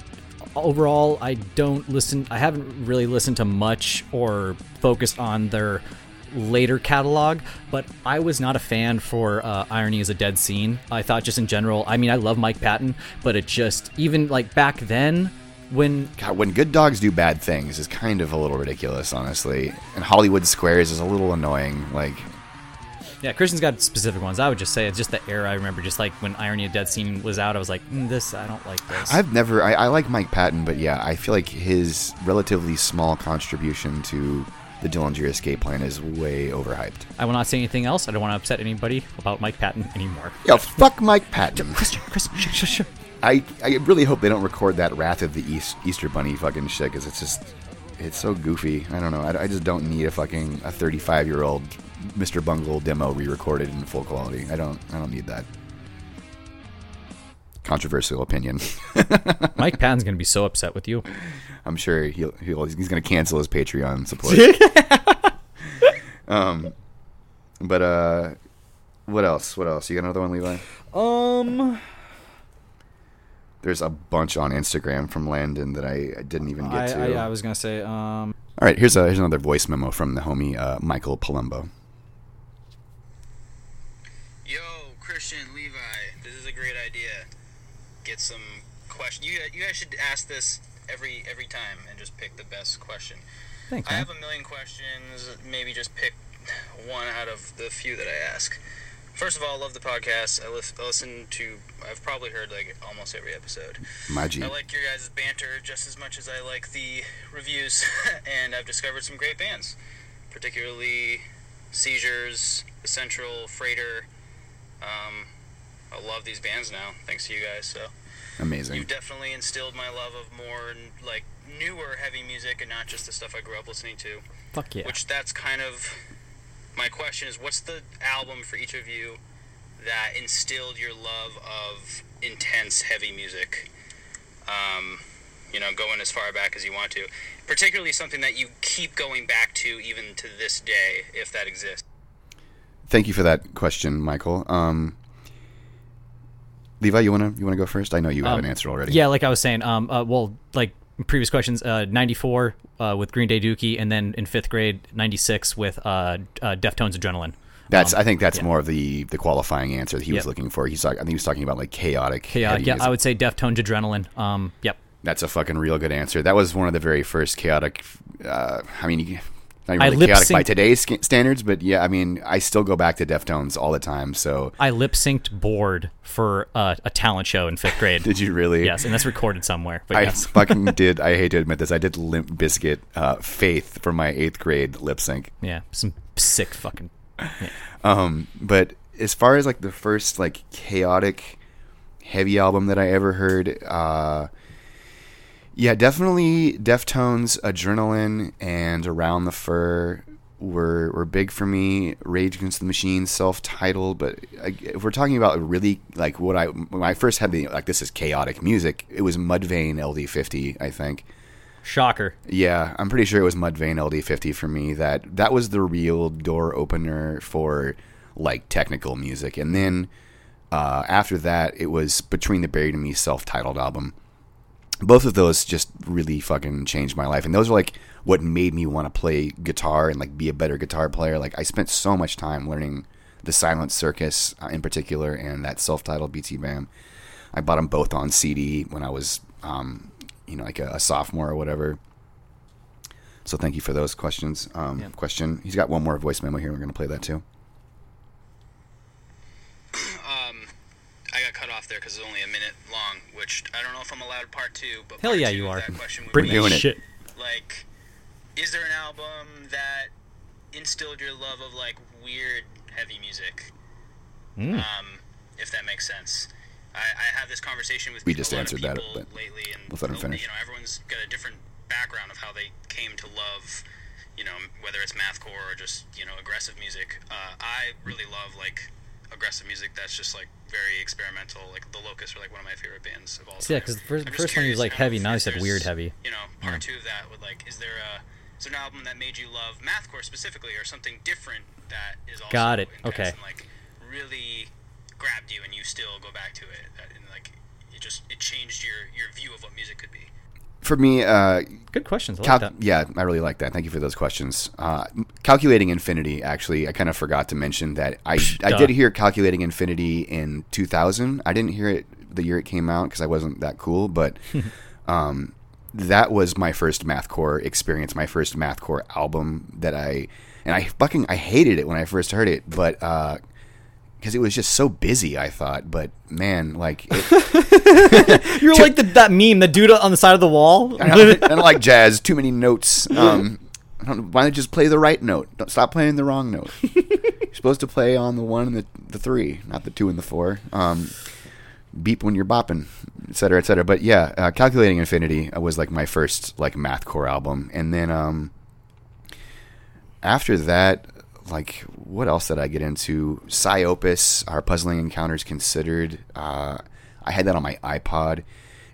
S2: overall I don't listen. I haven't really listened to much or focused on their later catalog, but I was not a fan for uh, Irony is a Dead Scene. I thought just in general, I mean, I love Mike Patton, but it just, even like back then, when
S1: God, when good dogs do bad things is kind of a little ridiculous, honestly. And Hollywood Squares is a little annoying. Like,
S2: Yeah, Christian's got specific ones. I would just say it's just the era I remember. Just like when Irony of Dead Scene was out, I was like, mm, this, I don't like this.
S1: I've never. I, I like Mike Patton, but yeah, I feel like his relatively small contribution to the Dillinger Escape Plan is way overhyped.
S2: I will not say anything else. I don't want to upset anybody about Mike Patton anymore.
S1: Yo, fuck Mike Patton.
S2: Christian, Christian, sure.
S1: I, I really hope they don't record that Wrath of the East, Easter Bunny fucking shit because it's just it's so goofy. I don't know. I, I just don't need a fucking a 35 year old Mr. Bungle demo re-recorded in full quality. I don't I don't need that. Controversial opinion. [LAUGHS]
S2: Mike Patton's gonna be so upset with you.
S1: I'm sure he'll, he'll he's going to cancel his Patreon support. [LAUGHS] um, but uh, what else? What else? You got another one, Levi?
S2: Um,
S1: There's a bunch on Instagram from Landon that I, I didn't even get
S2: I,
S1: to.
S2: I, I was gonna say, um,
S1: All right, here's a here's another voice memo from the homie uh, Michael Palumbo.
S6: Yo, Christian Levi, this is a great idea. Get some questions. You you guys should ask this every every time and just pick the best question.
S2: Thanks,
S6: I have a million questions. Maybe just pick one out of the few that I ask. First of all, I love the podcast. I, I listen to. I've probably heard like almost every episode.
S1: My G.
S6: I like your guys' banter just as much as I like the reviews, [LAUGHS] and I've discovered some great bands, particularly Seizures, The Central, Freighter. Um, I love these bands now, thanks to you guys. So
S1: Amazing.
S6: you've definitely instilled my love of more like newer heavy music and not just the stuff I grew up listening to.
S2: Fuck yeah.
S6: Which that's kind of my question is what's the album for each of you that instilled your love of intense heavy music? Um, you know, going as far back as you want to. Particularly something that you keep going back to even to this day, if that exists.
S1: Thank you for that question, Michael. Um, Levi, you wanna you wanna go first? I know you have an answer already.
S2: Yeah, like I was saying, um, uh, well, like previous questions, uh, 94 uh, with Green Day Dookie, and then in fifth grade, 96 with uh, uh, Deftones Adrenaline.
S1: That's
S2: Um,
S1: I think that's
S2: yeah.
S1: more of the the qualifying answer that he was looking for. He's talk, I think he was talking about like chaotic.
S2: Chaotic. Yeah. I would say Deftones Adrenaline. Um, yep.
S1: That's a fucking real good answer. That was one of the very first chaotic. Uh, I mean, you- not
S2: I
S1: really
S2: lip
S1: chaotic by today's standards, but yeah, I mean, I still go back to Deftones all the time. So,
S2: I lip synced Bored for uh, a talent show in fifth grade. [LAUGHS]
S1: did you really?
S2: Yes, and that's recorded somewhere. But
S1: I
S2: yes. [LAUGHS]
S1: fucking [LAUGHS] did. I hate to admit this. I did Limp Bizkit uh, Faith for my eighth grade lip sync.
S2: Yeah, some sick fucking.
S1: Um, but as far as like the first like chaotic heavy album that I ever heard, uh, yeah, definitely Deftones, Adrenaline, and Around the Fur were were big for me. Rage Against the Machine, self-titled, but if we're talking about really like what I when I first had the like this is chaotic music, it was Mudvayne LD50, I think.
S2: Shocker.
S1: Yeah, I'm pretty sure it was Mudvayne LD50 for me. That that was the real door opener for like technical music, and then uh, after that, it was Between the Buried and Me self-titled album. Both of those just really fucking changed my life, and those are like what made me want to play guitar and like be a better guitar player. Like I spent so much time learning the Silent Circus uh, in particular, and that self-titled BT Bam. I bought them both on CD when I was, um, you know, like a, a sophomore or whatever. So thank you for those questions. Um,
S2: Yeah.
S1: Question. He's got one more voice memo here. We're going to play that too.
S6: Um, I got cut off there because it's only a minute long, which I don't know if I'm allowed part two. But
S2: Hell yeah,
S6: two
S2: you are.
S6: Question would
S2: Bring
S6: be,
S1: doing it.
S2: shit.
S6: like, is there an album that instilled your love of like weird heavy music?
S2: Mm.
S6: Um, if that makes sense. I, I have this conversation with
S1: We
S6: a
S1: just
S6: lot
S1: answered
S6: of
S1: that,
S6: people
S1: but
S6: lately, and
S1: let's let him finish.
S6: You know, everyone's got a different background of how they came to love, you know, whether it's mathcore or just you know aggressive music. Uh, I really love like aggressive music that's just like very experimental. Like the Locust are like one of my favorite bands of all time.
S2: Yeah, 'cause the first- first one he was, like, heavy, now he said weird heavy.
S6: You know, part two of that would like, is there a is there an album that made you love mathcore specifically, or something different that is also
S2: Got it. Okay.
S6: and, like really grabbed you and you still go back to it that- and like it just it changed your your view of what music could be
S1: For me, uh,
S2: Good questions. I like
S1: Cal-
S2: that.
S1: yeah, I really like that. Thank you for those questions. Uh, calculating infinity, actually, I kind of forgot to mention that I I
S2: duh.
S1: did hear calculating infinity in 2000. I didn't hear it the year it came out because I wasn't that cool, but [LAUGHS] um, that was my first mathcore experience, my first mathcore album that I and I fucking I hated it when I first heard it, but because it was just so busy, I thought. But man, like. It, [LAUGHS]
S2: You're like the, that meme, the dude on the side of the wall. [LAUGHS]
S1: I don't, I don't like [LAUGHS] jazz. Too many notes. Um, I don't, why not just play the right note? Don't stop playing the wrong note. you're supposed to play on the one and the, the three, not the two and the four. Um, beep when you're bopping, et cetera, et cetera. But yeah, uh, calculating infinity was like my first like math core album, and then um, after that, like what else did I get into? Psyopus, our puzzling encounters considered. Uh, I had that on my iPod.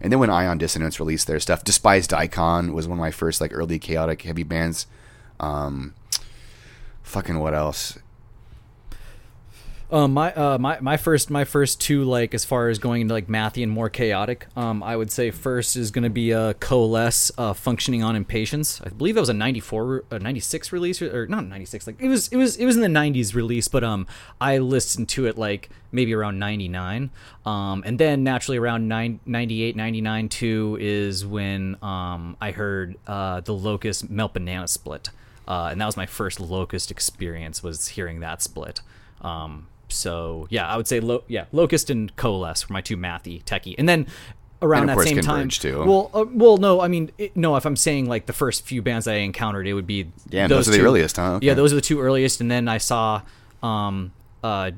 S1: And then when Ion Dissonance released their stuff, Despised Icon was one of my first like early chaotic heavy bands. Um, fucking what else?
S2: Um, my uh, my my first my first two like as far as going into like mathy and more chaotic. Um, I would say first is going to be uh, coalesce uh, functioning on impatience. I believe that was a ninety four, a ninety six release or, not ninety six. Like it was it was it was in the nineties release, but um, I listened to it like maybe around ninety nine. Um, and then naturally around 9, 98, 99 too is when um I heard uh the Locust Melt Banana split. Uh, and that was my first Locust experience was hearing that split. Um, so yeah, I would say lo- yeah, Locust and Coalesce were my two mathy techie, and then around
S1: And
S2: that same time,
S1: Converge, too.
S2: well, uh, well, no, I mean, it, no. If I'm saying like the first few bands I encountered, it would be
S1: Yeah, those are the
S2: two.
S1: earliest, huh? Okay.
S2: Yeah, those are the two earliest, and then I saw um, uh,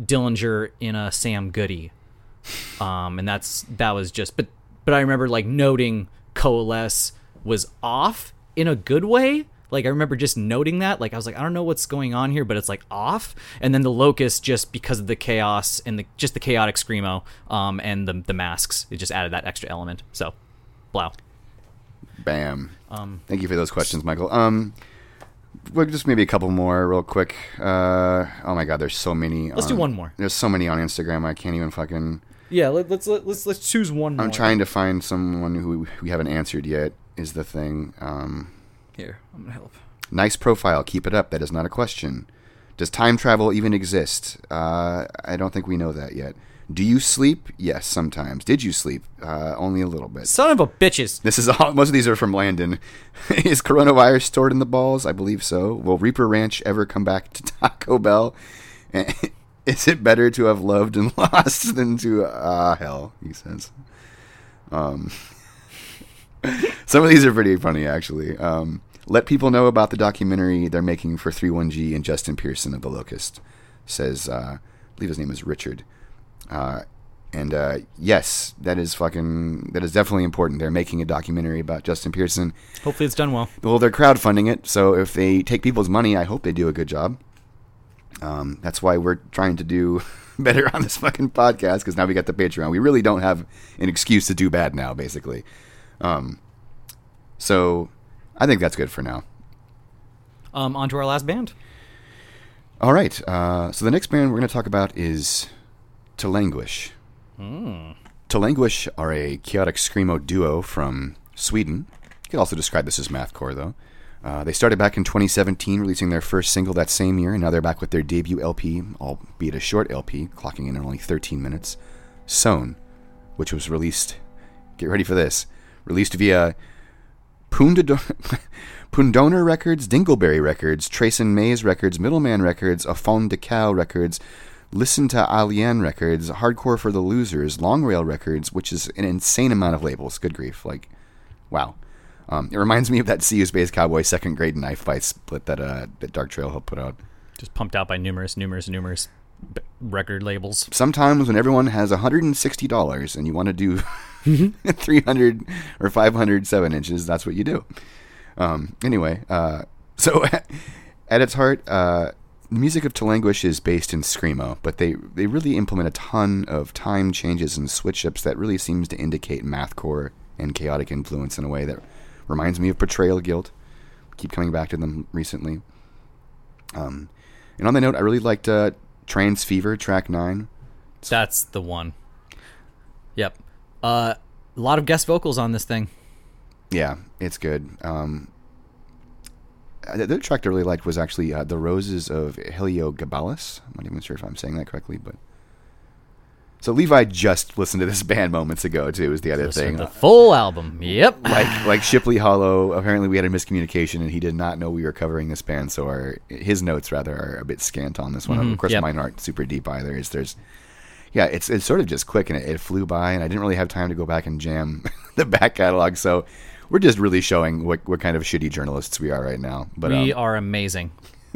S2: Dillinger in a Sam Goody, um, and that's that was just. But but I remember like noting Coalesce was off in a good way. Like I remember just noting that. Like I was like, I don't know what's going on here, but it's like off. And then the Locust, just because of the chaos and the just the chaotic screamo, um, and the the masks, it just added that extra element. So, blow.
S1: Bam. Um, Thank you for those questions, Michael. Um, well, just maybe a couple more, real quick. Uh, oh my God, there's so many.
S2: Let's do one more.
S1: There's so many on Instagram. I can't even fucking.
S2: Yeah, let, let's let, let's let's choose one.
S1: I'm trying to find someone who we haven't answered yet. Is the thing. Um,
S2: Here, I'm gonna help.
S1: nice profile. Keep it up. That is not a question. Does time travel even exist? Uh, I don't think we know that yet. Do you sleep? Yes, sometimes. Did you sleep? Uh, only a little bit.
S2: Son of a bitches.
S1: This is all. [LAUGHS] Most of these are from Landon. [LAUGHS] is coronavirus stored in the balls? I believe so. Will Reaper Ranch ever come back to [LAUGHS] Taco Bell? is it better to have loved and lost than to ah hell? He says. Um, some of these are pretty funny actually. Um, let people know about the documentary they're making for 31G and Justin Pearson of the Locust. Says, uh, I believe his name is Richard. Uh, and uh, yes, that is fucking. That is definitely important. They're making a documentary about Justin Pearson.
S2: Hopefully, it's done well.
S1: Well, they're crowdfunding it, so if they take people's money, I hope they do a good job. Um, that's why we're trying to do [LAUGHS] better on this fucking podcast because now we got the Patreon. We really don't have an excuse to do bad now, basically. Um, so I think that's good for now.
S2: Um, on to our last band.
S1: All right. Uh, so the next band we're going to talk about is Telanguish. To Languish are a chaotic screamo duo from Sweden. You could also describe this as mathcore, though. Uh, they started back in 2017, releasing their first single that same year, and now they're back with their debut LP, albeit a short LP, clocking in at only 13 minutes. Sewn, which was released. Get ready for this. Released via Pundado- [LAUGHS] Pundonor Records, Dingleberry Records, Trayson Mays Records, Middleman Records, Afon de Cow Records, Listen to Alien Records, Hardcore for the Losers, Long Rail Records, which is an insane amount of labels. Good grief. Like, wow. Um, it reminds me of that SeeYouSpaceCowboy second grade knife fight split that, uh, that Dark Trail helped put out.
S2: Just pumped out by numerous, numerous, numerous b- record labels.
S1: Sometimes when everyone has $160 and you want to do [LAUGHS] 300 or 500 7 inches, that's what you do. Um, anyway, uh, [LAUGHS] so at its heart, uh, the music of Telanguish is based in Screamo, but they, they really implement a ton of time changes and switch ups that really seems to indicate mathcore and chaotic influence in a way that reminds me of Portrayal Guilt. Keep coming back to them recently. Um, and on the note, I really liked uh, Trans Fever, track 9.
S2: That's the one. Yep. Uh, a lot of guest vocals on this thing.
S1: Yeah, it's good. Um, the other track I really liked was actually uh, "The Roses of Helio Heliogabalus." I'm not even sure if I'm saying that correctly, but so Levi just listened to this [LAUGHS] band moments ago too. Is the other
S2: Listen
S1: thing
S2: the full album. Yep.
S1: like like Shipley Hollow? Apparently, we had a miscommunication, and he did not know we were covering this band. So our his notes rather are a bit scant on this one. Of course,
S2: yep.
S1: mine aren't super deep either. Is there's yeah, it's it's sort of just quick and it, it flew by, and I didn't really have time to go back and jam [LAUGHS] the back catalog. So we're just really showing what what kind of shitty journalists we are right now. But
S2: we
S1: um,
S2: are amazing.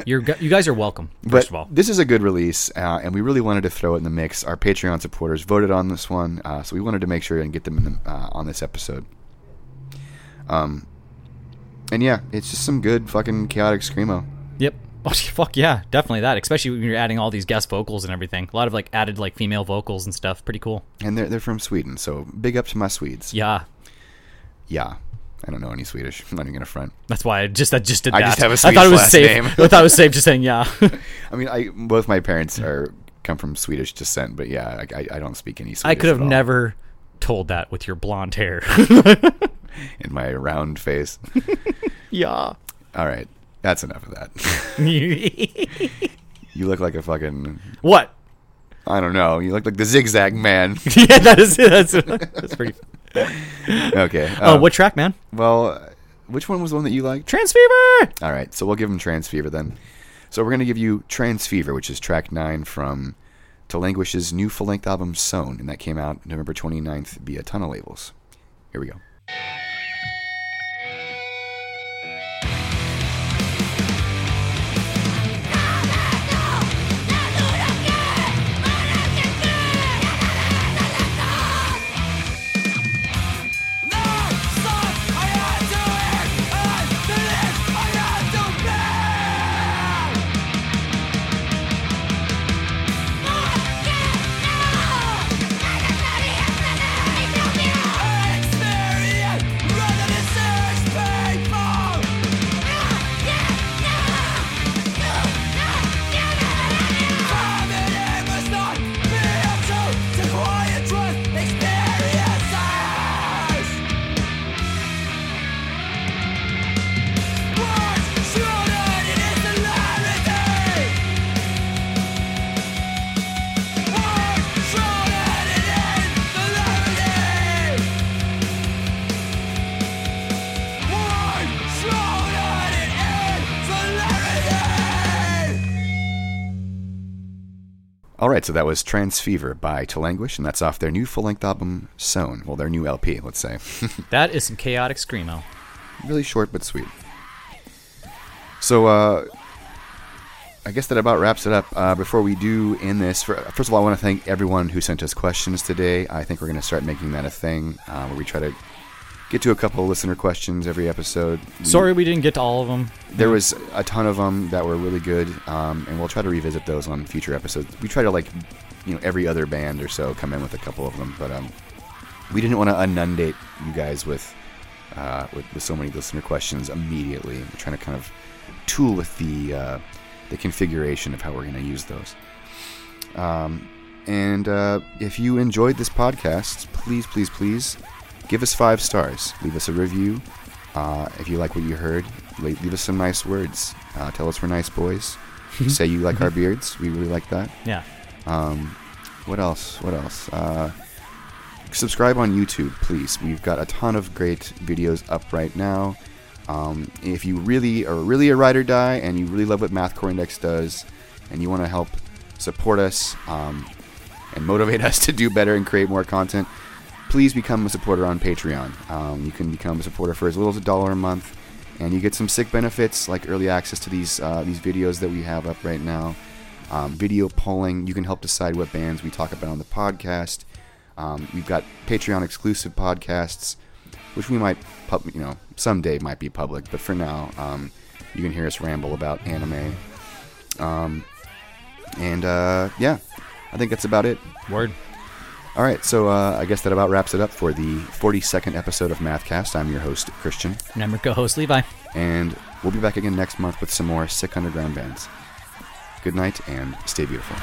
S2: You're you guys are welcome. First
S1: but
S2: of all,
S1: this is a good release, uh, and we really wanted to throw it in the mix. Our Patreon supporters voted on this one, uh, so we wanted to make sure and get them in the, uh, on this episode. Um, and yeah, it's just some good fucking chaotic screamo.
S2: yep. [LAUGHS] Oh, fuck yeah, definitely that. Especially when you're adding all these guest vocals and everything. A lot of like added like female vocals and stuff. Pretty cool.
S1: And they're they're from Sweden, so big up to my Swedes.
S2: Yeah.
S1: Yeah. I don't know any Swedish. I'm not even gonna front.
S2: That's why I just I just did
S1: I
S2: that.
S1: just have a
S2: I thought it was
S1: last
S2: safe.
S1: name. [LAUGHS]
S2: I thought it was safe just saying yeah. [LAUGHS]
S1: I mean, I both my parents are come from Swedish descent, but yeah, I, I, I don't speak any Swedish.
S2: I could have
S1: at all.
S2: never told that with your blonde hair. [LAUGHS]
S1: in my round face.
S2: yeah.
S1: All right, that's enough of that. you look like a fucking
S2: what?
S1: I don't know. You look like the zigzag man.
S2: yeah, that is that's that's pretty.
S1: Okay. [LAUGHS]
S2: Oh,
S1: um,
S2: what track, man?
S1: Well, uh, which one was the one that you liked?
S2: Transfever.
S1: All right, so we'll give him Transfever then. So we're going to give you Transfever, which is track 9 from Telanguish's new full length album Sewn, and that came out November 29th via Tunnel Labels. Here we go. All right, so that was Trans Fever by Telanguish, and that's off their new full length album Sewn. Well, their new LP, let's say. [LAUGHS]
S2: That is some chaotic screamo.
S1: really short but sweet. So, uh, I guess that about wraps it up. Uh, before we do end this, for, first of all, I want to thank everyone who sent us questions today. I think we're going to start making that a thing uh, where we try to get to a couple of listener questions every episode. We-
S2: Sorry we didn't get to all of them.
S1: there was a ton of them that were really good, um, and we'll try to revisit those on future episodes. We try to like, you know, every other band or so come in with a couple of them, but um, we didn't want to inundate you guys with, uh, with with so many listener questions immediately. We're trying to kind of tool with the uh, the configuration of how we're going to use those. Um, and uh, if you enjoyed this podcast, please, please, please give us five stars. Leave us a review. Uh, if you like what you heard, leave, leave us some nice words. Uh, tell us we're nice boys. Say you like our beards. We really like that.
S2: Yeah.
S1: Um, what else? What else? Uh, subscribe on YouTube, please. We've got a ton of great videos up right now. Um, if you really are really a ride or die and you really love what Mathcore Index does, and you want to help support us um, and motivate [LAUGHS] us to do better and create more content, please become a supporter on Patreon. Um, you can become a supporter for as little as a dollar a month, and you get some sick benefits like early access to these uh, these videos that we have up right now. Um, video polling. You can help decide what bands we talk about on the podcast. Um, we've got Patreon exclusive podcasts, which we might, pub- you know, someday might be public, but for now, um, you can hear us ramble about anime. Um, and uh, yeah, I think that's about it.
S2: Word.
S1: All right, so uh, I guess that about wraps it up for the 42nd episode of Mathcast. I'm your host, Christian,
S2: And I'm your co-host Levi.
S1: and we'll be back again next month with some more sick underground bands. Good night and stay beautiful.